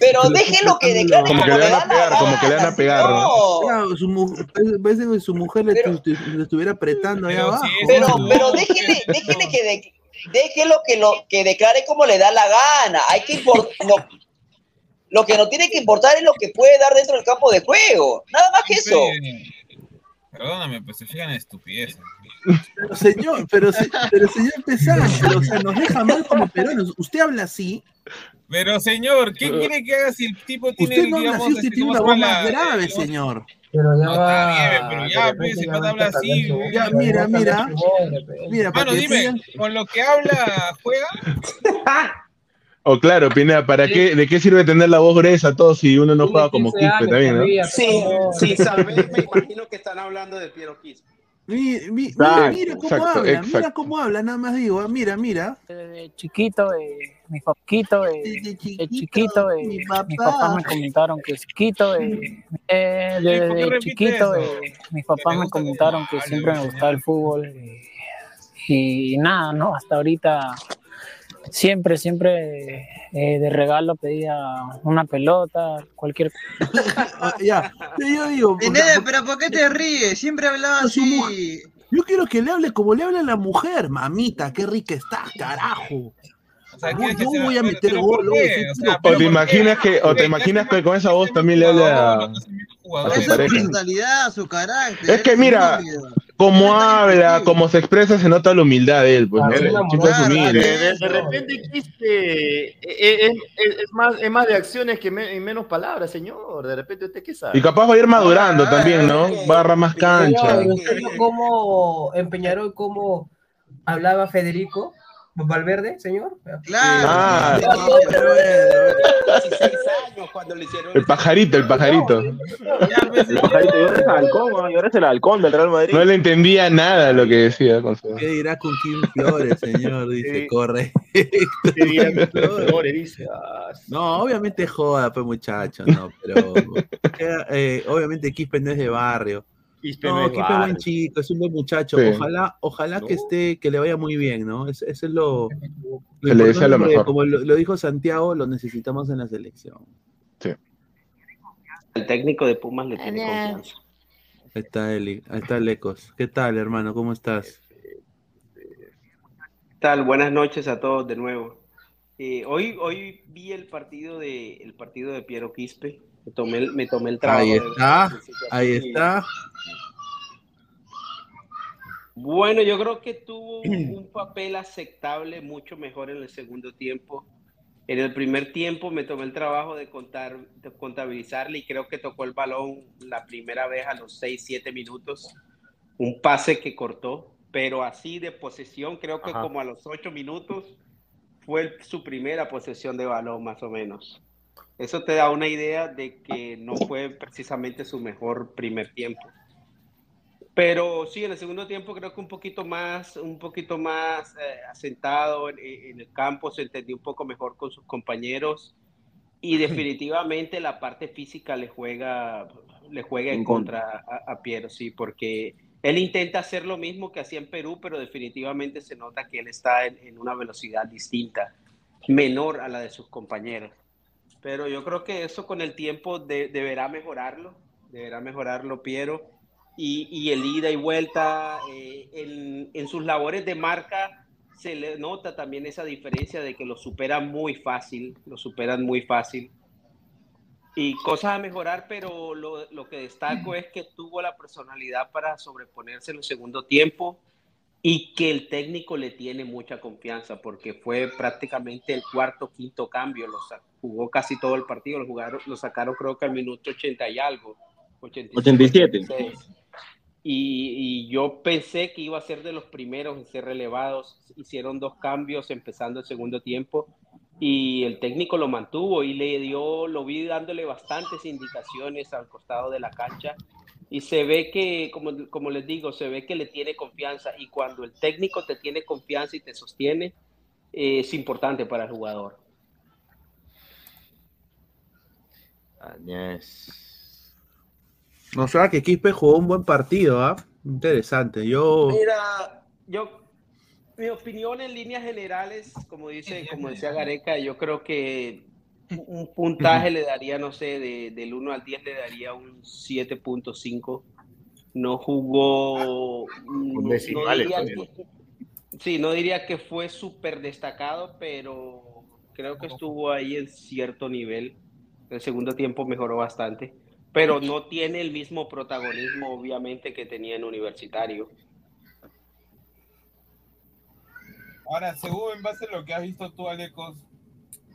Pero déjelo que declare Como que le van a pegar, como que le van a pegar, ¿no? Claro, su, mu- parece que su mujer le, Pero- estuviera apretando Pero abajo. Pero, pero déjele, déjele que de- déjelo que lo que declare como le da la gana. Hay que lo que no tiene que importar es lo que puede dar dentro del campo de juego. Nada más que eso. Perdóname, pues se fijan en estupideces. Pero señor, pero, se- pero señor Pesán, pero, o sea, nos deja mal como peruanos. Usted habla así, Pero señor, ¿qué quiere que haga si el tipo tiene, usted no habla así, usted tiene ¿cómo una voz más grave, eh, señor. Pero ya No, va. está bien, pero ya, pues, se ya pata va habla así, güey. Ya, mira, mira. Mira, Mano, dime, con lo que habla, ¿juega? O claro, Pineda, ¿para qué, ¿de qué sirve tener la voz gruesa todo si uno no juega como Quispe también, no? Sí, sí, Salvé, me imagino que están hablando de Piero Quispe. Mi- mi- mira, Exacto, mira cómo exacto, habla, mira cómo habla, nada más digo, ah, mira, mira. De chiquito, eh, mi poquito, eh, De de chiquito, eh, mi mis papá. papás me comentaron que chiquito, eh, eh, ¿por qué desde chiquito, eh, mis papás me comentaron que siempre me gustaba el fútbol eh, y nada, ¿no? Hasta ahorita siempre, siempre eh, de regalo pedía una pelota, cualquier Ah, ya, yo digo, porque- Pineda, pero ¿por qué te ríes? Siempre hablaba Su así. mujer. yo quiero que le hable como le habla a la mujer, mamita, qué rica estás, carajo. O sea, Yo- ¿quieres que yo se- voy a meter gol, O sea, te ¿por imaginas qué? que, o te imaginas que con esa voz también le habla a, a Esa su personalidad, su carácter. Es que mira, como habla, como se expresa, se nota la humildad de él, pues, ¿no? Claro, El una chico es moral, humilde. De, repente Quispe eh, eh, es, es- es más, es más de acciones que me- y menos palabras, señor. De repente usted qué sabe. Y capaz va a ir madurando también, ¿no? Va a agarrar más cancha. Señor, ¿usted vio cómo en Peñarol cómo hablaba Federico? Valverde, señor? Ah. cuando le hicieron El pajarito, el pajarito. El pajarito, y ahora es el halcón, ¿no? y ahora es el halcón del Real Madrid. No le entendía nada lo que decía. con su- ¿Qué dirá con Kim Flores, señor? Dice, corre. Flores, dice. ah, No, obviamente joda, pues muchacho, no, pero eh, obviamente Quispe no es de barrio. Quispe no, no es Quispe es buen chico, es un buen muchacho. Sí. Ojalá, ojalá que esté, que le vaya muy bien, ¿no? Es- Eso es lo, Se le desea lo mejor. Como lo, lo dijo Santiago, lo necesitamos en la selección. El técnico de Pumas le tiene confianza. Ahí está Eli, ahí está Lecos. ¿Qué tal, hermano? ¿Cómo estás? ¿Qué tal? Buenas noches a todos de nuevo. Eh, hoy, hoy vi el partido de el partido de Piero Quispe. Me tomé, el- me tomé el trabajo. Ahí de- está, de- ahí sí. está. Bueno, yo creo que tuvo un papel aceptable, mucho mejor en el segundo tiempo. En el primer tiempo me tomé el trabajo de, contar, de contabilizarle y creo que tocó el balón la primera vez a los 6, 7 minutos. Un pase que cortó, pero así de posesión, creo que Ajá. como a los 8 minutos fue su primera posesión de balón, más o menos. Eso te da una idea de que no fue precisamente su mejor primer tiempo. Pero sí, en el segundo tiempo creo que un poquito más, un poquito más eh, asentado en, en el campo, se entendió un poco mejor con sus compañeros y definitivamente la parte física le juega, le juega en contra a, a Piero, sí, porque él intenta hacer lo mismo que hacía en Perú, pero definitivamente se nota que él está en, en una velocidad distinta, menor a la de sus compañeros. Pero yo creo que eso con el tiempo de- deberá mejorarlo, deberá mejorarlo Piero. Y, y el ida y vuelta eh, en, en sus labores de marca se le nota también esa diferencia de que lo superan muy fácil, lo superan muy fácil. Y cosas a mejorar, pero lo, lo que destaco es que tuvo la personalidad para sobreponerse en el segundo tiempo y que el técnico le tiene mucha confianza porque fue prácticamente el cuarto, quinto cambio, lo jugó casi todo el partido, lo, jugaron, lo sacaron creo que al minuto 80 y algo. 85, 87. 86. Y, y yo pensé que iba a ser de los primeros en ser relevados. Hicieron dos cambios empezando el segundo tiempo y el técnico lo mantuvo y le dio, lo vi dándole bastantes indicaciones al costado de la cancha y se ve que, como, como les digo, se ve que le tiene confianza y cuando el técnico te tiene confianza y te sostiene, eh, es importante para el jugador. O sea que Quispe jugó un buen partido, ¿ah? Interesante. Yo. Mira, yo, mi opinión en líneas generales, como dice, como decía Gareca, yo creo que un puntaje le daría, no sé, de, del 1 al 10 le daría un 7.5. No jugó. no- no decimales diría que- sí, no diría que fue súper destacado, pero creo que estuvo ahí en cierto nivel. El segundo tiempo mejoró bastante, pero no tiene el mismo protagonismo, obviamente, que tenía en universitario. Ahora, según en base a lo que has visto tú, Alecos,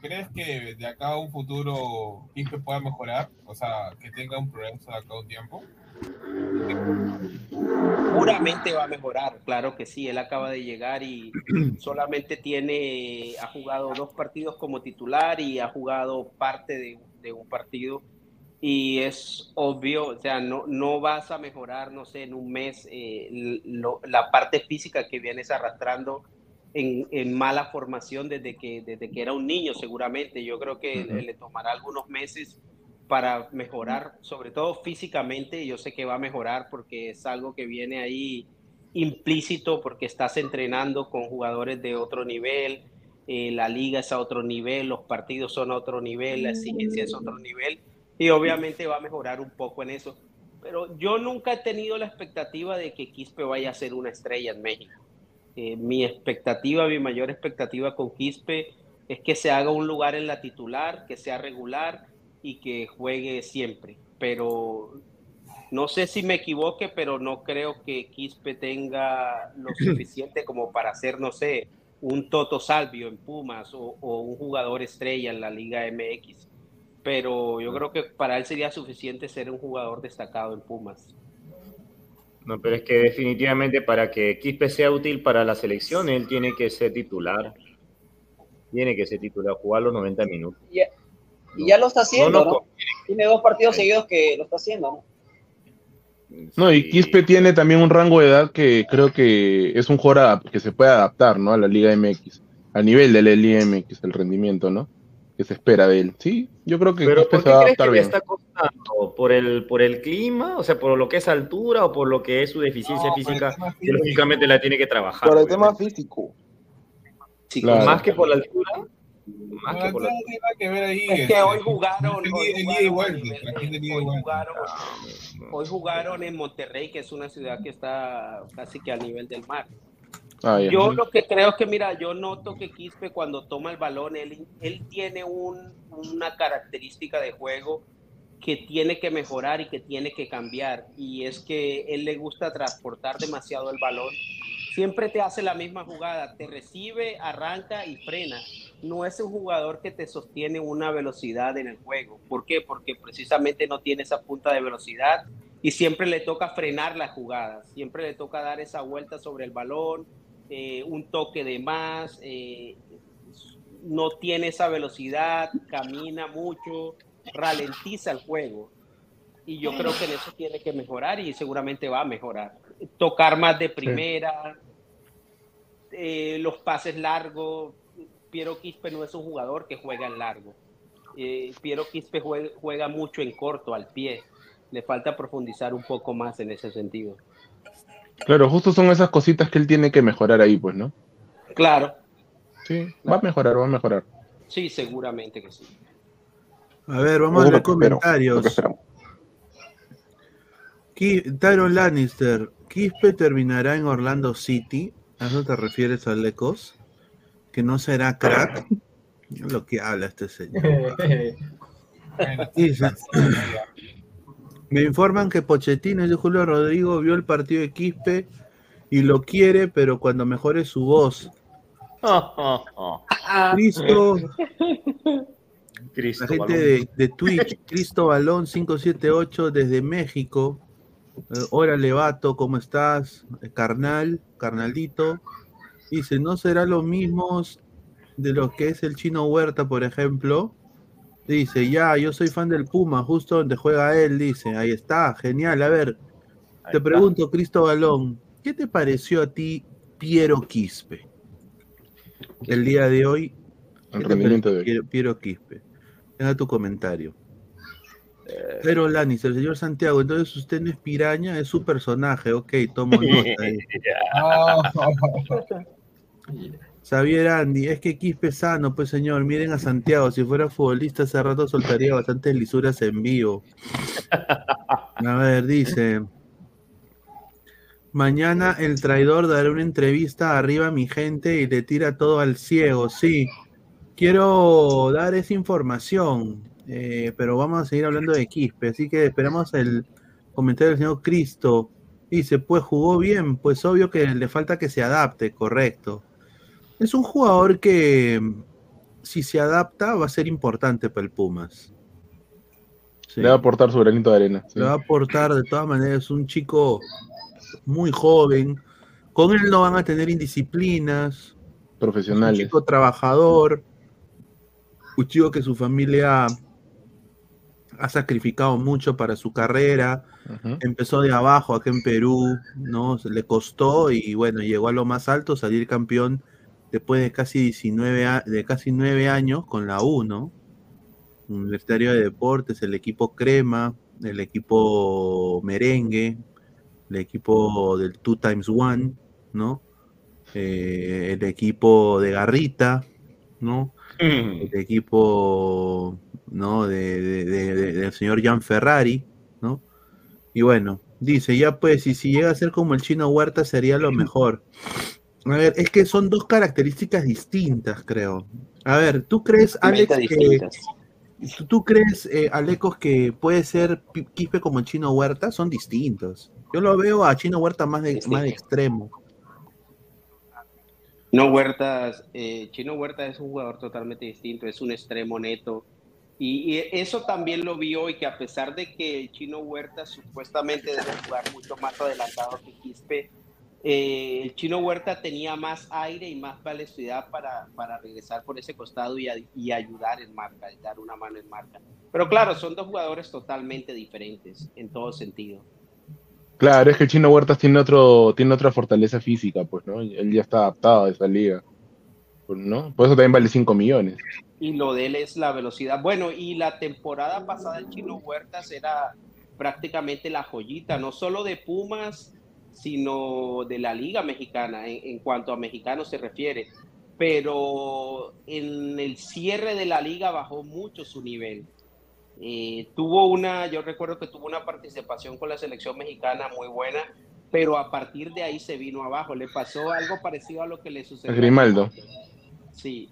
¿crees que de acá a un futuro Quispe pueda mejorar? O sea, que tenga un progreso de acá a un tiempo. Seguramente va a mejorar, claro que sí. Él acaba de llegar y solamente tiene, ha jugado dos partidos como titular y ha jugado parte de, de un partido. Y es obvio, o sea, no, no vas a mejorar, no sé, en un mes eh, lo- la parte física que vienes arrastrando en, en mala formación desde que, desde que era un niño, seguramente. Yo creo que le tomará algunos meses para mejorar, sobre todo físicamente. Yo sé que va a mejorar porque es algo que viene ahí implícito porque estás entrenando con jugadores de otro nivel, eh, la liga es a otro nivel, los partidos son a otro nivel, la exigencia es a otro nivel y obviamente va a mejorar un poco en eso. Pero yo nunca he tenido la expectativa de que Quispe vaya a ser una estrella en México. Eh, mi expectativa, mi mayor expectativa con Quispe es que se haga un lugar en la titular, que sea regular y que juegue siempre. Pero no sé si me equivoque, pero no creo que Quispe tenga lo suficiente como para ser, no sé, un Toto Salvio en Pumas o, o un jugador estrella en la Liga MX. Pero yo creo que para él sería suficiente ser un jugador destacado en Pumas. No, pero es que definitivamente para que Quispe sea útil para la selección, él tiene que ser titular. Tiene que ser titular, jugar los 90 minutos. Y ya, y ya lo está haciendo, No, ¿no? no, Tiene dos partidos seguidos que lo está haciendo, ¿no? No, y Quispe tiene también un rango de edad que creo que es un jugador que se puede adaptar, ¿no? A la Liga MX, al nivel de la Liga MX, el rendimiento, ¿no? Que se espera de él. Sí, yo creo que Pero Quispe ¿por se qué va a crees que adaptar le bien. está costando? ¿Por el, ¿Por el clima? O sea, por lo que es altura o por lo que es su deficiencia física, que lógicamente la tiene que trabajar. Por el pues, tema físico. Claro. Más que por la altura. Más que por la No tiene nada que ver ahí. Es que este, hoy jugaron, y jugaron, a vuelta, nivel aquí de- el ida y hoy jugaron, hoy jugaron en Monterrey, que es una ciudad que está casi que a nivel del mar. Ah. Yo lo que creo es que, mira, yo noto que Quispe cuando toma el balón, él, él tiene un- una característica de juego que tiene que mejorar y que tiene que cambiar. Y es que él le gusta transportar demasiado el balón. Siempre te hace la misma jugada, te recibe, arranca y frena. No es un jugador que te sostiene una velocidad en el juego. ¿Por qué? Porque precisamente no tiene esa punta de velocidad y siempre le toca frenar las jugadas. Siempre le toca dar esa vuelta sobre el balón, eh, un toque de más, eh, no tiene esa velocidad, camina mucho, ralentiza el juego. Y yo creo que en eso tiene que mejorar y seguramente va a mejorar. Tocar más de primera, eh, los pases largos. Piero Quispe no es un jugador que juega en largo. Piero Quispe juega, juega mucho en corto, al pie. Le falta profundizar un poco más en ese sentido. Claro, justo son esas cositas que él tiene que mejorar ahí, pues, ¿no? Claro, Sí, va a mejorar, va a mejorar. sí, seguramente que sí. A ver, vamos a Eso es ver lo que espero, lo que comentarios. Tyron Lannister, Quispe terminará en Orlando City. ¿A eso te refieres, Alecos? ¿Que no será crack? Lo que habla este señor. Me informan que Pochettino, dice Julio Rodrigo, vio el partido de Quispe y lo quiere, pero cuando mejore su voz. Cristo, Cristo la gente de, de Twitch, Cristo Balón 578 desde México. Eh, Órale, vato, ¿cómo estás? Eh, Carnal, carnalito. Dice, ¿no será lo mismo de lo que es el chino Huerta, por ejemplo? Dice, ya, yo soy fan del Puma, justo donde juega él, dice. Ahí está, genial. A ver, te pregunto, Cristo Balón, ¿qué te pareció a ti Piero Quispe? El día de hoy, El ¿qué te rendimiento de. Piero, Piero Quispe? Deja tu comentario. Pero Lanis, el señor Santiago, entonces usted no es piraña, es su personaje, ok, tomo nota. ahí. Xavier Andy, es que Quispe sano, pues señor, miren a Santiago, si fuera futbolista hace rato soltaría bastantes lisuras en vivo. A ver, dice, mañana el traidor dará una entrevista arriba a mi gente y le tira todo al ciego, sí. Quiero dar esa información, eh, pero vamos a seguir hablando de Quispe, así que esperamos el comentario del señor Cristo. Dice, pues jugó bien, pues obvio que le falta que se adapte, correcto. Es un jugador que si se adapta va a ser importante para el Pumas. Sí. Le va a aportar su granito de arena. sí. Le va a aportar de todas maneras, es un chico muy joven. Con él no van a tener indisciplinas. Un Profesionales. chico trabajador. Un chico que su familia ha sacrificado mucho para su carrera. Empezó de abajo acá en Perú, ¿no? Se le costó y bueno, llegó a lo más alto, salir campeón después de casi 19 a- de casi 9 años con la U, ¿no? Universitario de Deportes, el equipo Crema, el equipo Merengue, el equipo del Two Times One, ¿no? Eh, el equipo de Garrita, ¿no? El equipo, ¿no? De, de- de- de- del señor Jan Ferrari, ¿no? Y bueno, dice, ya pues, y si llega a ser como el chino Huerta sería lo mejor. A ver, es que son dos características distintas, creo. A ver, ¿tú crees, Alex, que. ¿tú, crees, eh, Alecos, que puede ser Quispe como chino Huerta? Son distintos. Yo lo veo a chino Huerta más de, más de extremo. No Huertas, eh, Chino Huerta es un jugador totalmente distinto, es un extremo neto, Y, y eso también lo vi hoy, que a pesar de que Chino Huerta supuestamente debe jugar mucho más adelantado que Quispe, eh, el Chino Huerta tenía más aire y más velocidad para, para regresar por ese costado y, a- y ayudar en marca, y dar una mano en marca. Pero claro, son dos jugadores totalmente diferentes en todo sentido. Claro, es que el Chino Huertas tiene otro, tiene otra fortaleza física, pues, ¿no? Él ya está adaptado a esa liga. pues, ¿No? Por eso también vale 5 millones. y lo de él es la velocidad. Bueno, y la temporada pasada el Chino Huertas era prácticamente la joyita, no solo de Pumas, sino de la Liga Mexicana, en, en cuanto a mexicanos se refiere. Pero en el cierre de la liga bajó mucho su nivel. Eh, tuvo una, yo recuerdo que tuvo una participación con la selección mexicana muy buena, pero a partir de ahí se vino abajo. Le pasó algo parecido a lo que le sucedió A Grimaldo. Sí.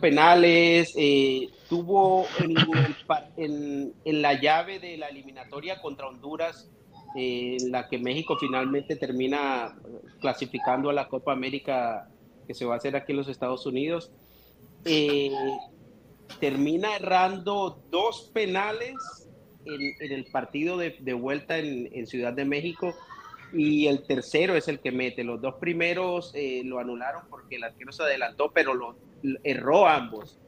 Penales, eh, tuvo en la llave de la eliminatoria contra Honduras, eh, en la que México finalmente termina clasificando a la Copa América que se va a hacer aquí en los Estados Unidos. Eh, termina errando dos penales en, en el partido de, de vuelta en, en Ciudad de México y el tercero es el que mete. Los dos primeros eh, lo anularon porque el arquero se adelantó, pero lo, lo- erró ambos.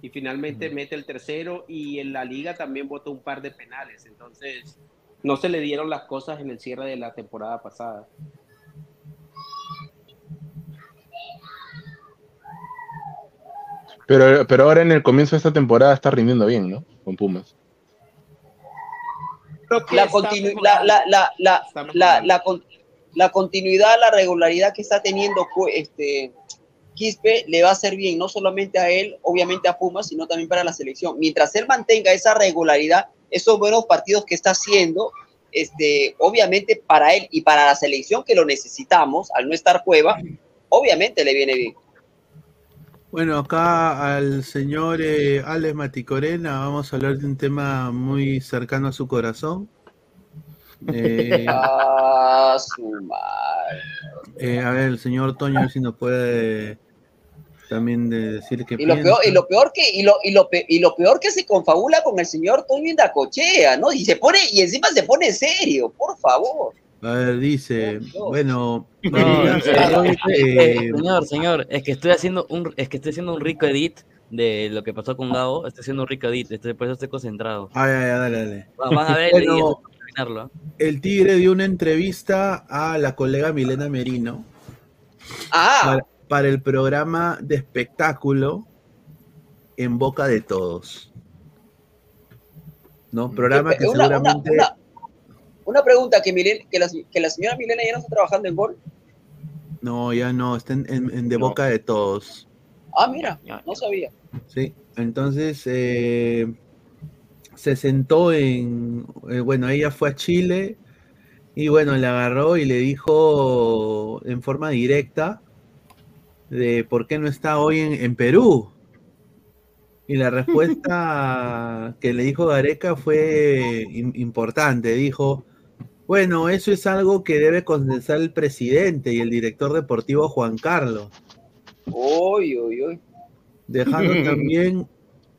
Y finalmente mete el tercero y en la liga también votó un par de penales. Entonces, no se le dieron las cosas en el cierre de la temporada pasada. Pero, pero ahora en el comienzo de esta temporada está rindiendo bien, ¿no? Con Pumas. la, continu- la, la, la, la, la, la con- la continuidad, la regularidad que está teniendo este, Quispe le va a hacer bien, no solamente a él, obviamente a Pumas, sino también para la selección. Mientras él mantenga esa regularidad, esos buenos partidos que está haciendo, este, obviamente para él y para la selección que lo necesitamos, al no estar Cueva, obviamente le viene bien. Bueno, acá al señor eh, Alex Maticorena vamos a hablar de un tema muy cercano a su corazón. Eh, Ah, su madre. eh, a ver, el señor Toño, si nos puede también de decir qué Y lo, peor, y lo peor que y lo, y lo pe- y lo peor que se confabula con el señor Toño Indacochea, ¿no? Y se pone y encima se pone serio, por favor. A ver, dice, bueno, No, eh, saber, eh, eh, eh, señor, señor, es que estoy haciendo un, es que estoy haciendo un rico edit de lo que pasó con Gabo, estoy haciendo un rico edit, estoy, por eso estoy concentrado. Ay, ay, ay, dale, dale. Va- Van a ver Bueno, y esto para terminarlo. ¿ah? el Tigre dio una entrevista a la colega Milena Merino Ah. para, para el programa de espectáculo En Boca de Todos. ¿No? Programa que Una, seguramente. una- una pregunta que, Milen- que, la, que la señora Milena ya no está trabajando en gol. No, ya no, está en, en- en De Boca de Todos. Ah, mira, no sabía. Sí, entonces eh, se sentó en, eh, bueno, ella fue a Chile y bueno, le agarró y le dijo en forma directa de por qué no está hoy en, en Perú. Y la respuesta que le dijo Gareca fue im- importante. Dijo, bueno, eso es algo que debe condensar el presidente y el director deportivo Juan Carlos uy. dejando también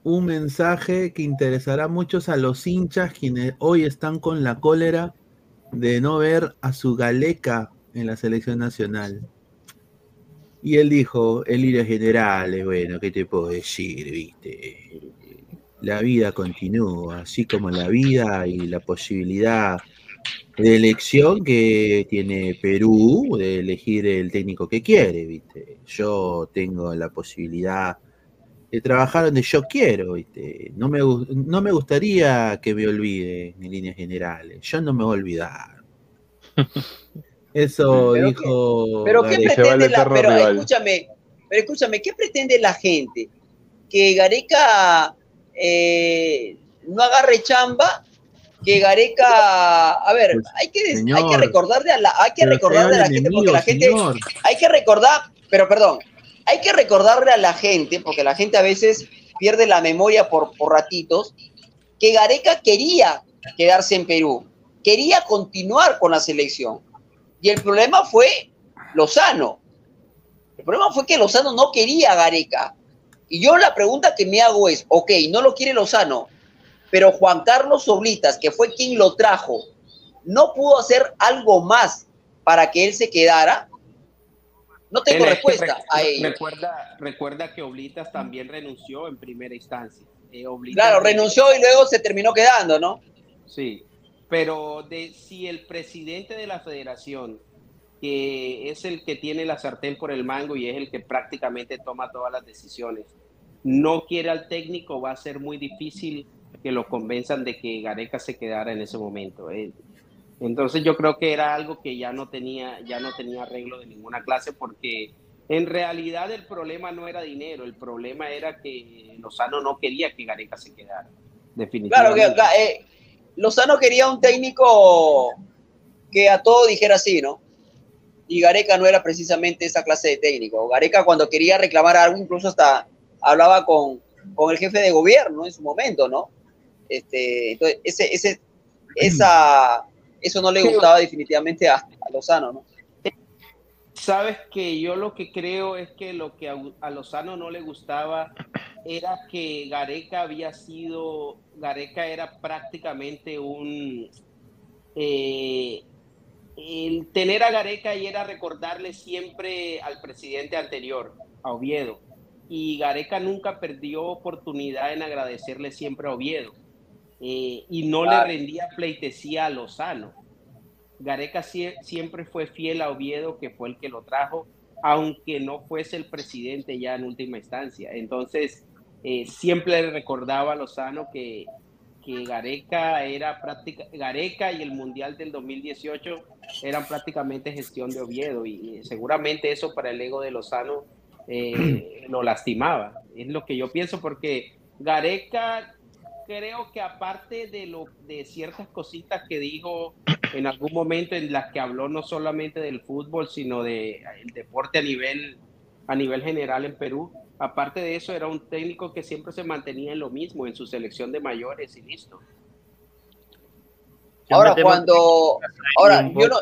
un mensaje que interesará a muchos a los hinchas quienes hoy están con la cólera de no ver a su galeca en la selección nacional. Y él dijo, el líder general, eh, bueno, ¿qué te puedo decir, viste? La vida continúa, así como la vida y la posibilidad de elección que tiene Perú de elegir el técnico que quiere, ¿viste? Yo tengo la posibilidad de trabajar donde yo quiero, ¿viste? No me, no me gustaría que me olvide en líneas generales. Yo no me voy a olvidar. Eso Pero dijo. Pero qué pretende la, pero escúchame, pero escúchame, ¿qué pretende la gente? Que Gareca eh, no agarre chamba, que Gareca, a ver, hay que hay que recordarle a la, hay que recordarle a la gente porque la gente, señor. hay que recordar, pero perdón, hay que recordarle a la gente porque la gente a veces pierde la memoria por, por ratitos, que Gareca quería quedarse en Perú, quería continuar con la selección. Y el problema fue Lozano. El problema fue que Lozano no quería a Gareca. Y yo la pregunta que me hago es, ok, no lo quiere Lozano, pero Juan Carlos Oblitas, que fue quien lo trajo, ¿no pudo hacer algo más para que él se quedara? No tengo Él respuesta a ello. Recuerda, recuerda que Oblitas también renunció en primera instancia. Eh, Oblitas- Claro, renunció y luego se terminó quedando, ¿no? Sí, pero de si el presidente de la federación, que es el que tiene la sartén por el mango y es el que prácticamente toma todas las decisiones, no quiere al técnico, va a ser muy difícil que lo convenzan de que Gareca se quedara en ese momento. eh. Entonces yo creo que era algo que ya no tenía, ya no tenía arreglo de ninguna clase porque en realidad el problema no era dinero, el problema era que Lozano no quería que Gareca se quedara. Claro, Definitivamente. que acá, eh, Lozano quería un técnico que a todo dijera sí, ¿no? Y Gareca no era precisamente esa clase de técnico. Gareca cuando quería reclamar algo, incluso hasta hablaba con, con el jefe de gobierno en su momento, ¿no? Este, entonces, ese, ese, esa, eso no le gustaba definitivamente a, a Lozano, ¿no? Sabes que yo lo que creo es que lo que a, Lozano no le gustaba era que Gareca había sido, Gareca era prácticamente un, eh, el tener a Gareca y era recordarle siempre al presidente anterior, a Oviedo. Y Gareca nunca perdió oportunidad en agradecerle siempre a Oviedo. Eh, y no Claro. le rendía pleitesía a Lozano. Gareca sie- siempre fue fiel a Oviedo, que fue el que lo trajo, aunque no fuese el presidente ya en última instancia. Entonces, eh, siempre recordaba a Lozano que, que Gareca era práctica, Gareca y el Mundial del 2018 eran prácticamente gestión de Oviedo y, y seguramente eso para el ego de Lozano eh, lo lastimaba. Es lo que yo pienso porque Gareca creo que aparte de lo de ciertas cositas que dijo en algún momento en las que habló no solamente del fútbol sino de el deporte a nivel a nivel general en Perú aparte de eso era un técnico que siempre se mantenía en lo mismo en su selección de mayores y listo Ahora, cuando. Ahora, yo no.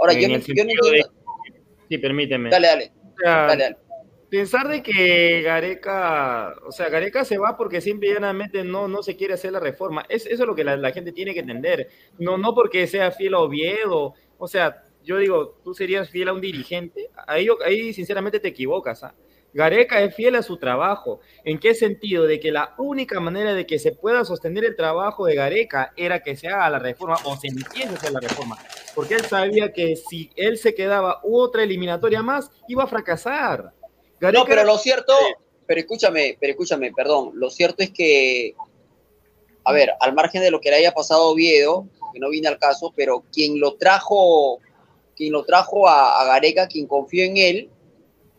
Ahora, yo no, entiendo. Sí, permíteme. Dale, dale. Dale, dale. Pensar de que Gareca, o sea, Gareca se va porque simple y llanamente no, no se quiere hacer la reforma. Es, eso es lo que la, la gente tiene que entender. No, no porque sea fiel a Oviedo. O sea, yo digo, tú serías fiel a un dirigente. Ahí, ahí sinceramente te equivocas. ¿ah? Gareca es fiel a su trabajo. ¿En qué sentido? De que la única manera de que se pueda sostener el trabajo de Gareca era que se haga la reforma o se empiece a hacer la reforma. Porque él sabía que si él se quedaba otra eliminatoria más, iba a fracasar. Gareca No, pero lo cierto, pero escúchame, pero escúchame, perdón, lo cierto es que, a ver, al margen de lo que le haya pasado a Oviedo, que no viene al caso, pero quien lo trajo, quien lo trajo a, a Gareca, quien confió en él,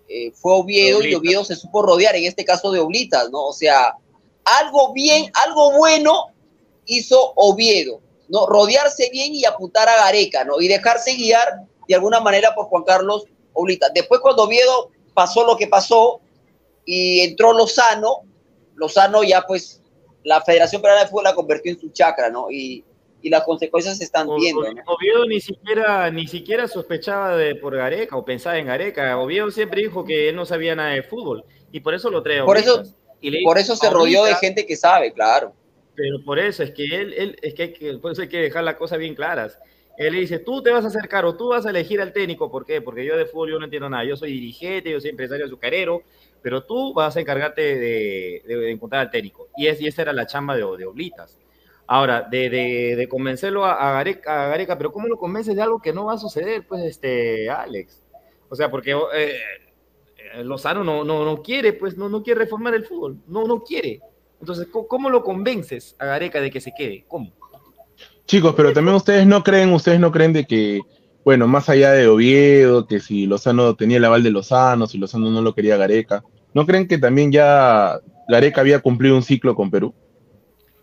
eh, fue Oviedo y. Oviedo se supo rodear, en este caso de Oblitas, ¿no? O sea, algo bien, algo bueno hizo Oviedo, ¿no? Rodearse bien y apuntar a Gareca, ¿no? Y dejarse guiar de alguna manera por Juan Carlos Oblitas. Después cuando Oviedo pasó lo que pasó y entró Lozano, Lozano ya pues la Federación Peruana de Fútbol la convirtió en su chacra, ¿no? Y, y las consecuencias se están viendo, O- ¿no? Oviedo ni siquiera, ni siquiera sospechaba de por Gareca o pensaba en Gareca. Oviedo siempre dijo que él no sabía nada de fútbol y por eso lo trae Por eso. Y por eso se rodeó de gente que sabe, claro. Pero por eso es que él, él es que, hay que- por eso hay que dejar las cosas bien claras. Él le dice, tú te vas a acercar o tú vas a elegir al técnico. ¿Por qué? Porque yo de fútbol yo no entiendo nada. Yo soy dirigente, yo soy empresario azucarero, pero tú vas a encargarte de, de- de encontrar al técnico. Y, es, y esa era la chamba de, de Oblitas. Ahora, de, de- de convencerlo a, a Gareca, a Gareca, pero ¿cómo lo convences de algo que no va a suceder? Pues, este, Alex. O sea, porque eh, eh, Lozano no, no, no quiere, pues, no, no quiere reformar el fútbol. No, no quiere. Entonces, ¿cómo, cómo lo convences a Gareca de que se quede? ¿Cómo? Chicos, pero también ustedes no creen, ustedes no creen de que, bueno, más allá de Oviedo, que si Lozano tenía el aval de Lozano, si Lozano no lo quería Gareca, ¿no creen que también ya Gareca había cumplido un ciclo con Perú?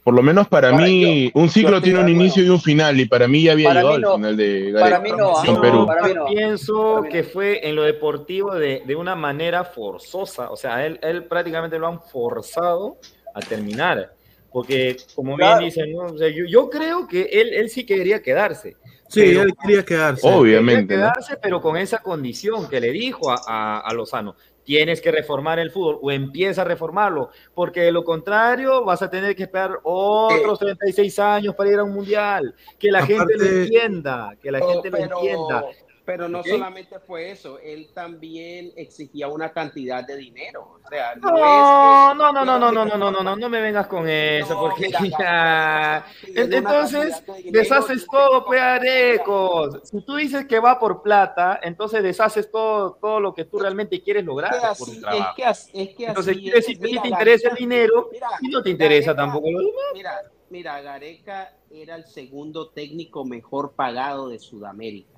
Por lo menos para mí, un ciclo tiene un inicio y un final, y para mí ya había Para llegado mí al no, final de para Gareca mí no, con no, Perú. para mí no. Pienso que fue en lo deportivo de, de una manera forzosa. O sea, él, él prácticamente lo han forzado a terminar. Porque, como Claro. bien dicen, ¿no? O sea, yo, yo creo que él, él sí quería quedarse. Sí, Pero- él quería quedarse. Obviamente, Quería ¿no? quedarse, pero con esa condición que le dijo a, a- a Lozano. tienes que reformar el fútbol o empieza a reformarlo, porque de lo contrario vas a tener que esperar otros 36 años para ir a un mundial, que la gente lo entienda, que la gente lo pero- entienda. Pero no ¿Ok? solamente fue eso, él también exigía una cantidad de dinero. O sea, no, No, es no, no, no, no, no, no, no, no, no, no me vengas con eso, porque ya. En- Entonces, deshaces todo, pues, Arecos. Si tú dices que va por plata, entonces deshaces todo, todo lo que tú realmente quieres lograr que por un así- trabajo. es que es que Entonces, así quiere es. decir que Mira, te interesa el dinero mira, y no te interesa Gareca- tampoco lo demás. Mira, mira, Gareca era el segundo técnico mejor pagado de Sudamérica.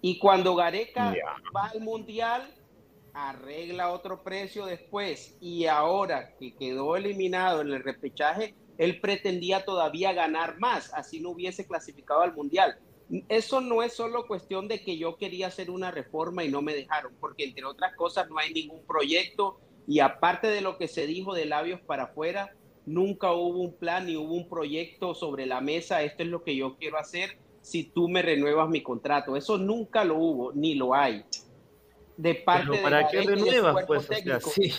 Y cuando Gareca va al Mundial, arregla otro precio después. Y ahora que quedó eliminado en el repechaje, él pretendía todavía ganar más, así no hubiese clasificado al Mundial. Eso no es solo cuestión de que yo quería hacer una reforma y no me dejaron, porque entre otras cosas no hay ningún proyecto y aparte de lo que se dijo de labios para afuera, nunca hubo un plan ni hubo un proyecto sobre la mesa, esto es lo que yo quiero hacer si tú me renuevas mi contrato. Eso nunca lo hubo, ni lo hay. De parte Pero ¿para qué de su renuevas? Pues, o sea, sí.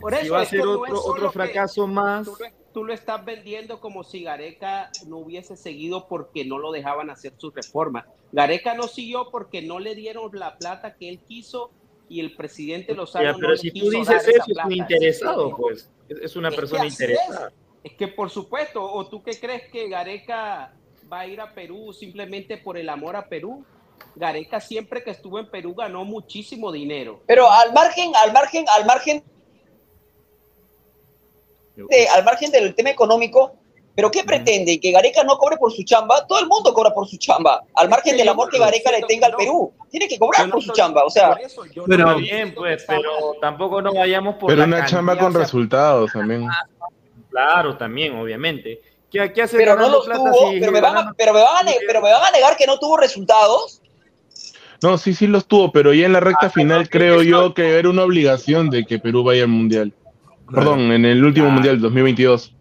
Por Si eso va a ser no otro, solo otro fracaso más. Tú lo, tú lo estás vendiendo como si Gareca no hubiese seguido porque no lo dejaban hacer su reforma. Gareca no siguió porque no le dieron la plata que él quiso y el presidente Ya, no pero le si tú dices eso, es un interesado, Es que- pues. Es una es persona interesada. Es. Es que por supuesto, o tú qué crees que Gareca va a ir a Perú simplemente por el amor a Perú? Gareca siempre que estuvo en Perú ganó muchísimo dinero. Pero al margen, al margen, al margen, de- al margen del tema económico, ¿pero qué pretende? ¿Que Gareca no cobre por su chamba? Todo el mundo cobra por su chamba. Al margen del amor que Gareca le tenga al Perú. Tiene que cobrar por su chamba. O sea, Pero, bien, pues, pero tampoco no vayamos por Pero la una chamba con resultados también. Claro, también, obviamente. ¿Qué, qué hace pero no los plata tuvo, si pero me, van a, pero, me van a, ne- pero me van a negar que no tuvo resultados. No, sí, sí los tuvo, pero ya en la recta final creo yo que era una obligación de que Perú vaya al Mundial. Perdón, en el último Mundial 2022.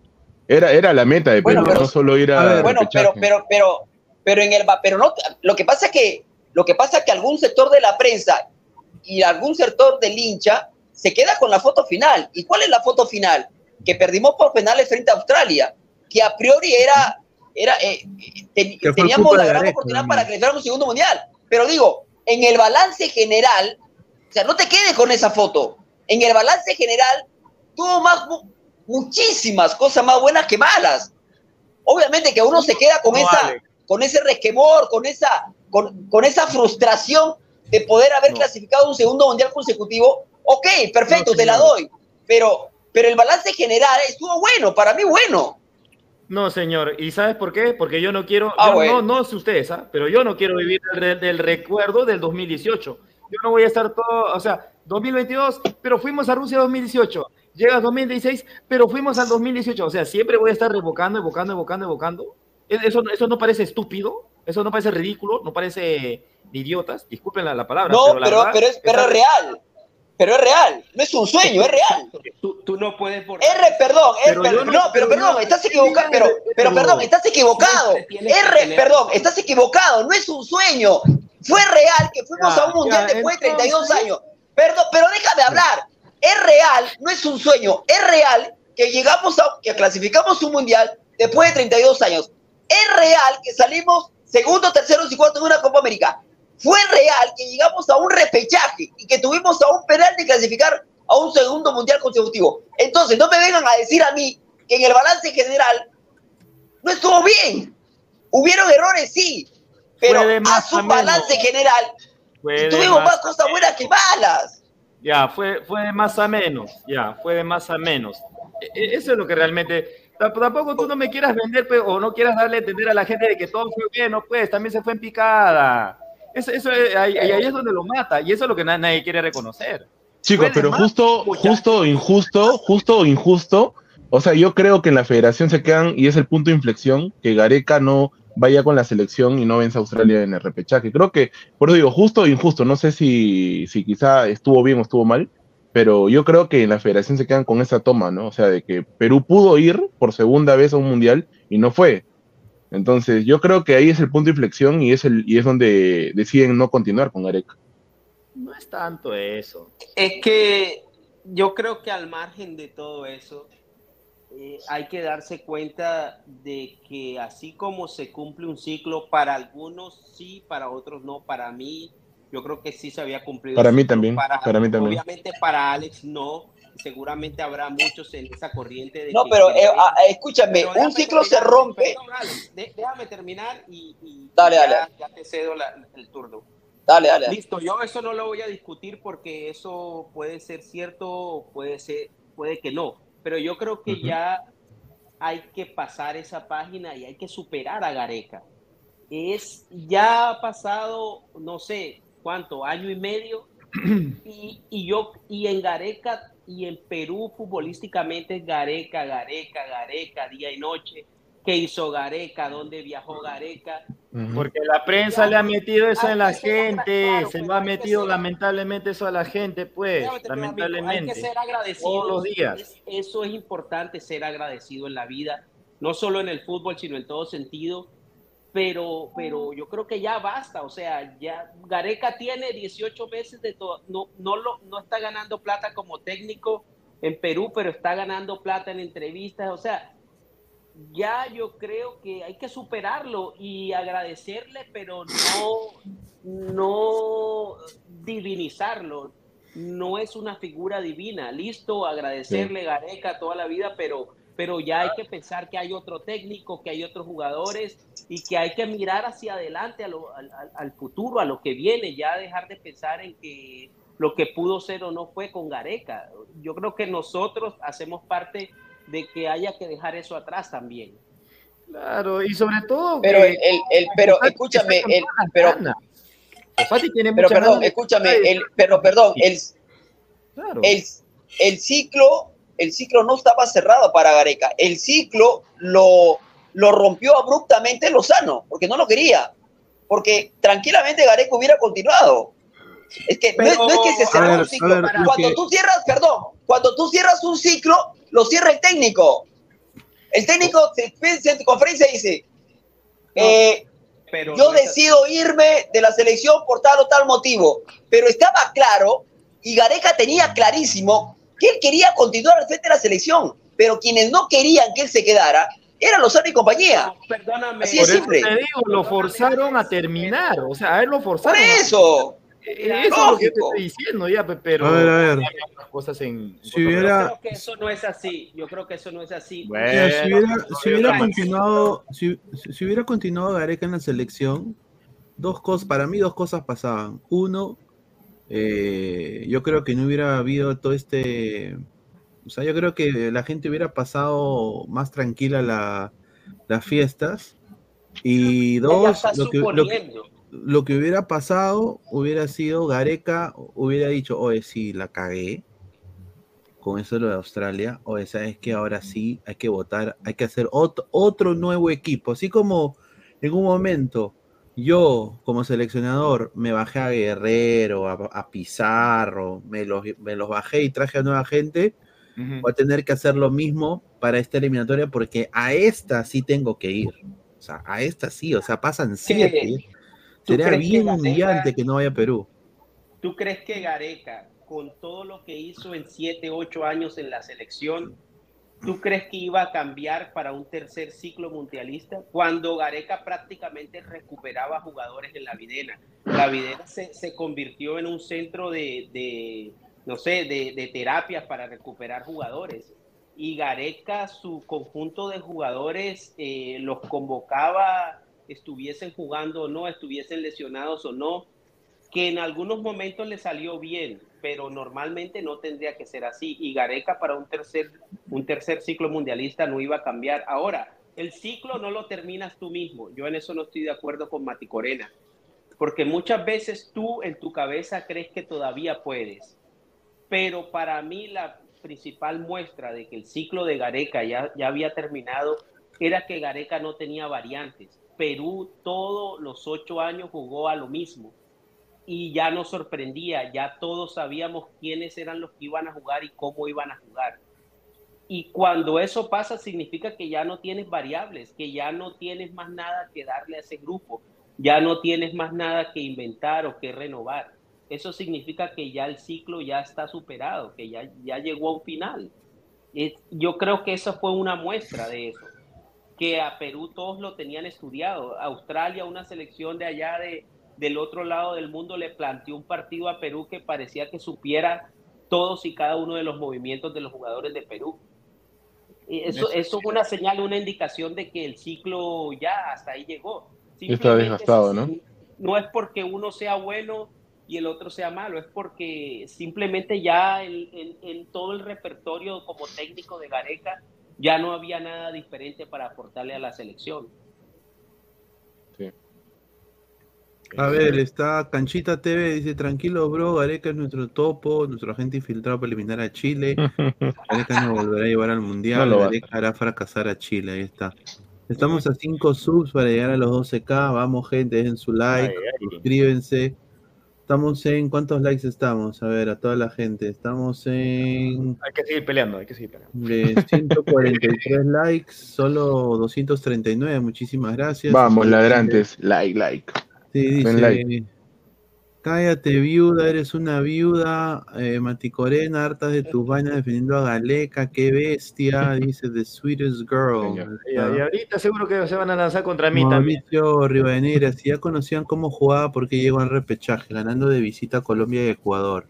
Era, era la meta de Perú, Bueno, pero- no solo ir a Bueno, pero, pero, pero, pero en el pero no, lo que pasa es que lo que pasa es que algún sector de la prensa y algún sector del hincha se queda con la foto final. ¿Y cuál es la foto final? Que perdimos por penales frente a Australia, que a priori era, era eh, ten- fue teníamos la gran oportunidad para clasificar un segundo mundial. Pero digo, en el balance general, o sea, no te quedes con esa foto. En el balance general, tuvo más, mu- muchísimas cosas más buenas que malas. Obviamente que uno se queda con No, esa, con ese resquemor, con esa, con, con esa frustración de poder haber clasificado un segundo mundial consecutivo. Ok, perfecto, No, te la doy. Pero, pero el balance general estuvo bueno, para mí bueno. No, señor. ¿Y sabes por qué? Porque yo no quiero, Ah, yo bueno. no, no sé ustedes, ¿ah? pero yo no quiero vivir del, re- del recuerdo del 2018. Yo no voy a estar todo, o sea, 2022, pero fuimos a Rusia 2018. Llega 2016, pero fuimos al 2018. O sea, siempre voy a estar revocando, evocando, evocando, evocando. ¿E- ¿Eso, eso no parece estúpido? ¿Eso no parece ridículo? ¿No parece de idiotas? Disculpen la, la palabra. No, pero, la pero, verdad pero, es, pero es real. Pero es real. No es un sueño, es real. Tú, tú no puedes por R, perdón, es Pero per- yo no- no, pero perdón, estás equivocado, pero, pero perdón, estás equivocado. R, perdón, estás equivocado, no es un sueño. Fue real que fuimos Ya, a un mundial ya, después de 32 entonces- años. Perdón, pero déjame hablar. Es real, no es un sueño, es real que llegamos a, que clasificamos un mundial después de 32 años. Es real que salimos segundo, tercero y cuarto en una Copa América. Fue real que llegamos a un repechaje y que tuvimos a un penal de clasificar a un segundo mundial consecutivo. Entonces, no me vengan a decir a mí que en el balance general no estuvo bien. Hubieron errores, sí, pero más a menos. balance general. Fue Tuvimos más más cosas buenas que malas. Ya, fue, fue de más a menos, ya, fue de más a menos. E- e- Eso es lo que realmente... Tamp- Tampoco tú no me quieras vender pe- o no quieras darle a entender a la gente de que todo fue bien, no pues, también se fue en picada. Eso, eso es- ahí, ahí es donde lo mata y eso es lo que na- nadie quiere reconocer. Chicos, pero más, justo, justo, injusto, justo o injusto. O sea, yo creo que en la federación se quedan, y es el punto de inflexión, que Gareca no vaya con la selección y no vence a Australia en el repechaje. Creo que, por eso digo, justo o injusto. No sé si, si quizá estuvo bien o estuvo mal, pero yo creo que en la federación se quedan con esa toma, ¿no? O sea, de que Perú pudo ir por segunda vez a un mundial y no fue. Entonces, yo creo que ahí es el punto de inflexión y es, el, y es donde deciden no continuar con Gareca. No es tanto eso. Es que yo creo que al margen de todo eso, eh, hay que darse cuenta de que así como se cumple un ciclo, para algunos sí, para otros no, para mí, yo creo que sí se había cumplido. Para mí también, para mí también. Obviamente para Alex no, seguramente habrá muchos en esa corriente. De No, que- pero que- eh, ah, escúchame, Pero un ciclo se rompe. déjame terminar y, y Dale, ya, dale. ya te cedo la- el turno. Dale, dale. Listo, yo eso no lo voy a discutir porque eso puede ser cierto o puede ser, puede que no. Pero yo creo que ya hay que pasar esa página y hay que superar a Gareca. Es, ya ha pasado, no sé cuánto, año y medio, y, y yo, y en Gareca y en Perú futbolísticamente es Gareca, Gareca, Gareca, día y noche. ¿Qué hizo Gareca? ¿Dónde viajó Gareca? Porque la prensa le ha metido eso en la gente, claro, se lo ha metido ser- lamentablemente eso a la gente, pues, amigo. Hay lamentablemente. que ser agradecidos. Todos los días. Es- eso es importante, ser agradecido en la vida, no solo en el fútbol, sino en todo sentido. Pero, pero yo creo que ya basta, o sea, ya Gareca tiene 18 meses de todo, no, no, lo, no está ganando plata como técnico en Perú, pero está ganando plata en entrevistas, o sea, ya yo creo que hay que superarlo y agradecerle, pero no, no divinizarlo. No es una figura divina. Listo, agradecerle Gareca toda la vida, pero, pero ya hay que pensar que hay otro técnico, que hay otros jugadores y que hay que mirar hacia adelante, a lo- al, al- al futuro, a lo que viene, ya dejar de pensar en que lo que pudo ser o no fue con Gareca. Yo creo que nosotros hacemos parte de que haya que dejar eso atrás también. Claro, y sobre todo. Pero que- el, el- el- pero Fati escúchame, el, pero. Fati tiene pero perdón, escúchame, el, pero perdón, el, Claro. el, el ciclo, el ciclo no estaba cerrado para Gareca. El ciclo lo, lo rompió abruptamente Lozano, porque no lo quería. Porque tranquilamente Gareca hubiera continuado. Es que no es- no, es que se cerró ver, un ciclo. ver, cuando que- tú cierras, perdón, cuando tú cierras un ciclo, lo cierra el técnico. El técnico se se- en conferencia y dice, eh, Pero yo no es- decido irme de la selección por tal o tal motivo. Pero estaba claro, y Gareca tenía clarísimo, que él quería continuar al frente de la selección. Pero quienes no querían que él se quedara eran Lozano y compañía. Perdóname. Así Por es eso simple. te digo, lo forzaron a terminar. O sea, a él lo Por forzaron. a- eso. Eh, Eso es lo que te estoy diciendo ya, pe- pero. A ver, a ver. cosas en. Si hubiera- Yo creo que eso no es así. Yo creo que eso no es así. Bueno, si hubiera, no, si yo hubiera también. continuado, si hubiera continuado Gareca en la selección, dos cosas, para mí dos cosas pasaban. Uno, eh, yo creo que no hubiera habido todo este, o sea, yo creo que la gente hubiera pasado más tranquila la- las fiestas. Y dos, lo que, lo, que, lo que hubiera pasado hubiera sido Gareca hubiera dicho, oye, sí, la cagué con eso de lo de Australia, oye, sabes que ahora sí hay que votar, hay que hacer otro, otro nuevo equipo, así como en un momento yo como seleccionador me bajé a Guerrero, a, a Pizarro, me los, me los bajé y traje a nueva gente, voy a tener que hacer lo mismo para esta eliminatoria porque a esta sí tengo que ir. O sea, a esta sí, o sea, pasan siete. ¿Tú Sería que bien Gareca- humillante que no vaya a Perú. ¿Tú crees que Gareca, con todo lo que hizo en 7, 8 años en la selección, ¿tú crees que iba a cambiar para un tercer ciclo mundialista? Cuando Gareca prácticamente recuperaba jugadores en la Videna. La Videna se, se convirtió en un centro de, de, no sé, de, de terapias para recuperar jugadores. Y Gareca, su conjunto de jugadores, eh, los convocaba, estuviesen jugando o no, estuviesen lesionados o no que en algunos momentos le salió bien, pero normalmente no tendría que ser así. Y Gareca para un tercer, un tercer ciclo mundialista no iba a cambiar. Ahora, el ciclo no lo terminas tú mismo. Yo en eso no estoy de acuerdo con Mati Corena, porque muchas veces tú en tu cabeza crees que todavía puedes. Pero para mí la principal muestra de que el ciclo de Gareca ya, ya había terminado era que Gareca no tenía variantes. Perú todos los ocho años jugó a lo mismo y ya nos sorprendía, ya todos sabíamos quiénes eran los que iban a jugar y cómo iban a jugar. Y cuando eso pasa significa que ya no tienes variables, que ya no tienes más nada que darle a ese grupo, ya no tienes más nada que inventar o que renovar. Eso significa que ya el ciclo ya está superado, que ya, ya llegó a un final. Es- yo creo que eso fue una muestra de eso, que a Perú todos lo tenían estudiado. Australia, una selección de allá de, del otro lado del mundo, le planteó un partido a Perú que parecía que supiera todos y cada uno de los movimientos de los jugadores de Perú. Eso, eso es una señal, una indicación de que el ciclo ya hasta ahí llegó. Está desgastado, ¿no? no es porque uno sea bueno y el otro sea malo, es porque simplemente ya en, en- en todo el repertorio como técnico de Gareca ya no había nada diferente para aportarle a la selección. A ver, está Canchita TV, dice, tranquilo, bro, Gareca es nuestro topo, nuestro agente infiltrado para eliminar a Chile. Gareca no volverá a llevar al Mundial, No Gareca hará fracasar a Chile, ahí está. Estamos a 5 subs para llegar a los 12k, vamos gente, dejen su like, suscríbanse. Estamos en, ¿cuántos likes estamos? A ver, a toda la gente, estamos en Hay que seguir peleando, hay que seguir peleando. de 143 likes, solo 239, muchísimas gracias. Vamos, ladrantes. Like, like. Sí, dice, like. Cállate viuda, eres una viuda, eh, Maticorena, hartas de tus vainas defendiendo a Galeca, qué bestia, dice The Sweetest Girl. Y, y ahorita seguro que se van a lanzar contra mí también. Mauricio Rivadeneira, si ya conocían cómo jugaba, ¿por qué llegó al repechaje? Ganando de visita a Colombia y Ecuador.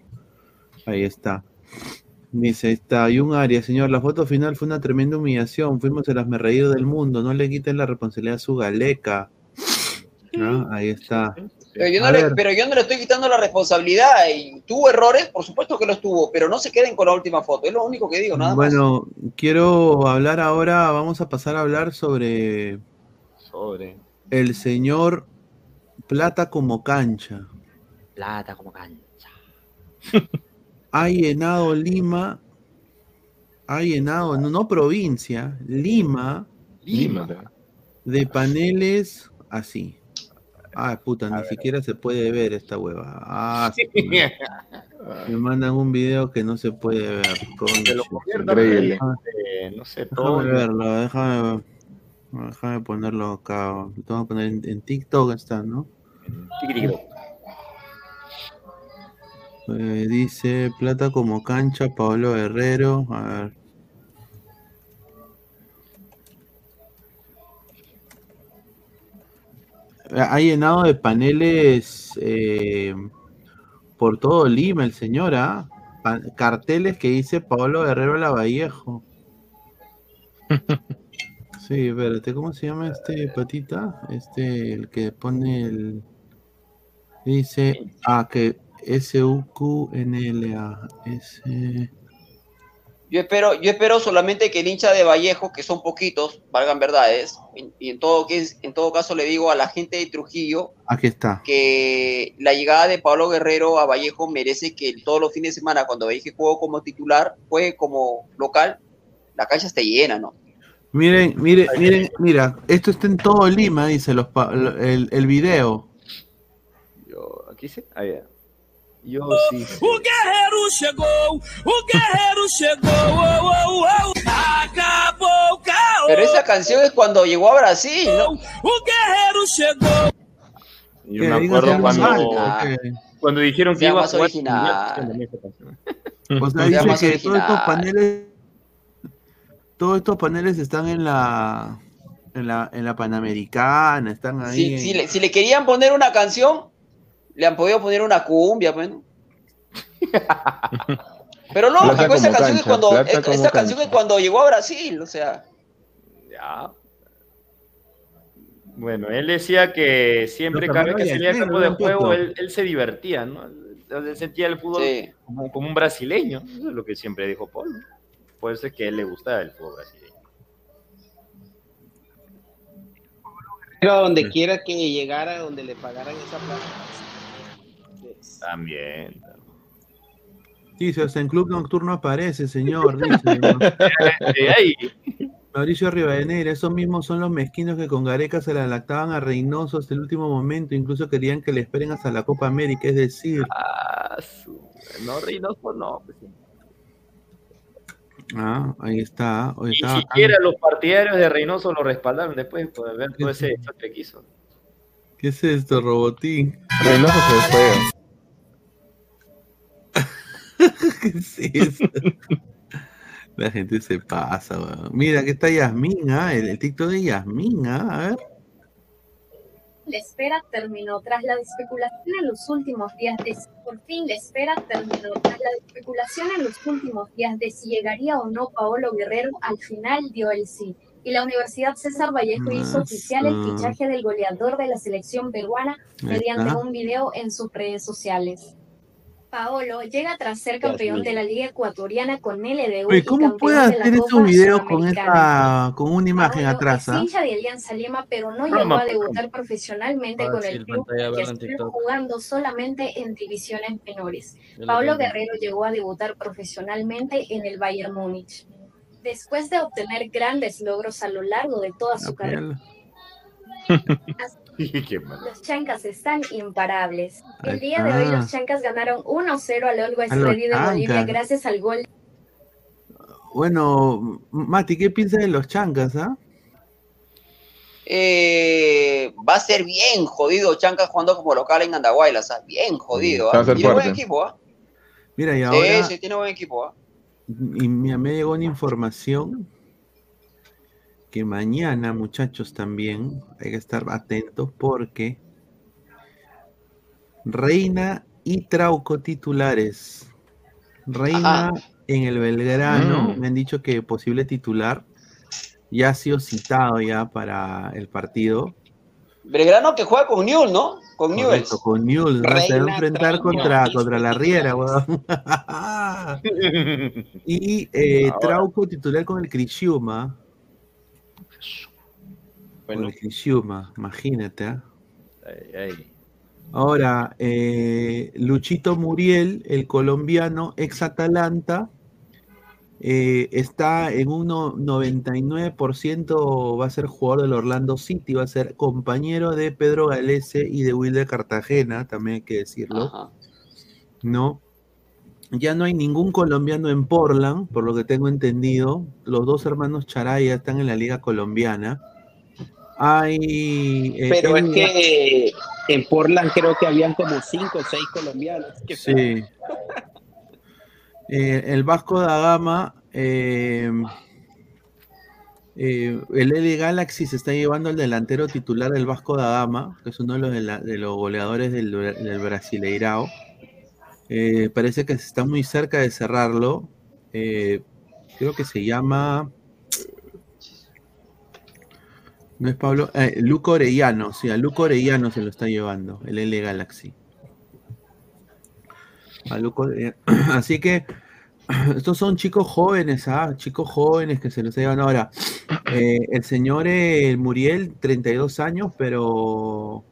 Ahí está. Dice, está, y un área, señor, la foto final fue una tremenda humillación, fuimos el reído del mundo, no le quiten la responsabilidad a su Galeca. Ah, Ahí está. Pero yo, no le, pero yo no le estoy quitando la responsabilidad. Y tuvo errores, por supuesto que los tuvo, pero no se queden con la última foto. Es lo único que digo, nada más. Bueno, quiero hablar ahora, vamos a pasar a hablar sobre Sobre. el señor Plata como cancha. Plata como cancha. Ha llenado Lima, ha llenado, no, no provincia, Lima, Lima. de paneles así. Ah, puta, ni siquiera se puede ver esta hueva. Ah, sí, me, me mandan un video que no se puede ver. Lo conviertan Increíble. en, eh, no sé, todo. Déjame verlo, déjame, déjame ponerlo acá. Lo tengo que poner en, en TikTok, está, ¿no? Eh, dice plata como cancha, Pablo Guerrero. A ver. Ha llenado de paneles eh, por todo Lima el señor, ¿ah? Carteles que dice Pablo Guerrero Lavallejo. Sí, espérate, ¿cómo se llama este patita? Este, el que pone el. Dice. Ah, que S-U-Q-N-L-A. S. Yo espero, yo espero solamente que el hincha de Vallejo, que son poquitos, valgan verdades, y, y en, todo, que- en todo caso le digo a la gente de Trujillo Aquí está. que la llegada de Pablo Guerrero a Vallejo merece que todos los fines de semana, cuando Vallejo juego como titular, juegue como local, la cancha esté llena, ¿no? Miren, miren, miren, mira, esto está en todo Lima, dice los el, el video. Yo, aquí sí. Ahí ya. Yo sí. O guerreiro chegou, o guerreiro chegou, oh, oh, oh. acabou o caos. Pero esa canción es cuando llegó a Brasil, ¿no? O guerreiro chegou. Yo Que me acuerdo cuando, cuando dijeron que iba a más jugar original. Canción. O sea, dice que todos estos original. paneles, todos estos paneles están en la, en la, en la Panamericana, están ahí. Si, en- si le, si le querían poner una canción, le han podido poner una cumbia, pues, ¿no? Pero Plata lógico, esa canción es cancha, cuando, esa canción llegó a Brasil, o sea. Ya. Bueno, él decía que siempre cada vez que salía al al campo de juego, él, él se divertía, ¿no? Él sentía el fútbol Sí. como, como un brasileño. Eso es lo que siempre dijo Paul. ¿no? Por eso es que a él le gustaba el fútbol brasileño. Pero donde quiera que llegara, donde le pagaran esa plata. También. Dice, hasta en Club Nocturno aparece, señor. Dice. Mauricio Rivadeneira, esos mismos son los mezquinos que con Gareca se la lactaban a Reynoso hasta el último momento, incluso querían que le esperen hasta la Copa América, es decir, Ah, su- No, Reynoso no. pues, sí. ah, ahí está, Ni está siquiera los partidarios de Reynoso lo respaldaron después de ver todo ese desastre que hizo. ¿Qué es esto, Robotín? Reynoso se fue. ¿Qué es eso? La gente se pasa, weón. Mira, que está Yasmín, ¿ah? El, el TikTok de Yasmín, ¿ah? A ver. La espera terminó tras la especulación en los últimos días de por fin la espera terminó tras la especulación en los últimos días de si llegaría o no Paolo Guerrero al final dio el sí y la Universidad César Vallejo hizo oficial el fichaje del goleador de la selección peruana mediante está. un video en sus redes sociales. Paolo llega tras ser campeón de la Liga Ecuatoriana con LDU y ¿cómo puede hacer esos Copa videos con esa, con una imagen Paolo atrás, es ah? hincha de Alianza Lima, pero no llegó a debutar profesionalmente con el club, que TikTok. jugando solamente en divisiones menores. Yo lo Pablo tengo. Guerrero llegó a debutar profesionalmente en el Bayern Múnich. Después de obtener grandes logros a lo largo de toda su carrera. los chancas están imparables. El día de hoy los chancas ganaron 1-0 al A los Ready de Bolivia Chancas. gracias al gol Bueno, Mati, ¿qué piensas de los chancas, ah? Eh, va a ser bien jodido Chanca jugando como local en Andahuaylas, ¿sabes? Bien jodido. Va a ¿ah? ser Tiene buen fuerte. equipo, ¿ah? Mira, y Sí, ahora sí, tiene buen equipo, ¿ah? y me, me llegó una información que mañana, muchachos, también hay que estar atentos porque Reina y Trauco titulares. Reina en el Belgrano, Mm. me han dicho que posible titular, ya ha sido citado ya para el partido. Belgrano que juega con Newell, ¿no? Con. Correcto, con Newell's, ¿no? se va a enfrentar contra, contra la Riera, weón. y eh, Ahora. Trauco titular con el Con el Criciúma, imagínate. ¿ah? Ay, ay. Ahora, eh, Luchito Muriel, el colombiano, ex Atalanta, eh, está en un no- 99%, va a ser jugador del Orlando City, va a ser compañero de Pedro Galese y de Wilder Cartagena, también hay que decirlo. Ajá. ¿no? Ya no hay ningún colombiano en Portland, por lo que tengo entendido. Los dos hermanos Charaya están en la liga colombiana. Hay. eh, Pero es que en Portland creo que habían como cinco o seis colombianos. que Sí. Eh, el Vasco da Gama. eh, eh, el LA Galaxy se está llevando al delantero titular del Vasco da Gama, que es uno de los, de la- de los goleadores del, del Brasileirao. Eh, parece que se está muy cerca de cerrarlo. Eh, creo que se llama. No es Pablo. eh, Luco Orellano, sí, a Luco Orellano se lo está llevando, el L Galaxy. A Luco Orellano. Así que estos son chicos jóvenes, ¿ah? Chicos jóvenes que se los llevan ahora. el señor Muriel, 32 años, pero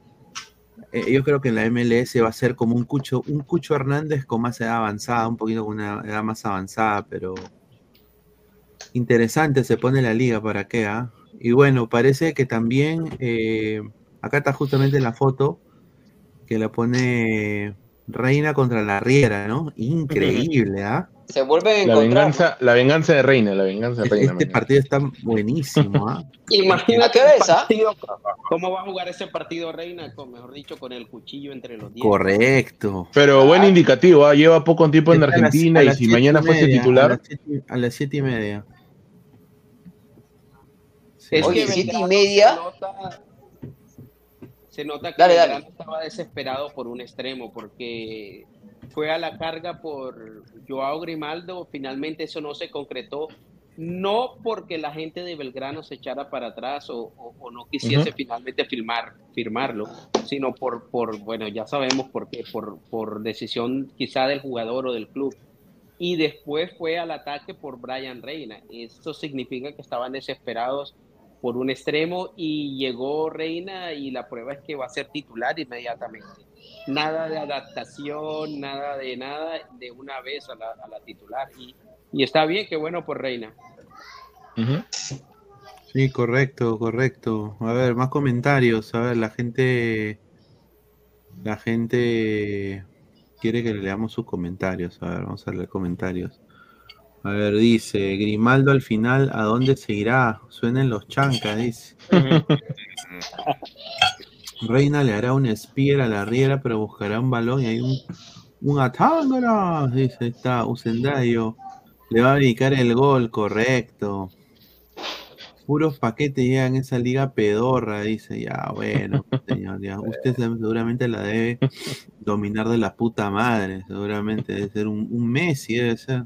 eh, yo creo que en la MLS va a ser como un Cucho, un Cucho Hernández con más edad avanzada, un poquito con una edad más avanzada, pero interesante se pone la liga para qué, ¿ah? Y bueno, parece que también, eh, acá está justamente la foto que la pone Reina contra la Riera, ¿no? Increíble, ¿ah? Se vuelven a La encontrar. venganza, la venganza de Reina, la venganza de Reina. Este partido está buenísimo, ¿ah? Imagínate ¿A qué el hora es, ah? partido, cómo va a jugar ese partido Reina, con, mejor dicho, con el cuchillo entre los dientes. Correcto. Pero buen indicativo, ¿ah? lleva poco tiempo en Está a las- Argentina y si mañana fuese titular, A las siete, a las siete y media. Es Oye, que siete y media. Se nota que Dale, dale. Belgrano estaba desesperado por un extremo, porque fue a la carga por Joao Grimaldo. Finalmente eso no se concretó. No porque la gente de Belgrano se echara para atrás o, o- o no quisiese Ujú. finalmente firmar, firmarlo, sino por, por, bueno, ya sabemos por qué, por, por decisión quizá del jugador o del club. Y después fue al ataque por Brian Reina. Esto significa que estaban desesperados por un extremo y llegó Reina y la prueba es que va a ser titular inmediatamente. Nada de adaptación, nada de nada, de una vez a la, a la titular. Y, y está bien, qué bueno por Reina. Sí, correcto, correcto. A ver, más comentarios. A ver, la gente. La gente quiere que le leamos sus comentarios. A ver, vamos a leer comentarios. A ver, dice Grimaldo al final, ¿a dónde se irá? Suenen los chancas, dice. Reina le hará un spear a la riera, pero buscará un balón y hay un Un dice, ahí está, Usendayo. Le va a dedicar el gol, correcto. Puros paquetes llegan esa liga pedorra, dice, ya, bueno, señor, ya. Usted se- seguramente la debe dominar de la puta madre, seguramente debe ser un, un Messi, debe ser.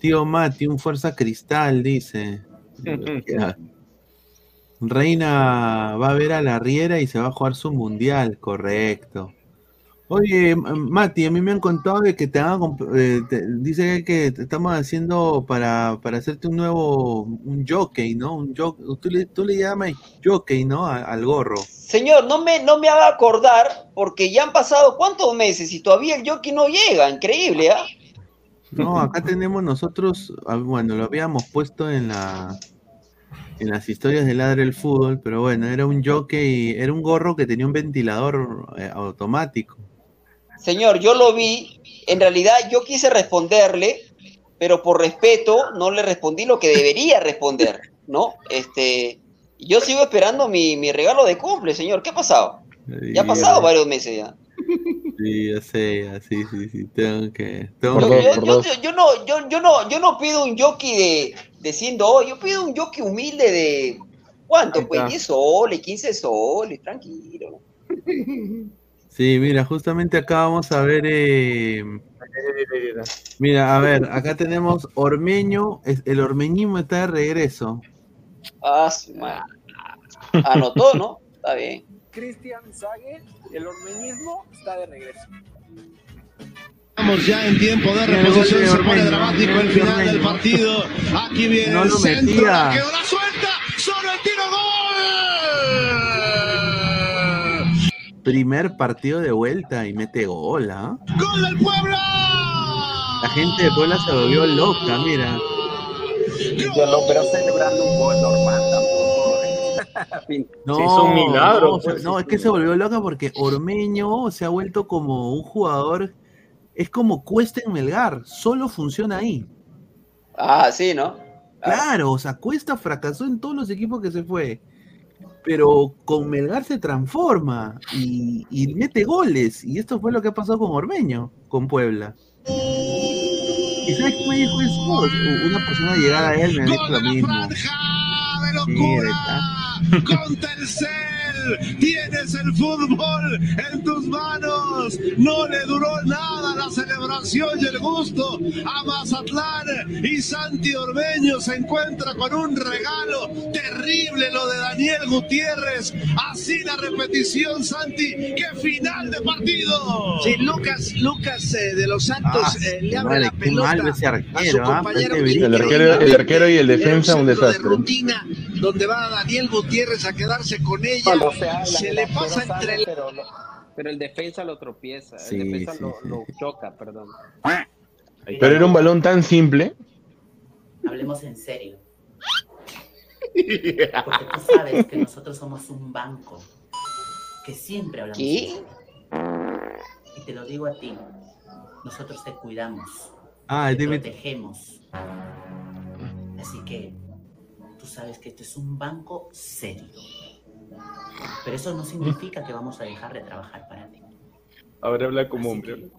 Tío Mati, un fuerza cristal, dice. Reina va a ver a la Riera y se va a jugar su mundial, correcto. Oye, Mati, a mí me han contado de que te hagan, comp- eh, dice que te estamos haciendo para, para hacerte un nuevo, un jockey, ¿no? Un jo- tú, le, tú le llamas jockey, ¿no? A- al gorro. Señor, no me, no me haga acordar porque ya han pasado cuántos meses y todavía el jockey no llega. Increíble, ¿ah? No, acá tenemos nosotros, ah, bueno, lo habíamos puesto en la, en las historias de Ladre el Fútbol, pero bueno, era un jockey, era un gorro que tenía un ventilador eh, automático. Señor, yo lo vi. En realidad yo quise responderle, pero por respeto no le respondí lo que debería responder, ¿no? Este, yo sigo esperando mi, mi regalo de cumple, señor. ¿Qué ha pasado? Ya ha pasado varios meses ya. Sí, ya sé, ya, sí, sí, sí, tengo que... Tengo Yo, que- yo- yo- yo- yo no, yo, yo no, yo no pido un jockey de, de 100 dólares, yo pido un jockey humilde de ¿cuánto? Pues 10 soles, 15 soles, tranquilo. Sí, mira, justamente acá vamos a ver. eh, Mira, a ver, acá tenemos Ormeño, el ormeñismo está de regreso. Ah, su madre. Anotó, ¿no? Está bien. Cristian Zague, el ormeñismo está de regreso. Estamos ya en tiempo de reposición, se pone dramático el final del partido. Aquí viene No el centro, quedó la suelta, solo el tiro gol. Primer partido de vuelta y mete gol, ¿ah? ¡Gol del Puebla! La gente de Puebla se volvió loca, mira. Yo lo veo celebrando un gol normal No, Se hizo un milagro, No, o sea, pues, no, sí, es que se volvió loca porque Ormeño se ha vuelto como un jugador. Es como Cuesta en Melgar, solo funciona ahí. Ah, sí, ¿no? Claro, o sea, Cuesta fracasó en todos los equipos que se fue. Pero con Melgar se transforma y, y mete goles. Y esto fue lo que ha pasado con Ormeño, con Puebla. ¿Y sabes qué me dijo eso? Una persona llegada a él me dijo lo mismo. Mira. Con Telcel tienes el fútbol en tus manos. No le duró nada la celebración y el gusto a Mazatlán. Y Santi Ormeño se encuentra con un regalo terrible, lo de Daniel Gutiérrez. Así la repetición, Santi. ¡Qué final de partido! Sí, Lucas, Lucas eh, de los Santos Ah, eh, le abre la qué pelota a su ¿ah? compañero. El arquero, el arquero y el defensa, un centro de desastre. rutina donde va Daniel Gutiérrez a quedarse con ella. Se habla, se le pasa sale, entre el pero, lo- pero el defensa lo tropieza, Sí, el defensa sí, lo, sí. lo choca, perdón. Pero era un balón tan simple. Hablemos en serio. Porque tú sabes que nosotros somos un banco. Que siempre hablamos ¿Qué? en serio. Y te lo digo a ti. Nosotros te cuidamos. Ah, te dime- protegemos. Así que tú sabes que este es un banco serio. Pero eso no significa que vamos a dejar de trabajar para ti. Ahora habla como hombre.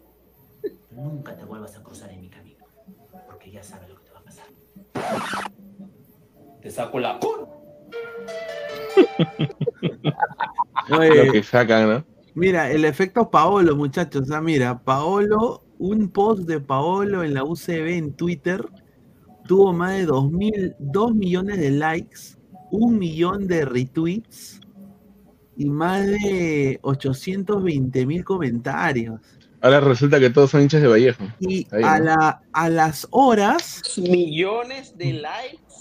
Nunca te vuelvas a cruzar en mi camino. Porque ya sabes lo que te va a pasar. Te saco la cor. Oye, Lo que sacan, ¿no? Mira, el efecto Paolo, muchachos. O sea, mira, Paolo, un post de Paolo en la UCB en Twitter tuvo más de 2, mil, 2 millones de likes, un millón de retweets y más de 820 mil comentarios. Ahora resulta que todos son hinchas de Vallejo. Y Ahí, a, ¿no? la, a las horas, Millones de likes.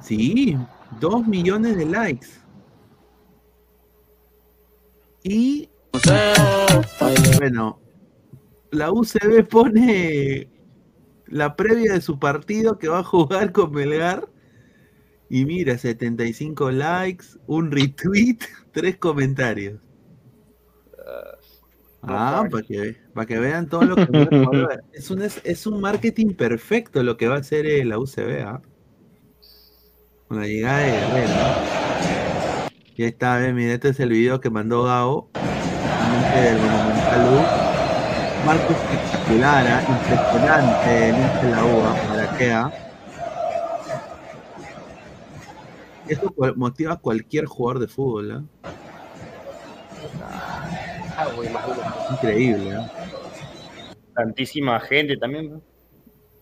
sí, 2 millones de likes. Y bueno, la UCB pone la previa de su partido que va a jugar con Melgar. Y mira, 75 likes, un retweet, tres comentarios. Ah, para que, para que vean todo lo que es un, es, es un marketing perfecto lo que va a hacer eh, la UCB, ¿ah? Con la llegada de Guerrero. Y ahí está, ve, mira, este es el video que mandó justamente del Monumental U. Marcos espectacular, ¿ah? impresionante de la UA, para que ¿ah? Esto cu- motiva a cualquier jugador de fútbol, ¿ah? Ah, güey. Increíble, ¿ah? Tantísima gente también. ¿no?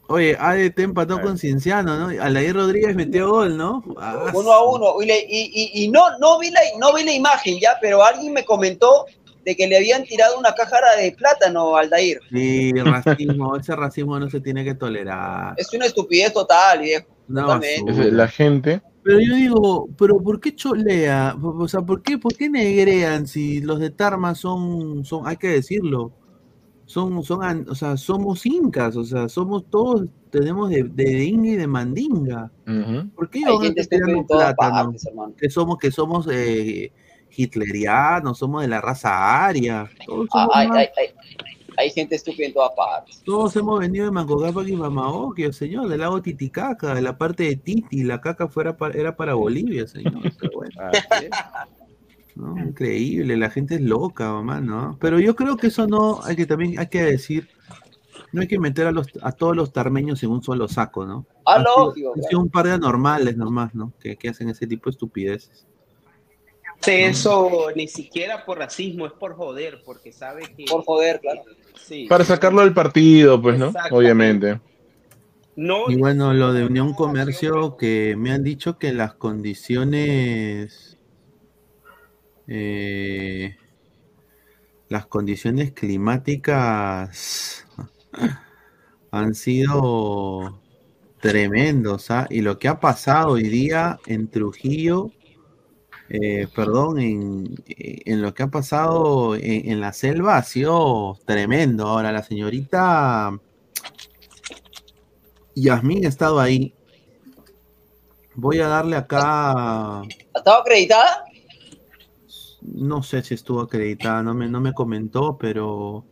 Oye, ADT empató con Cienciano, ¿no? Alair Rodríguez metió gol, ¿no? Ah, Uno a uno. Y, le- y- y- y no, no, vi la, no vi la imagen ya, pero alguien me comentó de que le habían tirado una cajara de plátano al Dair. Sí, racismo, ese racismo no se tiene que tolerar. Es una estupidez total, viejo. No, La gente. Pero yo digo, pero ¿por qué cholea? O sea, ¿por qué, por qué negrean si los de Tarma son, son, hay que decirlo, son, son, an- o sea, somos incas, o sea, somos todos, tenemos de, de inga y de mandinga. ¿Por qué todas plátano? partes, hermano. Que somos, que somos eh, hitlerianos, somos de la raza aria. Todos, Ah, somos más- hay, hay, hay gente estúpida en todas partes. todos hemos venido de Mancocapac y Mamaoquio, señor, del lago Titicaca, de la parte de Titi, la caca fuera para, era para Bolivia, señor. pero bueno. ¿no? Increíble, la gente es loca, mamá, ¿no? Pero yo creo que eso no, hay que también, hay que decir, no hay que meter a, los, a todos los tarmeños en un solo saco, ¿no? Ah, lógico, un par de anormales nomás, ¿no? Que, que hacen ese tipo de estupideces. Sí, eso ni siquiera por racismo, es por joder, porque sabe que. Por joder, claro. Sí. Para sacarlo del partido, pues, ¿no? Obviamente. No, Y bueno, lo de Unión Comercio, que me han dicho que las condiciones, eh, las condiciones climáticas han sido tremendos, ¿ah? Y lo que ha pasado hoy día en Trujillo, eh, perdón, en, en lo que ha pasado en, en la selva ha sido tremendo. Ahora, la señorita Yasmín ha estado ahí. Voy a darle acá, ¿Ha estado acreditada? no sé si estuvo acreditada, no me, no me comentó, pero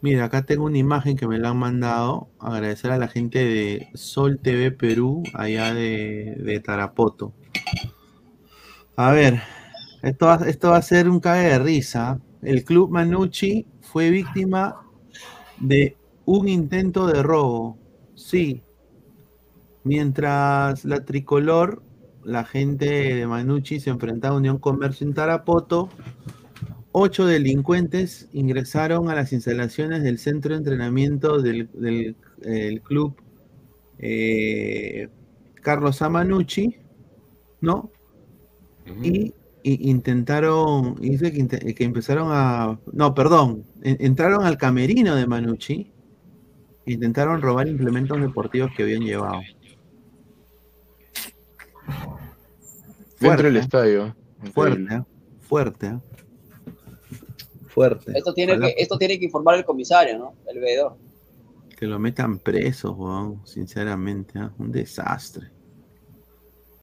mira, acá tengo una imagen que me la han mandado. Agradecer a la gente de Sol TV Perú, allá de, de Tarapoto. A ver, esto va, esto va a ser un cague de risa. El club Manucci fue víctima de un intento de robo. Sí. Mientras la tricolor, la gente de Manucci se enfrentaba a Unión Comercio en Tarapoto, ocho delincuentes ingresaron a las instalaciones del centro de entrenamiento del, del- el club eh, Carlos Amanucci, ¿no? Y, y intentaron, dice que, empezaron a, no, perdón, en- entraron al camerino de Manucci, e intentaron robar implementos deportivos que habían llevado. Dentro del Fuerte, estadio. Fuerte, ¿eh? fuerte, ¿eh? fuerte. Esto tiene, Ojalá que, esto tiene que informar el comisario, ¿no? El veedor. que lo metan preso, weón, sinceramente, un desastre.